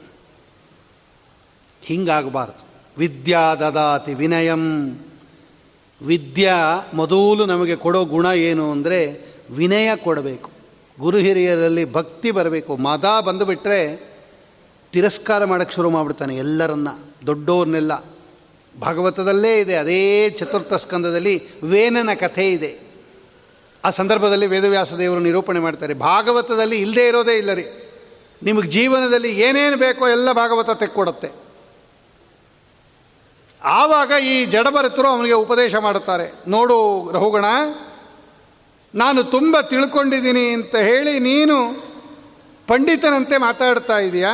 ಹಿಂಗಾಗಬಾರ್ದು. ವಿದ್ಯಾ ದದಾತಿ ವಿನಯಂ. ವಿದ್ಯಾ ಮೊದಲು ನಮಗೆ ಕೊಡೋ ಗುಣ ಏನು ಅಂದರೆ ವಿನಯ ಕೊಡಬೇಕು. ಗುರು ಹಿರಿಯರಲ್ಲಿ ಭಕ್ತಿ ಬರಬೇಕು. ಮದ ಬಂದುಬಿಟ್ರೆ ತಿರಸ್ಕಾರ ಮಾಡೋಕ್ಕೆ ಶುರು ಮಾಡಿಬಿಡ್ತಾನೆ ಎಲ್ಲರನ್ನ ದೊಡ್ಡವ್ರನ್ನೆಲ್ಲ ಭಾಗವತದಲ್ಲೇ ಇದೆ, ಅದೇ ಚತುರ್ಥ ಸ್ಕಂದದಲ್ಲಿ ವೇನನ ಕಥೆ ಇದೆ. ಆ ಸಂದರ್ಭದಲ್ಲಿ ವೇದವ್ಯಾಸ ದೇವರು ನಿರೂಪಣೆ ಮಾಡ್ತಾರೆ. ಭಾಗವತದಲ್ಲಿ ಇಲ್ಲದೇ ಇರೋದೇ ಇಲ್ಲ ರೀ. ನಿಮಗೆ ಜೀವನದಲ್ಲಿ ಏನೇನು ಬೇಕೋ ಎಲ್ಲ ಭಾಗವತ ತೆಕ್ಕೊಡುತ್ತೆ. ಆವಾಗ ಈ ಜಡಭರತರು ಅವನಿಗೆ ಉಪದೇಶ ಮಾಡುತ್ತಾರೆ. ನೋಡು ರಹುಗಣ, ನಾನು ತುಂಬ ತಿಳ್ಕೊಂಡಿದ್ದೀನಿ ಅಂತ ಹೇಳಿ ನೀನು ಪಂಡಿತನಂತೆ ಮಾತಾಡ್ತಾ ಇದೆಯಾ?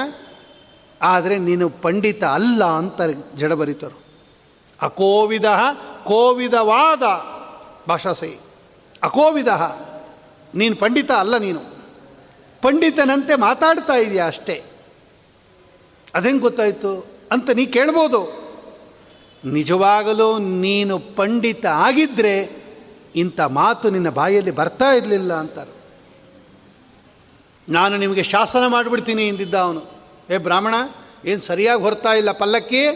ಆದರೆ ನೀನು ಪಂಡಿತ ಅಲ್ಲ ಅಂತ ಜಡಬರಿತರು ಅಕೋವಿದ ಕೋವಿದವಾದ ಭಾಷಾಸೈ. ಅಕೋವಿದ, ನೀನು ಪಂಡಿತ ಅಲ್ಲ ನೀನು. ಪಂಡಿತನಂತೆ ಮಾತಾಡ್ತಾ ಇದೆಯಾ ಅಷ್ಟೇ. ಅದೇನು ಗೊತ್ತಾಯಿತು ಅಂತ ನೀ ಕೇಳ್ಬೋದು. ನಿಜವಾಗಲೂ ನೀನು ಪಂಡಿತ ಆಗಿದ್ದರೆ ಇಂಥ ಮಾತು ನಿನ್ನ ಬಾಯಲ್ಲಿ ಬರ್ತಾ ಇರಲಿಲ್ಲ ಅಂತಾರೆ. ನಾನು ನಿಮಗೆ ಶಾಸನ ಮಾಡಿಬಿಡ್ತೀನಿ ಎಂದಿದ್ದ ಅವನು. ಏ ಬ್ರಾಹ್ಮಣ, ಏನು ಸರಿಯಾಗಿ ಹೊರ್ತಾ ಇಲ್ಲ ಪಲ್ಲಕ್ಕಿ?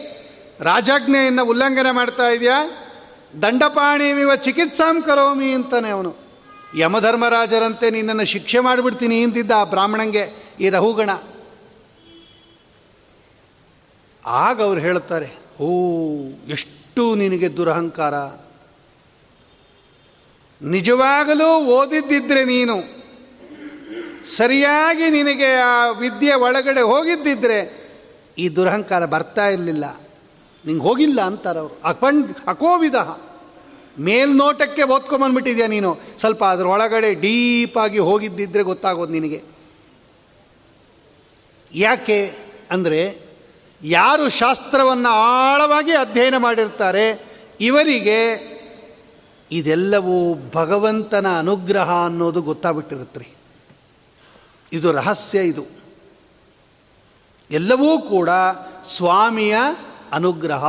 ರಾಜಾಜ್ಞೆಯನ್ನು ಉಲ್ಲಂಘನೆ ಮಾಡ್ತಾ ಇದೆಯಾ? ದಂಡಪಾಣಿಮಿವ ಚಿಕಿತ್ಸಾಂ ಕರೋಮಿ ಅಂತಾನೆ ಅವನು. ಯಮಧರ್ಮರಾಜರಂತೆ ನಿನ್ನನ್ನು ಶಿಕ್ಷೆ ಮಾಡಿಬಿಡ್ತೀನಿ ಇಂತಿದ್ದ ಆ ಬ್ರಾಹ್ಮಣಂಗೆ ಈ ರಹುಗಣ ಆಗ ಅವ್ರು ಹೇಳುತ್ತಾರೆ, ಓ, ಎಷ್ಟು ನಿನಗೆ ದುರಹಂಕಾರ. ನಿಜವಾಗಲೂ ಓದಿದ್ದಿದ್ರೆ ನೀನು. ಸರಿಯಾಗಿ ನಿನಗೆ ಆ ವಿದ್ಯೆ ಒಳಗಡೆ ಹೋಗಿದ್ದಿದ್ರೆ ಈ ದುರಹಂಕಾರ ಬರ್ತಾ ಇರಲಿಲ್ಲ. ನಿಂಗೆ ಹೋಗಿಲ್ಲ ಅಂತಾರೆ ಅವರು. ಅಪಂಡ್, ಅಕೋವಿದ. ಮೇಲ್ನೋಟಕ್ಕೆ ಓದ್ಕೊಂಬಂದ್ಬಿಟ್ಟಿದ್ಯಾ ನೀನು? ಸ್ವಲ್ಪ ಅದರೊಳಗಡೆ ಡೀಪಾಗಿ ಹೋಗಿದ್ದಿದ್ರೆ ಗೊತ್ತಾಗೋದು ನಿನಗೆ. ಯಾಕೆ ಅಂದರೆ ಯಾರು ಶಾಸ್ತ್ರವನ್ನು ಆಳವಾಗಿ ಅಧ್ಯಯನ ಮಾಡಿರ್ತಾರೆ, ಇವರಿಗೆ ಇದೆಲ್ಲವೂ ಭಗವಂತನ ಅನುಗ್ರಹ ಅನ್ನೋದು ಗೊತ್ತಾಗ್ಬಿಟ್ಟಿರುತ್ತೆ ಇದು ರಹಸ್ಯ ಇದು. ಎಲ್ಲವೂ ಕೂಡ ಸ್ವಾಮಿಯ ಅನುಗ್ರಹ.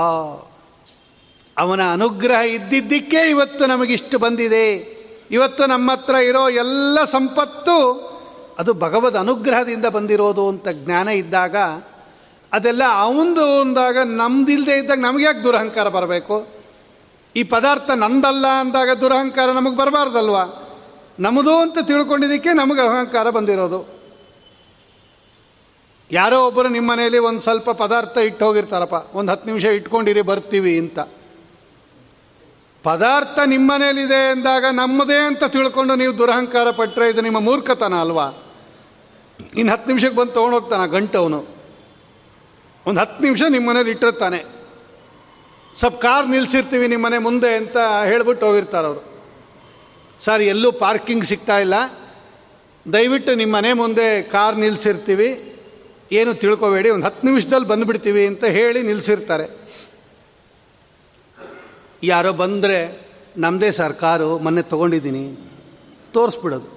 ಅವನ ಅನುಗ್ರಹ ಇದ್ದಿದ್ದಕ್ಕೆ ಇವತ್ತು ನಮಗಿಷ್ಟು ಬಂದಿದೆ. ಇವತ್ತು ನಮ್ಮ ಹತ್ರ ಇರೋ ಎಲ್ಲ ಸಂಪತ್ತು ಅದು ಭಗವದ್ ಅನುಗ್ರಹದಿಂದ ಬಂದಿರೋದು ಅಂತ ಜ್ಞಾನ ಇದ್ದಾಗ, ಅದೆಲ್ಲ ಅವಂದು ಅಂದಾಗ ನಮ್ದಿಲ್ಲದೆ ಇದ್ದಾಗ ನಮಗೆ ಯಾಕೆ ದುರಹಂಕಾರ ಬರಬೇಕು? ಈ ಪದಾರ್ಥ ನಂದಲ್ಲ ಅಂದಾಗ ದುರಹಂಕಾರ ನಮಗೆ ಬರಬಾರ್ದಲ್ವಾ? ನಮ್ಮದು ಅಂತ ತಿಳ್ಕೊಂಡಿದ್ದಕ್ಕೆ ನಮಗೆ ಅಹಂಕಾರ ಬಂದಿರೋದು. ಯಾರೋ ಒಬ್ಬರು ನಿಮ್ಮ ಮನೆಯಲ್ಲಿ ಒಂದು ಸ್ವಲ್ಪ ಪದಾರ್ಥ ಇಟ್ಟು ಹೋಗಿರ್ತಾರಪ್ಪ. ಒಂದು ಹತ್ತು ನಿಮಿಷ ಇಟ್ಕೊಂಡಿರಿ, ಬರ್ತೀವಿ ಅಂತ. ಪದಾರ್ಥ ನಿಮ್ಮ ಮನೇಲಿದೆ ಎಂದಾಗ ನಮ್ಮದೇ ಅಂತ ತಿಳ್ಕೊಂಡು ನೀವು ದುರಹಂಕಾರ ಪಟ್ಟರೆ ಇದು ನಿಮ್ಮ ಮೂರ್ಖತನ ಅಲ್ವಾ? ಇನ್ನು ಹತ್ತು ನಿಮಿಷಕ್ಕೆ ಬಂದು ತೊಗೊಂಡೋಗ್ತಾನೆ ಗಂಟವನು. ಒಂದು ಹತ್ತು ನಿಮಿಷ ನಿಮ್ಮ ಮನೇಲಿ ಇಟ್ಟಿರ್ತಾನೆ. ಸ್ವಲ್ಪ ಕಾರ್ ನಿಲ್ಲಿಸಿರ್ತೀವಿ ನಿಮ್ಮ ಮನೆ ಮುಂದೆ ಅಂತ ಹೇಳ್ಬಿಟ್ಟು ಹೋಗಿರ್ತಾರೆ ಅವರು. ಸರ್, ಎಲ್ಲೂ ಪಾರ್ಕಿಂಗ್ ಸಿಗ್ತಾ ಇಲ್ಲ. ದಯವಿಟ್ಟು ನಿಮ್ಮ ಮನೆ ಮುಂದೆ ಕಾರ್ ನಿಲ್ಲಿಸಿರ್ತೀವಿ ಏನು ತಿಳ್ಕೊಬೇಡಿ, ಒಂದು ಹತ್ತು ನಿಮಿಷದಲ್ಲಿ ಬಂದುಬಿಡ್ತೀವಿ ಅಂತ ಹೇಳಿ ನಿಲ್ಲಿಸಿರ್ತಾರೆ ಯಾರೋ ಬಂದರೆ ನಮ್ಮದೇ ಸರ್ ಕಾರು ಮೊನ್ನೆ ತೊಗೊಂಡಿದ್ದೀನಿ, ತೋರಿಸ್ಬಿಡೋದು.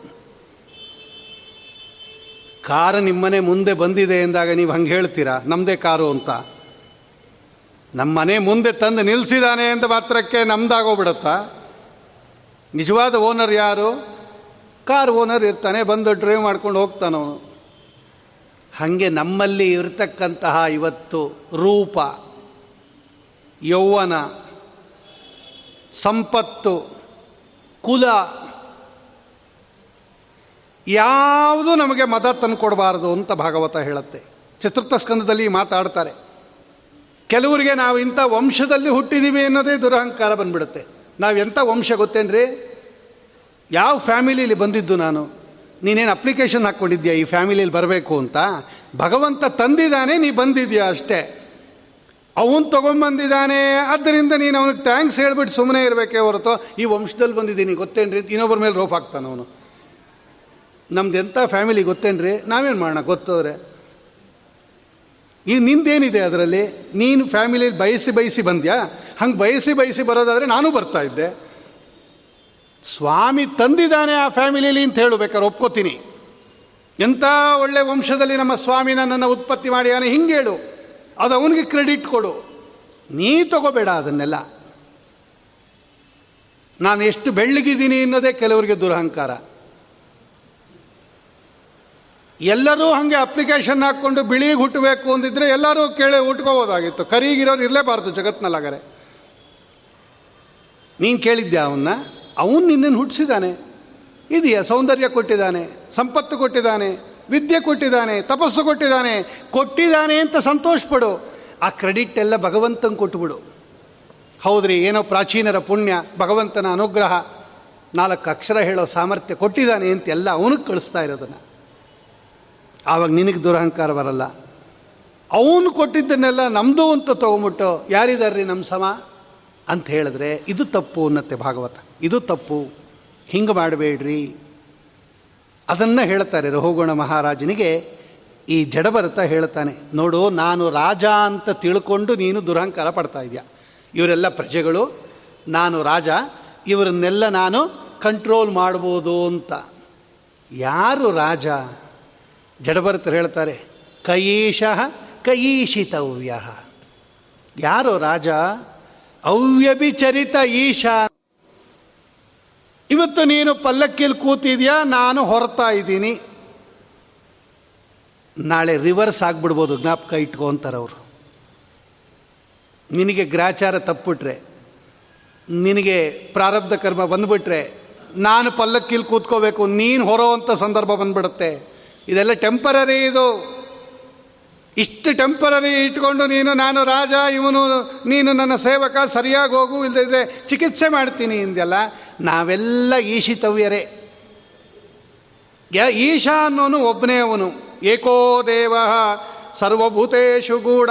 ಕಾರು ನಿಮ್ಮನೆ ಮುಂದೆ ಬಂದಿದೆ ಎಂದಾಗ ನೀವು ಹಂಗೆ ಹೇಳ್ತೀರಾ? ನಮ್ಮದೇ ಕಾರು ಅಂತ. ನಮ್ಮ ಮನೆ ಮುಂದೆ ತಂದು ನಿಲ್ಲಿಸಿದಾನೆ ಅಂತ ಮಾತ್ರಕ್ಕೆ ನಮ್ದಾಗೋಗ್ಬಿಡುತ್ತಾ? ನಿಜವಾದ ಓನರ್ ಯಾರು? ಕಾರ್ ಓನರ್ ಇರ್ತಾನೆ, ಬಂದು ಡ್ರೈವ್ ಮಾಡ್ಕೊಂಡು ಹೋಗ್ತಾನವನು ಹಾಗೆ ನಮ್ಮಲ್ಲಿ ಇರತಕ್ಕಂತಹ ಇವತ್ತು ರೂಪ, ಯೌವನ ಸಂಪತ್ತು, ಕುಲ, ಯಾವುದು ನಮಗೆ ಮದ ತಂದುಕೊಡಬಾರದು ಅಂತ ಭಾಗವತ ಹೇಳುತ್ತೆ. ಚತುರ್ಥ ಸ್ಕಂದದಲ್ಲಿ ಮಾತಾಡ್ತಾರೆ. ಕೆಲವರಿಗೆ ನಾವು ಇಂಥ ವಂಶದಲ್ಲಿ ಹುಟ್ಟಿದ್ದೀವಿ ಅನ್ನೋದೇ ದುರಹಂಕಾರ ಬಂದ್ಬಿಡುತ್ತೆ. ನಾವು ಎಂಥ ವಂಶ ಗೊತ್ತೇನ್ರಿ? ಯಾವ ಫ್ಯಾಮಿಲಿಯಲ್ಲಿ ಬಂದಿದ್ದು ನಾನು? ನೀನೇನು ಅಪ್ಲಿಕೇಶನ್ ಹಾಕ್ಕೊಂಡಿದ್ಯಾ ಈ ಫ್ಯಾಮಿಲಿಯಲ್ಲಿ ಬರಬೇಕು ಅಂತ? ಭಗವಂತ ತಂದಿದ್ದಾನೆ, ನೀ ಬಂದಿದ್ಯಾ ಅಷ್ಟೇ. ಅವನು ತೊಗೊಂಬಂದಿದ್ದಾನೆ ಆದ್ದರಿಂದ ನೀನು ಅವನಿಗೆ ಥ್ಯಾಂಕ್ಸ್ ಹೇಳ್ಬಿಟ್ಟು ಸುಮ್ಮನೆ ಇರಬೇಕೇ ಹೊರತು ಈ ವಂಶದಲ್ಲಿ ಬಂದಿದ್ದೀನಿ, ಗೊತ್ತೇನ್ರಿ? ಇನ್ನೊಬ್ಬರ ಮೇಲೆ ರೋಪ್ ಹಾಕ್ತಾನೆ ಅವನು. ನಮ್ದು ಎಂಥ ಫ್ಯಾಮಿಲಿ ಗೊತ್ತೇನ್ರಿ? ನಾವೇನು ಮಾಡೋಣ? ಗೊತ್ತವ್ರೆ. ಈ ನಿಂದೇನಿದೆ ಅದರಲ್ಲಿ? ನೀನು ಫ್ಯಾಮಿಲಿಯಲ್ಲಿ ಬಯಸಿ ಬಯಸಿ ಬಂದ್ಯಾ? ಹಂಗೆ ಬಯಸಿ ಬಯಸಿ ಬರೋದಾದರೆ ನಾನು ಬರ್ತಾ ಇದ್ದೆ. ಸ್ವಾಮಿ ತಂದಿದ್ದಾನೆ ಆ ಫ್ಯಾಮಿಲಿಯಲ್ಲಿ ಅಂತ ಹೇಳಬೇಕಾದ್ರೆ ಒಪ್ಕೋತೀನಿ. ಎಂಥ ಒಳ್ಳೆ ವಂಶದಲ್ಲಿ ನಮ್ಮ ಸ್ವಾಮಿ ನನ್ನ ಉತ್ಪತ್ತಿ ಮಾಡಿಯಾನೆ ಹಿಂಗೆ ಹೇಳು. ಅದು ಅವನಿಗೆ ಕ್ರೆಡಿಟ್ ಕೊಡು. ನೀ ತಗೋಬೇಡ ಅದನ್ನೆಲ್ಲ. ನಾನು ಎಷ್ಟು ಬೆಳ್ಳಗಿದ್ದೀನಿ ಅನ್ನೋದೇ ಕೆಲವರಿಗೆ ದುರಹಂಕಾರ. ಎಲ್ಲರೂ ಹಾಗೆ ಅಪ್ಲಿಕೇಶನ್ ಹಾಕ್ಕೊಂಡು ಬಿಳಿಗೆ ಹುಟ್ಟಬೇಕು ಅಂದಿದ್ರೆ ಎಲ್ಲರೂ ಕೇಳಿ ಹುಟ್ಕೋಬೋದಾಗಿತ್ತು ಕರಿಗಿರೋರು ಇರಲೇಬಾರ್ದು ಜಗತ್ನಲ್ಲಾಗರೆ. ನೀನು ಕೇಳಿದ್ದೆ ಅವನ್ನ ಅವನು ನಿನ್ನನ್ನು ಹುಟ್ಟಿಸಿದ್ದಾನೆ ಇದೆಯಾ ಸೌಂದರ್ಯ ಕೊಟ್ಟಿದ್ದಾನೆ, ಸಂಪತ್ತು ಕೊಟ್ಟಿದ್ದಾನೆ. ವಿದ್ಯೆ ಕೊಟ್ಟಿದ್ದಾನೆ, ತಪಸ್ಸು ಕೊಟ್ಟಿದ್ದಾನೆ ಕೊಟ್ಟಿದ್ದಾನೆ ಅಂತ ಸಂತೋಷಪಡು. ಆ ಕ್ರೆಡಿಟ್ ಎಲ್ಲ ಭಗವಂತನ ಕೊಟ್ಟುಬಿಡು ಹೌದ್ರಿ, ಏನೋ ಪ್ರಾಚೀನರ ಪುಣ್ಯ, ಭಗವಂತನ ಅನುಗ್ರಹ. ನಾಲ್ಕು ಅಕ್ಷರ ಹೇಳೋ ಸಾಮರ್ಥ್ಯ ಕೊಟ್ಟಿದ್ದಾನೆ ಅಂತ ಎಲ್ಲ ಅವನಿಗೆ ಕಳಿಸ್ತಾ ಇರೋದನ್ನು. ಆವಾಗ ನಿನಗೆ ದುರಹಂಕಾರ ಬರಲ್ಲ. ಅವನು ಕೊಟ್ಟಿದ್ದನ್ನೆಲ್ಲ ನಮ್ಮದು ಅಂತ ತೊಗೊಂಬಿಟ್ಟು, ಯಾರಿದಾರ್ರಿ ನಮ್ಮ ಸಮ? ಅಂತ ಹೇಳಿದ್ರೆ, ಇದು ತಪ್ಪು ಅನ್ನತ್ತೆ ಭಾಗವತ. ಇದು ತಪ್ಪು. ಹಿಂಗೆ ಮಾಡಬೇಡ್ರಿ. ಅದನ್ನು ಹೇಳ್ತಾರೆ ರಹುಗುಣ ಮಹಾರಾಜನಿಗೆ. ಈ ಜಡಭರತ ಹೇಳ್ತಾನೆ ನೋಡು, ನಾನು ರಾಜ ಅಂತ ತಿಳ್ಕೊಂಡು ನೀನು ದುರಹಂಕಾರ ಪಡ್ತಾ ಇದೆಯಾ? ಇವರೆಲ್ಲ ಪ್ರಜೆಗಳು, ನಾನು ರಾಜ, ಇವರನ್ನೆಲ್ಲ ನಾನು ಕಂಟ್ರೋಲ್ ಮಾಡ್ಬೋದು ಅಂತ. ಯಾರು ರಾಜ? ಜಡಭರತರು ಹೇಳ್ತಾರೆ, ಕಯೀಶ ಕಯೀಶಿತವ್ಯ. ಯಾರು ರಾಜ? ಅವ್ಯಭಿಚರಿತ ಈಶ ಇವತ್ತು ನೀನು ಪಲ್ಲಕ್ಕಿಯಲ್ಲಿ ಕೂತಿದ್ಯಾ? ನಾನು ಹೊರತಾ ಇದ್ದೀನಿ. ನಾಳೆ ರಿವರ್ಸ್ ಆಗಿಬಿಡ್ಬೋದು, ಜ್ಞಾಪಕ ಇಟ್ಕೊಂತಾರೆ ಅವರು. ನಿನಗೆ ಗ್ರಾಚಾರ ತಪ್ಪಿಟ್ರೆ, ನಿನಗೆ ಪ್ರಾರಬ್ಧ ಕರ್ಮ ಬಂದುಬಿಟ್ರೆ, ನಾನು ಪಲ್ಲಕ್ಕಿಲ್ ಕೂತ್ಕೋಬೇಕು, ನೀನು ಹೊರೋ ಅಂತ ಸಂದರ್ಭ ಬಂದ್ಬಿಡುತ್ತೆ. ಇದೆಲ್ಲ ಟೆಂಪರರಿ ಇದು. ಇಷ್ಟು ಟೆಂಪರರಿ ಇಟ್ಕೊಂಡು ನೀನು, ನಾನು ರಾಜ, ಇವನು, ನೀನು ನನ್ನ ಸೇವಕ, ಸರಿಯಾಗಿ ಹೋಗು ಇಲ್ಲದಿದ್ದರೆ ಚಿಕಿತ್ಸೆ ಮಾಡ್ತೀನಿ ಇಂದೆಲ್ಲ ನಾವೆಲ್ಲ ಈಶಿತವ್ಯರೇ. ಈಶಾ ಅನ್ನೋನು ಒಬ್ಬನೇ ಅವನು. ಏಕೋ ದೇವ, ಸರ್ವಭೂತೇಶು ಗೂಢ,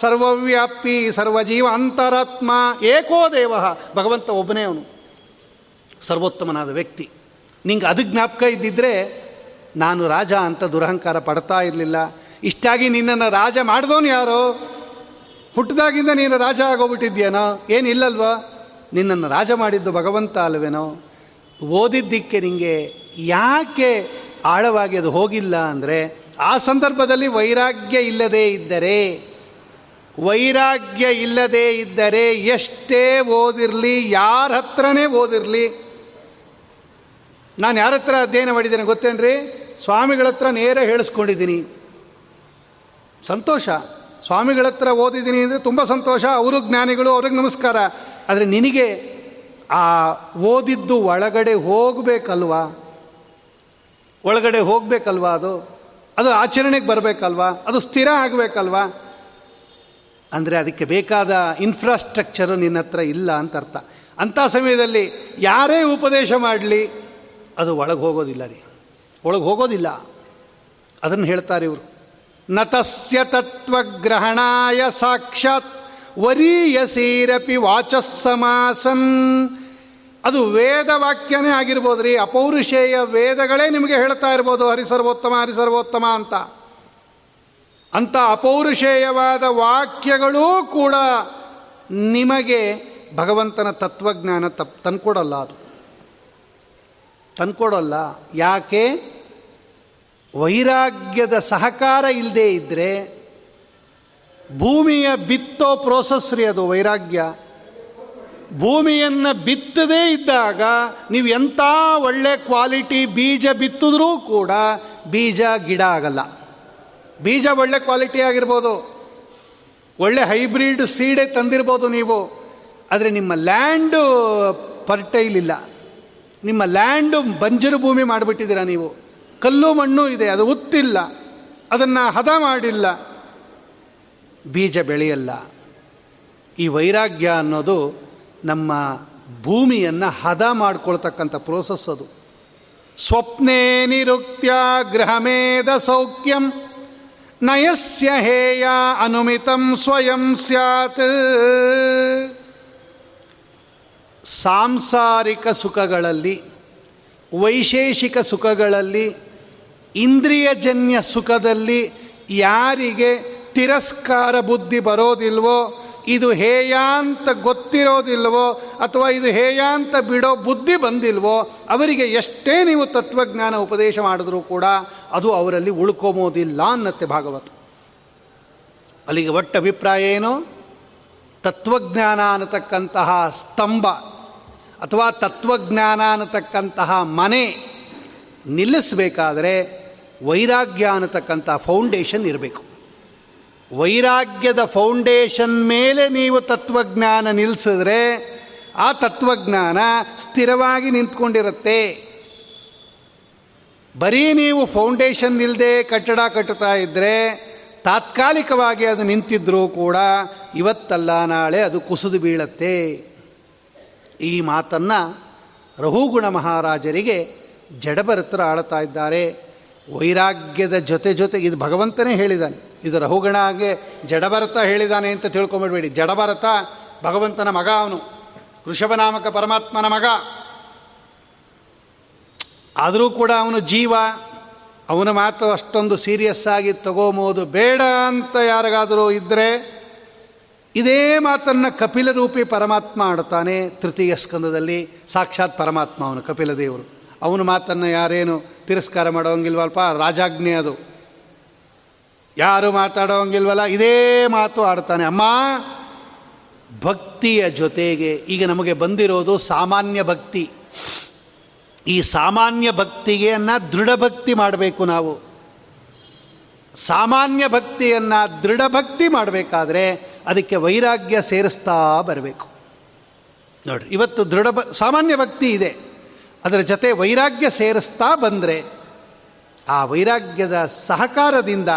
ಸರ್ವವ್ಯಾಪಿ ಸರ್ವಜೀವ ಅಂತರಾತ್ಮ ಏಕೋ ದೇವ, ಭಗವಂತ ಒಬ್ಬನೇ ಅವನು. ಸರ್ವೋತ್ತಮನಾದ ವ್ಯಕ್ತಿ. ನಿಂಗೆ ಅದು ಜ್ಞಾಪಕ ಇದ್ದಿದ್ರೆ, ನಾನು ರಾಜ ಅಂತ ದುರಹಂಕಾರ ಪಡ್ತಾ ಇರಲಿಲ್ಲ. ಇಷ್ಟಾಗಿ ನಿನ್ನನ್ನು ರಾಜ ಮಾಡಿದವನು ಯಾರೋ? ಹುಟ್ಟಿದಾಗಿಂದ ನೀನು ರಾಜ ಆಗೋಗ್ಬಿಟ್ಟಿದ್ಯೇನೋ ಏನಿಲ್ಲಲ್ವಾ ನಿನ್ನನ್ನು ರಾಜ ಮಾಡಿದ್ದು ಭಗವಂತ ಅಲ್ವೇನೋ? ಓದಿದ್ದಕ್ಕೆ ನಿಮಗೆ ಯಾಕೆ ಆಳವಾಗಿ ಅದು ಹೋಗಿಲ್ಲ ಅಂದರೆ, ಆ ಸಂದರ್ಭದಲ್ಲಿ ವೈರಾಗ್ಯ ಇಲ್ಲದೇ ಇದ್ದರೆ, ವೈರಾಗ್ಯ ಇಲ್ಲದೇ ಇದ್ದರೆ ಎಷ್ಟೇ ಓದಿರಲಿ, ಯಾರ ಹತ್ರನೇ ಓದಿರಲಿ. ನಾನು ಯಾರ ಹತ್ರ ಅಧ್ಯಯನ ಮಾಡಿದ್ದೇನೆ ಗೊತ್ತೇನ್ರಿ? ಸ್ವಾಮಿಗಳ ಹತ್ರ ನೇರ ಹೇಳಿಸ್ಕೊಂಡಿದ್ದೀನಿ. ಸಂತೋಷ. ಸ್ವಾಮಿಗಳ ಹತ್ರ ಓದಿದ್ದೀನಿ ಅಂದರೆ ತುಂಬ ಸಂತೋಷ. ಅವರು ಜ್ಞಾನಿಗಳು, ಅವ್ರಿಗೆ ನಮಸ್ಕಾರ. ಆದರೆ ನಿನಗೆ ಆ ಓದಿದ್ದು ಒಳಗಡೆ ಹೋಗಬೇಕಲ್ವಾ? ಒಳಗಡೆ ಹೋಗಬೇಕಲ್ವಾ ಅದು? ಅದು ಆಚರಣೆಗೆ ಬರಬೇಕಲ್ವಾ? ಅದು ಸ್ಥಿರ ಆಗಬೇಕಲ್ವಾ? ಅಂದರೆ ಅದಕ್ಕೆ ಬೇಕಾದ ಇನ್ಫ್ರಾಸ್ಟ್ರಕ್ಚರು ನಿನ್ನ ಹತ್ರ ಇಲ್ಲ ಅಂತ ಅರ್ಥ. ಅಂಥ ಸಮಯದಲ್ಲಿ ಯಾರೇ ಉಪದೇಶ ಮಾಡಲಿ, ಅದು ಒಳಗೆ ಹೋಗೋದಿಲ್ಲ ರೀ. ಒಳಗೆ ಹೋಗೋದಿಲ್ಲ. ಅದನ್ನು ಹೇಳ್ತಾರೆ ಇವರು. ನತಸ್ಯ ತತ್ವಗ್ರಹಣಾಯ ಸಾಕ್ಷಾತ್ ವರೀಯಸೀರಪಿ ವಾಚಸ್ಸಮಾಸನ್ ಅದು ವೇದ ವಾಕ್ಯನೇ ಆಗಿರ್ಬೋದು ರೀ ಅಪೌರುಷೇಯ ವೇದಗಳೇ ನಿಮಗೆ ಹೇಳ್ತಾ ಇರ್ಬೋದು, ಹರಿಸರ್ವೋತ್ತಮ ಹರಿಸರ್ವೋತ್ತಮ ಅಂತ. ಅಂಥ ಅಪೌರುಷೇಯವಾದ ವಾಕ್ಯಗಳೂ ಕೂಡ ನಿಮಗೆ ಭಗವಂತನ ತತ್ವಜ್ಞಾನ ತಪ್, ತಂದ್ಕೊಡಲ್ಲ ಅದು. ತಂದ್ಕೊಡಲ್ಲ. ಯಾಕೆ? ವೈರಾಗ್ಯದ ಸಹಕಾರ ಇಲ್ಲದೆ ಇದ್ದರೆ ಭೂಮಿಯ ಬಿತ್ತೋ ಪ್ರೋಸೆಸ್ ರೀ ಅದು ವೈರಾಗ್ಯ. ಭೂಮಿಯನ್ನು ಬಿತ್ತದೇ ಇದ್ದಾಗ ನೀವು ಎಂಥ ಒಳ್ಳೆ ಕ್ವಾಲಿಟಿ ಬೀಜ ಬಿತ್ತಿದ್ರೂ ಕೂಡ ಬೀಜ ಗಿಡ ಆಗಲ್ಲ. ಬೀಜ ಒಳ್ಳೆ ಕ್ವಾಲಿಟಿ ಆಗಿರ್ಬೋದು. ಒಳ್ಳೆ ಹೈಬ್ರಿಡ್ ಸೀಡೆ ತಂದಿರ್ಬೋದು ನೀವು. ಆದರೆ ನಿಮ್ಮ ಲ್ಯಾಂಡು ಪರ್ಟೈಲ್ ಇಲ್ಲ. ನಿಮ್ಮ ಲ್ಯಾಂಡು ಬಂಜರು ಭೂಮಿ ಮಾಡಿಬಿಟ್ಟಿದ್ದೀರಾ ನೀವು. ಕಲ್ಲು ಮಣ್ಣು ಇದೆ, ಅದು ಉತ್ತಿಲ್ಲ ಅದನ್ನು ಹದ ಮಾಡಿಲ್ಲ, ಬೀಜ ಬೆಳೆಯಲ್ಲ. ಈ ವೈರಾಗ್ಯ ಅನ್ನೋದು ನಮ್ಮ ಭೂಮಿಯನ್ನು ಹದ ಮಾಡ್ಕೊಳ್ತಕ್ಕಂಥ ಪ್ರೋಸೆಸ್ ಅದು. ಸ್ವಪ್ನೇ ನಿರುಕ್ತ್ಯ ಗೃಹಮೇಧ ಸೌಖ್ಯಂ, ನಯಸ್ಯ ಹೇಯ ಅನುಮಿತಂ ಸ್ವಯಂ ಸ್ಯಾತ್. ಸಾಂಸಾರಿಕ ಸುಖಗಳಲ್ಲಿ, ವೈಶೇಷಿಕ ಸುಖಗಳಲ್ಲಿ ಇಂದ್ರಿಯಜನ್ಯ ಸುಖದಲ್ಲಿ ಯಾರಿಗೆ ತಿರಸ್ಕಾರ ಬುದ್ಧಿ ಬರೋದಿಲ್ವೋ, ಇದು ಹೇಯಾಂತ ಗೊತ್ತಿರೋದಿಲ್ವೋ, ಅಥವಾ ಇದು ಹೇಯಾಂತ ಬಿಡೋ ಬುದ್ಧಿ ಬಂದಿಲ್ವೋ, ಅವರಿಗೆ ಎಷ್ಟೇ ನೀವು ತತ್ವಜ್ಞಾನ ಉಪದೇಶ ಮಾಡಿದ್ರೂ ಕೂಡ ಅದು ಅವರಲ್ಲಿ ಉಳ್ಕೊಬೋದಿಲ್ಲ ಅನ್ನತ್ತೆ ಭಾಗವತ. ಅಲ್ಲಿಗೆ ಒಟ್ಟ ಅಭಿಪ್ರಾಯ ಏನು? ತತ್ವಜ್ಞಾನ ಅನ್ನತಕ್ಕಂತಹ ಸ್ತಂಭ ಅಥವಾ ತತ್ವಜ್ಞಾನ ಅನ್ನತಕ್ಕಂತಹ ಮನೆ ನಿಲ್ಲಿಸಬೇಕಾದರೆ ವೈರಾಗ್ಯ ಅನ್ನತಕ್ಕಂಥ ಫೌಂಡೇಶನ್ ಇರಬೇಕು. ವೈರಾಗ್ಯದ ಫೌಂಡೇಶನ್ ಮೇಲೆ ನೀವು ತತ್ವಜ್ಞಾನ ನಿಲ್ಲಿಸಿದ್ರೆ ಆ ತತ್ವಜ್ಞಾನ ಸ್ಥಿರವಾಗಿ ನಿಂತ್ಕೊಂಡಿರುತ್ತೆ. ಬರೀ ನೀವು ಫೌಂಡೇಶನ್ ಇಲ್ಲದೆ ಕಟ್ಟಡ ಕಟ್ಟುತ್ತಾ ಇದ್ದರೆ ತಾತ್ಕಾಲಿಕವಾಗಿ ಅದು ನಿಂತಿದ್ರೂ ಕೂಡ ಇವತ್ತಲ್ಲ ನಾಳೆ ಅದು ಕುಸಿದು ಬೀಳತ್ತೆ. ಈ ಮಾತನ್ನು ರಹುಗುಣ ಮಹಾರಾಜರಿಗೆ ಜಡಭರತರು ಆಳ್ತಾ ಇದ್ದಾರೆ. ವೈರಾಗ್ಯದ ಜೊತೆ ಜೊತೆ, ಇದು ಭಗವಂತನೇ ಹೇಳಿದ್ದಾನೆ ಇದು ರಹುಗಣಗೆ ಜಡಭರತ ಹೇಳಿದ್ದಾನೆ ಅಂತ ತಿಳ್ಕೊಂಬಿಡ್ಬೇಡಿ ಜಡಭರತ ಭಗವಂತನ ಮಗ ಅವನು. ವೃಷಭನಾಮಕ ಪರಮಾತ್ಮನ ಮಗ. ಆದರೂ ಕೂಡ ಅವನು ಜೀವ. ಅವನ ಮಾತು ಅಷ್ಟೊಂದು ಸೀರಿಯಸ್ ಆಗಿ ತಗೋಬೋದು ಬೇಡ ಅಂತ ಯಾರಿಗಾದರೂ ಇದ್ದರೆ ಇದೇ ಮಾತನ್ನು ಕಪಿಲ ರೂಪಿ ಪರಮಾತ್ಮ ಆಡ್ತಾನೆ ತೃತೀಯ ಸ್ಕಂದದಲ್ಲಿ ಸಾಕ್ಷಾತ್ ಪರಮಾತ್ಮ ಅವನು, ಕಪಿಲ ದೇವರು. ಅವನ ಮಾತನ್ನು ಯಾರೇನು ತಿರಸ್ಕಾರ ಮಾಡೋಂಗಿಲ್ವಲ್ಪ? ರಾಜಾಜ್ಞೆ ಅದು. ಯಾರು ಮಾತಾಡೋಂಗಿಲ್ವಲ್ಲ? ಇದೇ ಮಾತು ಆಡ್ತಾನೆ. ಅಮ್ಮ, ಭಕ್ತಿಯ ಜೊತೆಗೆ ಈಗ ನಮಗೆ ಬಂದಿರೋದು ಸಾಮಾನ್ಯ ಭಕ್ತಿ. ಈ ಸಾಮಾನ್ಯ ಭಕ್ತಿಗೆ ಅನ್ನು ದೃಢ ಭಕ್ತಿ ಮಾಡಬೇಕು ನಾವು. ಸಾಮಾನ್ಯ ಭಕ್ತಿಯನ್ನು ದೃಢ ಭಕ್ತಿ ಮಾಡಬೇಕಾದ್ರೆ ಅದಕ್ಕೆ ವೈರಾಗ್ಯ ಸೇರಿಸ್ತಾ ಬರಬೇಕು. ನೋಡ್ರಿ, ಇವತ್ತು ದೃಢ ಸಾಮಾನ್ಯ ಭಕ್ತಿ ಇದೆ. ಅದರ ಜೊತೆ ವೈರಾಗ್ಯ ಸೇರಿಸ್ತಾ ಬಂದರೆ ಆ ವೈರಾಗ್ಯದ ಸಹಕಾರದಿಂದ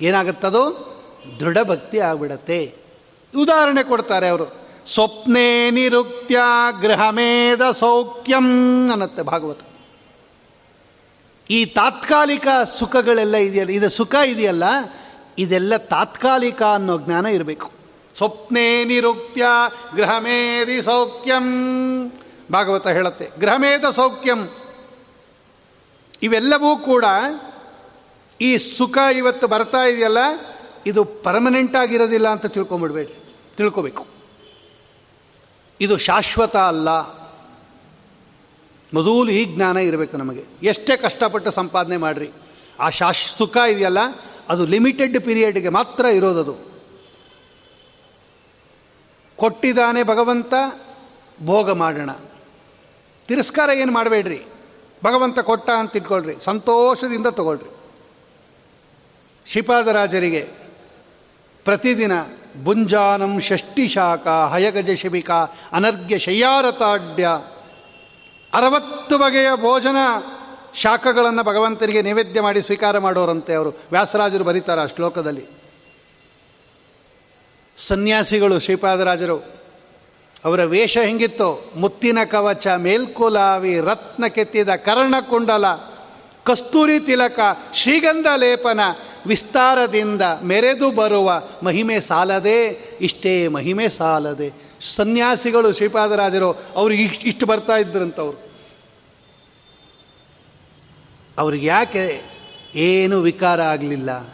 ಏನಾಗುತ್ತದೋ ದೃಢ ಭಕ್ತಿ ಆಗ್ಬಿಡತ್ತೆ. ಉದಾಹರಣೆ ಕೊಡ್ತಾರೆ ಅವರು, ಸ್ವಪ್ನೇ ನಿರುಕ್ತ್ಯ ಗೃಹಮೇದ ಸೌಖ್ಯಂ ಅನ್ನತ್ತೆ ಭಾಗವತ. ಈ ತಾತ್ಕಾಲಿಕ ಸುಖಗಳೆಲ್ಲ ಇದೆಯಲ್ಲ, ಇದು ಸುಖ ಇದೆಯಲ್ಲ, ಇದೆಲ್ಲ ತಾತ್ಕಾಲಿಕ ಅನ್ನೋ ಜ್ಞಾನ ಇರಬೇಕು. ಸ್ವಪ್ನೇ ನಿರುಕ್ತ್ಯ ಗೃಹಮೇದಿ ಸೌಖ್ಯಂ ಭಾಗವತ ಹೇಳುತ್ತೆ. ಗ್ರಹಮೇಧ ಸೌಖ್ಯಂ. ಇವೆಲ್ಲವೂ ಕೂಡ ಈ ಸುಖ ಇವತ್ತು ಬರ್ತಾ ಇದೆಯಲ್ಲ, ಇದು ಪರ್ಮನೆಂಟ್ ಆಗಿರೋದಿಲ್ಲ ಅಂತ ತಿಳ್ಕೊಂಬಿಡ್ಬೇಡಿ ತಿಳ್ಕೋಬೇಕು. ಇದು ಶಾಶ್ವತ ಅಲ್ಲ. ಮೊದಲು ಈ ಜ್ಞಾನ ಇರಬೇಕು ನಮಗೆ. ಎಷ್ಟೇ ಕಷ್ಟಪಟ್ಟು ಸಂಪಾದನೆ ಮಾಡಿರಿ. ಆ ಶಾಶ್ ಸುಖ ಇದೆಯಲ್ಲ, ಅದು ಲಿಮಿಟೆಡ್ ಪೀರಿಯಡ್ಗೆ ಮಾತ್ರ ಇರೋದದು. ಕೊಟ್ಟಿದ್ದಾನೆ ಭಗವಂತ, ಭೋಗ ಮಾಡೋಣ. ತಿರಸ್ಕಾರ ಏನು ಮಾಡಬೇಡ್ರಿ? ಭಗವಂತ ಕೊಟ್ಟ ಅಂತ ಇಟ್ಕೊಳ್ರಿ. ಸಂತೋಷದಿಂದ ತಗೊಳ್ರಿ. ಶ್ರೀಪಾದರಾಜರಿಗೆ ಪ್ರತಿದಿನ ಬುಂಜಾನಂ ಷಷ್ಟಿ ಶಾಖ ಹಯಗಜ ಶಿಬಿಕ ಅನರ್ಘ್ಯ ಶಯ್ಯಾರತಾಡ್ಯ ಅರವತ್ತು ಬಗೆಯ ಭೋಜನ ಶಾಖಗಳನ್ನು ಭಗವಂತನಿಗೆ ನೈವೇದ್ಯ ಮಾಡಿ ಸ್ವೀಕಾರ ಮಾಡೋರಂತೆ ಅವರು. ವ್ಯಾಸರಾಜರು ಬರೀತಾರೆ ಆ ಶ್ಲೋಕದಲ್ಲಿ. ಸನ್ಯಾಸಿಗಳು ಶ್ರೀಪಾದರಾಜರು ಅವರ ವೇಷ ಹೆಂಗಿತ್ತು? ಮುತ್ತಿನ ಕವಚ, ಮೇಲ್ಕುಲಾವಿ, ರತ್ನ ಕೆತ್ತಿದ ಕರ್ಣಕುಂಡಲ, ಕಸ್ತೂರಿ ತಿಲಕ, ಶ್ರೀಗಂಧ ಲೇಪನ ವಿಸ್ತಾರದಿಂದ ಮೆರೆದು ಬರುವ ಮಹಿಮೆ ಸಾಲದೆ, ಇಷ್ಟೇ ಮಹಿಮೆ ಸಾಲದೆ. ಸನ್ಯಾಸಿಗಳು ಶ್ರೀಪಾದರಾಜರು ಅವ್ರಿಗೆ ಇಷ್ಟು ಇಷ್ಟು ಬರ್ತಾ ಇದ್ರಂತವ್ರು. ಅವ್ರಿಗೆ ಯಾಕೆ ಏನು ವಿಕಾರ ಆಗಲಿಲ್ಲ?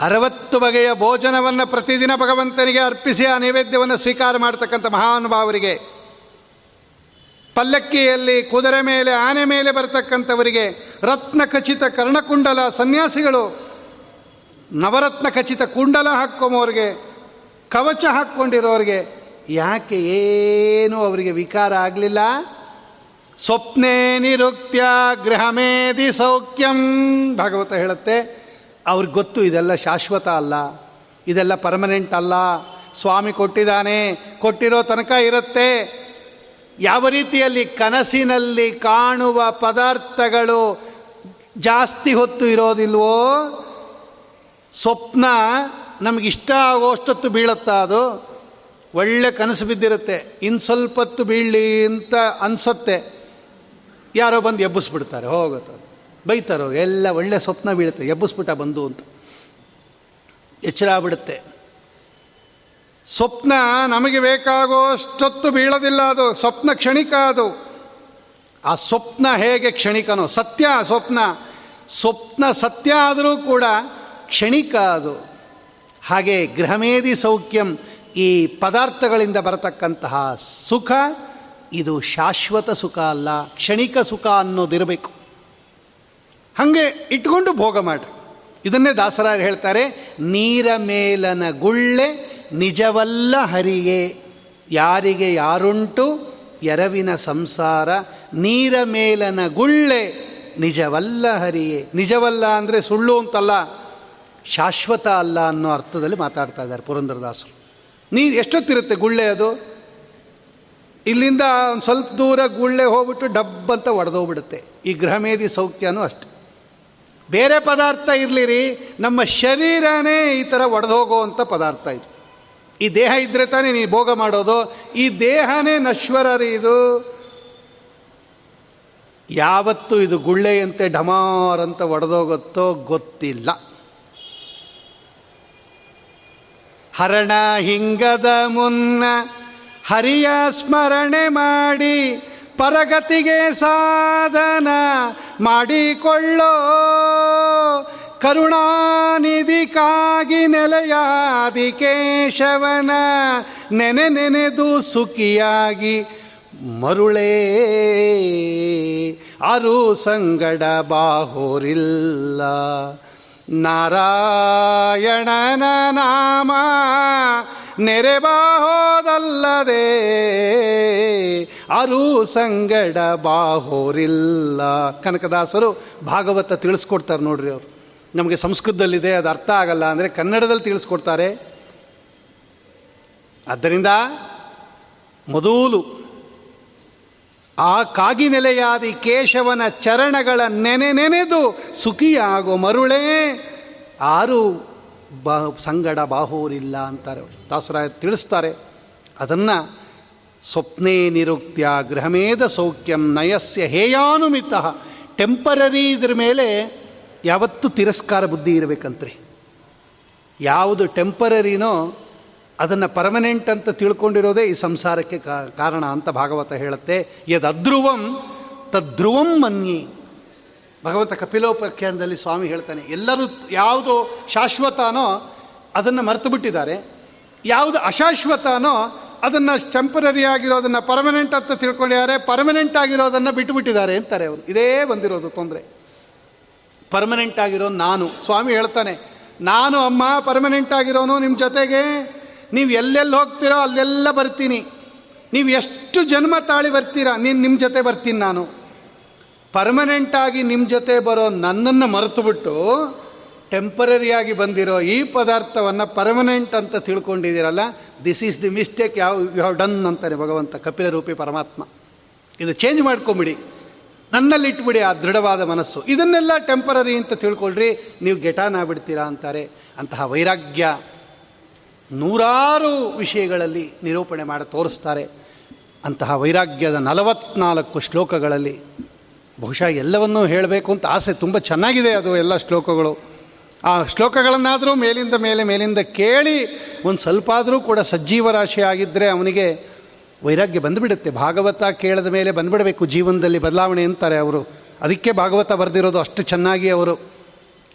ಅರವತ್ತು ಬಗೆಯ ಭೋಜನವನ್ನು ಪ್ರತಿದಿನ ಭಗವಂತನಿಗೆ ಅರ್ಪಿಸಿ ಆ ನೈವೇದ್ಯವನ್ನು ಸ್ವೀಕಾರ ಮಾಡ್ತಕ್ಕಂಥ ಮಹಾನುಭಾವರಿಗೆ, ಪಲ್ಲಕ್ಕಿಯಲ್ಲಿ ಕುದುರೆ ಮೇಲೆ, ಆನೆ ಮೇಲೆ ಬರತಕ್ಕಂಥವರಿಗೆ, ರತ್ನ ಖಚಿತ ಕರ್ಣಕುಂಡಲ ಸನ್ಯಾಸಿಗಳು, ನವರತ್ನ ಖಚಿತ ಕುಂಡಲ ಹಾಕ್ಕೊಂಬವ್ರಿಗೆ ಕವಚ ಹಾಕ್ಕೊಂಡಿರೋರಿಗೆ, ಯಾಕೆ ಏನು ಅವರಿಗೆ ವಿಕಾರ ಆಗಲಿಲ್ಲ? ಸ್ವಪ್ನೇ ನಿರುಕ್ತ್ಯ ಗೃಹಮೇದಿ ಸೌಖ್ಯಂ, ಭಾಗವತ ಹೇಳುತ್ತೆ. ಅವ್ರಿಗೆ ಗೊತ್ತು, ಇದೆಲ್ಲ ಶಾಶ್ವತ ಅಲ್ಲ, ಇದೆಲ್ಲ ಪರ್ಮನೆಂಟ್ ಅಲ್ಲ, ಸ್ವಾಮಿ ಕೊಟ್ಟಿದ್ದಾನೆ, ಕೊಟ್ಟಿರೋ ತನಕ ಇರುತ್ತೆ. ಯಾವ ರೀತಿಯಲ್ಲಿ ಕನಸಿನಲ್ಲಿ ಕಾಣುವ ಪದಾರ್ಥಗಳು ಜಾಸ್ತಿ ಹೊತ್ತು ಇರೋದಿಲ್ವೋ, ಸ್ವಪ್ನ ನಮಗಿಷ್ಟ ಆಗೋಷ್ಟೊತ್ತು ಬೀಳುತ್ತಾ ಅದು. ಒಳ್ಳೆ ಕನಸು ಬಿದ್ದಿರುತ್ತೆ, ಇನ್ನು ಸ್ವಲ್ಪ ಹೊತ್ತು ಬೀಳಲಿ ಅಂತ ಅನಿಸುತ್ತೆ. ಯಾರೋ ಬಂದು ಎಬ್ಬಿಸ್ಬಿಡ್ತಾರೆ ಹೋಗುತ್ತೆ ಬೈತಾರೋ, ಎಲ್ಲ ಒಳ್ಳೆ ಸ್ವಪ್ನ ಬೀಳುತ್ತೆ, ಎಬ್ಬಿಸ್ಬಿಟ್ಟ ಬಂದು ಅಂತ. ಎಚ್ಚರ ಆಗ್ಬಿಡುತ್ತೆ. ಸ್ವಪ್ನ ನಮಗೆ ಬೇಕಾಗುವಷ್ಟೊತ್ತು ಬೀಳೋದಿಲ್ಲ ಅದು, ಸ್ವಪ್ನ ಕ್ಷಣಿಕ ಅದು. ಆ ಸ್ವಪ್ನ ಹೇಗೆ ಕ್ಷಣಿಕನೋ, ಸತ್ಯ ಸ್ವಪ್ನ. ಸ್ವಪ್ನ ಸತ್ಯ ಆದರೂ ಕೂಡ ಕ್ಷಣಿಕ ಅದು. ಹಾಗೆ ಗೃಹಮೇಧಿ ಸೌಖ್ಯಂ ಈ ಪದಾರ್ಥಗಳಿಂದ ಬರತಕ್ಕಂತಹ ಸುಖ, ಇದು ಶಾಶ್ವತ ಸುಖ ಅಲ್ಲ, ಕ್ಷಣಿಕ ಸುಖ ಅನ್ನೋದಿರಬೇಕು. ಹಾಗೆ ಇಟ್ಕೊಂಡು ಭೋಗ ಮಾಡಿ ಇದನ್ನೇ ದಾಸರಾರು ಹೇಳ್ತಾರೆ, ನೀರ ಮೇಲನ ಗುಳ್ಳೆ ನಿಜವಲ್ಲ ಹರಿಗೆ ಯಾರಿಗೆ ಯಾರುಂಟು? ಎರವಿನ ಸಂಸಾರ. ನೀರ ಮೇಲನ ಗುಳ್ಳೆ ನಿಜವಲ್ಲ ಹರಿಯೇ. ನಿಜವಲ್ಲ ಅಂದರೆ ಸುಳ್ಳು ಅಂತಲ್ಲ, ಶಾಶ್ವತ ಅಲ್ಲ ಅನ್ನೋ ಅರ್ಥದಲ್ಲಿ ಮಾತಾಡ್ತಾ ಇದ್ದಾರೆ ಪುರಂದರದಾಸರು. ನೀರು ಎಷ್ಟೊತ್ತಿರುತ್ತೆ ಗುಳ್ಳೆ ಅದು? ಇಲ್ಲಿಂದ ಒಂದು ಸ್ವಲ್ಪ ದೂರ ಗುಳ್ಳೆ ಹೋಗ್ಬಿಟ್ಟು ಡಬ್ ಅಂತ ಒಡೆದೋಗ್ಬಿಡುತ್ತೆ. ಈ ಗೃಹಮೇಧಿ ಸೌಖ್ಯನೂ ಅಷ್ಟೆ. ಬೇರೆ ಪದಾರ್ಥ ಇರಲಿರಿ, ನಮ್ಮ ಶರೀರನೇ ಈ ಥರ ಒಡೆದೋಗುವಂಥ ಪದಾರ್ಥ ಇದು. ಈ ದೇಹ ಇದ್ದರೆ ತಾನೇ ನೀನು ಭೋಗ ಮಾಡೋದು. ಈ ದೇಹನೇ ನಶ್ವರರಿ ಇದು. ಯಾವತ್ತು ಇದು ಗುಳ್ಳೆಯಂತೆ ಢಮಾರ್ ಅಂತ ಒಡೆದೋಗುತ್ತೋ ಗೊತ್ತಿಲ್ಲ. ಹರಣ ಹಿಂಗದ ಮುನ್ನ ಹರಿಯ ಸ್ಮರಣೆ ಮಾಡಿ ಪರಗತಿಗೆ ಸಾಧನ ಮಾಡಿಕೊಳ್ಳೋ ಕರುಣಾನಿಧಿಕಾಗಿ ನೆಲೆಯಾದಿ ಕೇಶವನ ನೆನೆ ನೆನೆದು ಸುಖಿಯಾಗಿ ಮರುಳೇ. ಅರು ಸಂಗಡ ಬಾಹೋರಿಲ್ಲ. ನಾರಾಯಣನ ನಾಮ ನೆರೆಬಾಹೋದಲ್ಲದೆ ಅರು ಸಂಗಡ ಬಾಹೋರಿಲ್ಲ. ಕನಕದಾಸರು ಭಾಗವತ ತಿಳಿಸ್ಕೊಡ್ತಾರೆ ನೋಡ್ರಿ ಅವರು. ನಮಗೆ ಸಂಸ್ಕೃತದಲ್ಲಿದೆ, ಅದು ಅರ್ಥ ಆಗಲ್ಲ ಅಂದರೆ ಕನ್ನಡದಲ್ಲಿ ತಿಳಿಸ್ಕೊಡ್ತಾರೆ. ಆದ್ದರಿಂದ ಮೊದಲು ಆ ಕಾಗಿನೆಲೆಯಾದಿ ಕೇಶವನ ಚರಣಗಳ ನೆನೆ ನೆನೆದು ಸುಖಿಯಾಗೋ ಮರುಳೇ. ಆರು ಬಾ ಸಂಗಡ ಬಾಹೂರಿಲ್ಲ ಅಂತಾರೆ. ದಾಸರಾಯ ತಿಳಿಸ್ತಾರೆ, ಅದನ್ನು ಸ್ವಪ್ನೇ ನಿರುಕ್ತ್ಯ ಗೃಹಮೇಧ ಸೌಖ್ಯಂ ನಯಸ್ಯ ಹೇಯಾನುಮಿತ. ಟೆಂಪರರಿ ಇದ್ರ ಮೇಲೆ ಯಾವತ್ತೂ ತಿರಸ್ಕಾರ ಬುದ್ಧಿ ಇರಬೇಕಂತ್ರಿ. ಯಾವುದು ಟೆಂಪರರಿನೋ ಅದನ್ನು ಪರ್ಮನೆಂಟ್ ಅಂತ ತಿಳ್ಕೊಂಡಿರೋದೇ ಈ ಸಂಸಾರಕ್ಕೆ ಕಾರಣ ಅಂತ ಭಾಗವತ ಹೇಳುತ್ತೆ. ಯದಧ್ರುವಂ ತದ್ರುವಂ ಮನ್ಯಿ. ಭಗವಂತ ಕಪಿಲೋಪಾಖ್ಯಾನದಲ್ಲಿ ಸ್ವಾಮಿ ಹೇಳ್ತಾನೆ, ಎಲ್ಲರೂ ಯಾವುದು ಶಾಶ್ವತನೋ ಅದನ್ನು ಮರೆತು ಬಿಟ್ಟಿದ್ದಾರೆ. ಯಾವುದು ಅಶಾಶ್ವತನೋ ಅದನ್ನು ಟೆಂಪರರಿ ಆಗಿರೋದನ್ನು ಪರ್ಮನೆಂಟ್ ಅಂತ ತಿಳ್ಕೊಂಡಿದ್ದಾರೆ ಪರ್ಮನೆಂಟ್ ಆಗಿರೋದನ್ನು ಬಿಟ್ಟುಬಿಟ್ಟಿದ್ದಾರೆ ಅಂತಾರೆ ಅವರು. ಇದೇ ಬಂದಿರೋದು ತೊಂದರೆ. ಪರ್ಮನೆಂಟ್ ಆಗಿರೋ ನಾನು. ಸ್ವಾಮಿ ಹೇಳ್ತಾನೆ, ನಾನು ಅಮ್ಮ ಪರ್ಮನೆಂಟ್ ಆಗಿರೋನು ನಿಮ್ಮ ಜೊತೆಗೆ ನೀವು ಎಲ್ಲೆಲ್ಲಿ ಹೋಗ್ತೀರೋ ಅಲ್ಲೆಲ್ಲ ಬರ್ತೀನಿ. ನೀವು ಎಷ್ಟು ಜನ್ಮ ತಾಳಿ ಬರ್ತೀರಾ, ನೀನು ನಿಮ್ಮ ಜೊತೆ ಬರ್ತೀನಿ ನಾನು. ಪರ್ಮನೆಂಟಾಗಿ ನಿಮ್ಮ ಜೊತೆ ಬರೋ ನನ್ನನ್ನು ಮರೆತುಬಿಟ್ಟು ಟೆಂಪರರಿಯಾಗಿ ಬಂದಿರೋ ಈ ಪದಾರ್ಥವನ್ನು ಪರ್ಮನೆಂಟ್ ಅಂತ ತಿಳ್ಕೊಂಡಿದ್ದೀರಲ್ಲ ದಿಸ್ ಈಸ್ ದಿ ಮಿಸ್ಟೇಕ್ ಯಾವ ಯು ಹ್ಯಾವ್ ಡನ್ ಅಂತಾನೆ ಭಗವಂತ, ಕಪಿಲ ರೂಪಿ ಪರಮಾತ್ಮ. ಇದು ಚೇಂಜ್ ಮಾಡ್ಕೊಂಬಿಡಿ. ನನ್ನಲ್ಲಿ ಇಟ್ಬಿಡಿ ಆ ದೃಢವಾದ ಮನಸ್ಸು. ಇದನ್ನೆಲ್ಲ ಟೆಂಪರರಿ ಅಂತ ತಿಳ್ಕೊಳ್ರಿ, ನೀವು ಗೆಟಾನ ಆಗ್ಬಿಡ್ತೀರಾ ಅಂತಾರೆ. ಅಂತಹ ವೈರಾಗ್ಯ. ನೂರಾರು ವಿಷಯಗಳಲ್ಲಿ ನಿರೂಪಣೆ ಮಾಡಿ ತೋರಿಸ್ತಾರೆ. ಅಂತಹ ವೈರಾಗ್ಯದ ನಲವತ್ನಾಲ್ಕು ಶ್ಲೋಕಗಳಲ್ಲಿ ಬಹುಶಃ ಎಲ್ಲವನ್ನೂ ಹೇಳಬೇಕು ಅಂತ ಆಸೆ ತುಂಬ ಚೆನ್ನಾಗಿದೆ ಅದು ಎಲ್ಲ ಶ್ಲೋಕಗಳು. ಆ ಶ್ಲೋಕಗಳನ್ನಾದರೂ ಮೇಲಿಂದ ಮೇಲೆ ಮೇಲಿಂದ ಕೇಳಿ ಒಂದು ಸ್ವಲ್ಪ ಆದರೂ ಕೂಡ ಸಜ್ಜೀವ ರಾಶಿ ಆಗಿದ್ದರೆ ಅವನಿಗೆ ವೈರಾಗ್ಯ ಬಂದುಬಿಡುತ್ತೆ. ಭಾಗವತ ಕೇಳಿದ ಮೇಲೆ ಬಂದುಬಿಡಬೇಕು ಜೀವನದಲ್ಲಿ ಬದಲಾವಣೆ ಅಂತಾರೆ ಅವರು. ಅದಕ್ಕೆ ಭಾಗವತ ಬರೆದಿರೋದು ಅಷ್ಟು ಚೆನ್ನಾಗಿ ಅವರು.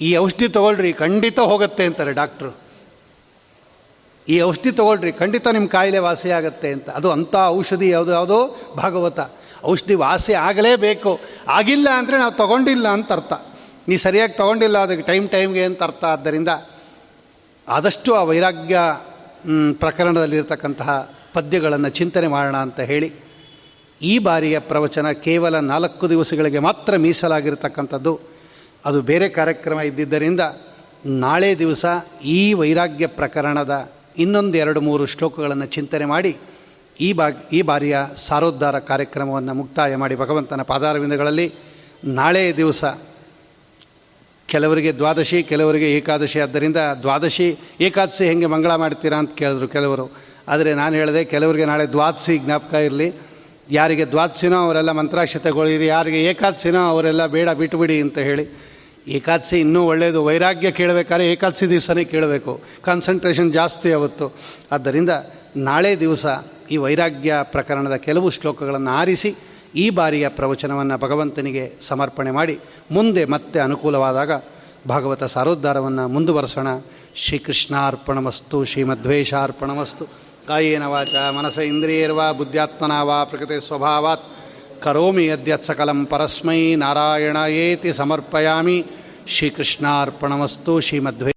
ಈ ಔಷಧಿ ತೊಗೊಳ್ರಿ, ಖಂಡಿತ ಹೋಗುತ್ತೆ ಅಂತಾರೆ ಡಾಕ್ಟ್ರು. ಈ ಔಷಧಿ ತೊಗೊಳ್ರಿ, ಖಂಡಿತ ನಿಮ್ಮ ಕಾಯಿಲೆ ಆಗುತ್ತೆ ಅಂತ. ಅದು ಅಂಥ ಔಷಧಿ ಯಾವುದು, ಯಾವುದೋ ಭಾಗವತ. ಔಷಧಿ ವಾಸಿ ಆಗಲೇಬೇಕು. ಆಗಿಲ್ಲ ಅಂದರೆ ನಾವು ತಗೊಂಡಿಲ್ಲ ಅಂತ ಅರ್ಥ. ನೀ ಸರಿಯಾಗಿ ತೊಗೊಂಡಿಲ್ಲ, ಅದಕ್ಕೆ ಟೈಮ್ ಟೈಮ್ಗೆ ಅಂತ ಅರ್ಥ. ಆದ್ದರಿಂದ ಆದಷ್ಟು ಆ ವೈರಾಗ್ಯ ಪ್ರಕರಣದಲ್ಲಿರ್ತಕ್ಕಂತಹ ಪದ್ಯಗಳನ್ನು ಚಿಂತನೆ ಮಾಡೋಣ ಅಂತ ಹೇಳಿ, ಈ ಬಾರಿಯ ಪ್ರವಚನ ಕೇವಲ ನಾಲ್ಕು ದಿವಸಗಳಿಗೆ ಮಾತ್ರ ಮೀಸಲಾಗಿರ್ತಕ್ಕಂಥದ್ದು. ಅದು ಬೇರೆ ಕಾರ್ಯಕ್ರಮ ಇದ್ದಿದ್ದರಿಂದ ನಾಳೆ ದಿವಸ ಈ ವೈರಾಗ್ಯ ಪ್ರಕರಣದ ಇನ್ನೊಂದು ಎರಡು ಮೂರು ಶ್ಲೋಕಗಳನ್ನು ಚಿಂತನೆ ಮಾಡಿ ಈ ಬಾ ಈ ಬಾರಿಯ ಸಾರೋದ್ಧಾರ ಕಾರ್ಯಕ್ರಮವನ್ನು ಮುಕ್ತಾಯ ಮಾಡಿ ಭಗವಂತನ ಪಾದಾರವಿಂದಗಳಲ್ಲಿ ನಾಳೆ ದಿವಸ ಕೆಲವರಿಗೆ ದ್ವಾದಶಿ, ಕೆಲವರಿಗೆ ಏಕಾದಶಿ, ಆದ್ದರಿಂದ ದ್ವಾದಶಿ, ಏಕಾದಶಿ ಹೆಂಗೆ ಮಂಗಳ ಮಾಡ್ತೀರಾ ಅಂತ ಕೇಳಿದ್ರು ಕೆಲವರು. ಆದರೆ ನಾನು ಹೇಳಿದೆ ಕೆಲವರಿಗೆ ನಾಳೆ ದ್ವಾದಶಿ ಜ್ಞಾಪಕ ಇರಲಿ. ಯಾರಿಗೆ ದ್ವಾದಶಿನೋ ಅವರೆಲ್ಲ ಮಂತ್ರಾಕ್ಷತೆಗೊಳ್ಳಿರಿ ಯಾರಿಗೆ ಏಕಾದಶಿನೋ ಅವರೆಲ್ಲ ಬೇಡ ಬಿಟ್ಟುಬಿಡಿ ಅಂತ ಹೇಳಿ ಏಕಾದಶಿ ಇನ್ನೂ ಒಳ್ಳೆಯದು ವೈರಾಗ್ಯ ಕೇಳಬೇಕಾದ್ರೆ ಏಕಾದಶಿ ದಿವಸನೇ ಕೇಳಬೇಕು. ಕಾನ್ಸಂಟ್ರೇಷನ್ ಜಾಸ್ತಿ ಆವತ್ತು. ಆದ್ದರಿಂದ ನಾಳೆ ದಿವಸ ಈ ವೈರಾಗ್ಯ ಪ್ರಕರಣದ ಕೆಲವು ಶ್ಲೋಕಗಳನ್ನು ಆರಿಸಿ ಈ ಬಾರಿಯ ಪ್ರವಚನವನ್ನು ಭಗವಂತನಿಗೆ ಸಮರ್ಪಣೆ ಮಾಡಿ ಮುಂದೆ ಮತ್ತೆ ಅನುಕೂಲವಾದಾಗ ಭಾಗವತ ಸಾರೋದ್ಧಾರವನ್ನು ಮುಂದುವರೆಸೋಣ. ಶ್ರೀಕೃಷ್ಣಾರ್ಪಣಮಸ್ತು. ಶ್ರೀಮಧ್ವೇಶಾರ್ಪಣಮಸ್ತು ಕಾಯೇನ ವಾಚ. ಮನಸ ಇಂದ್ರಿಯರ್ವಾ. ಬುದ್ಧ್ಯಾತ್ಮನ ವಾ. ಪ್ರಕೃತಿ ಸ್ವಭಾವಾತ್ करोमि यद्यत् सकलं परस्मै नारायणायेति समर्पयामि। श्रीकृष्णार्पणमस्तु श्रीमध्वे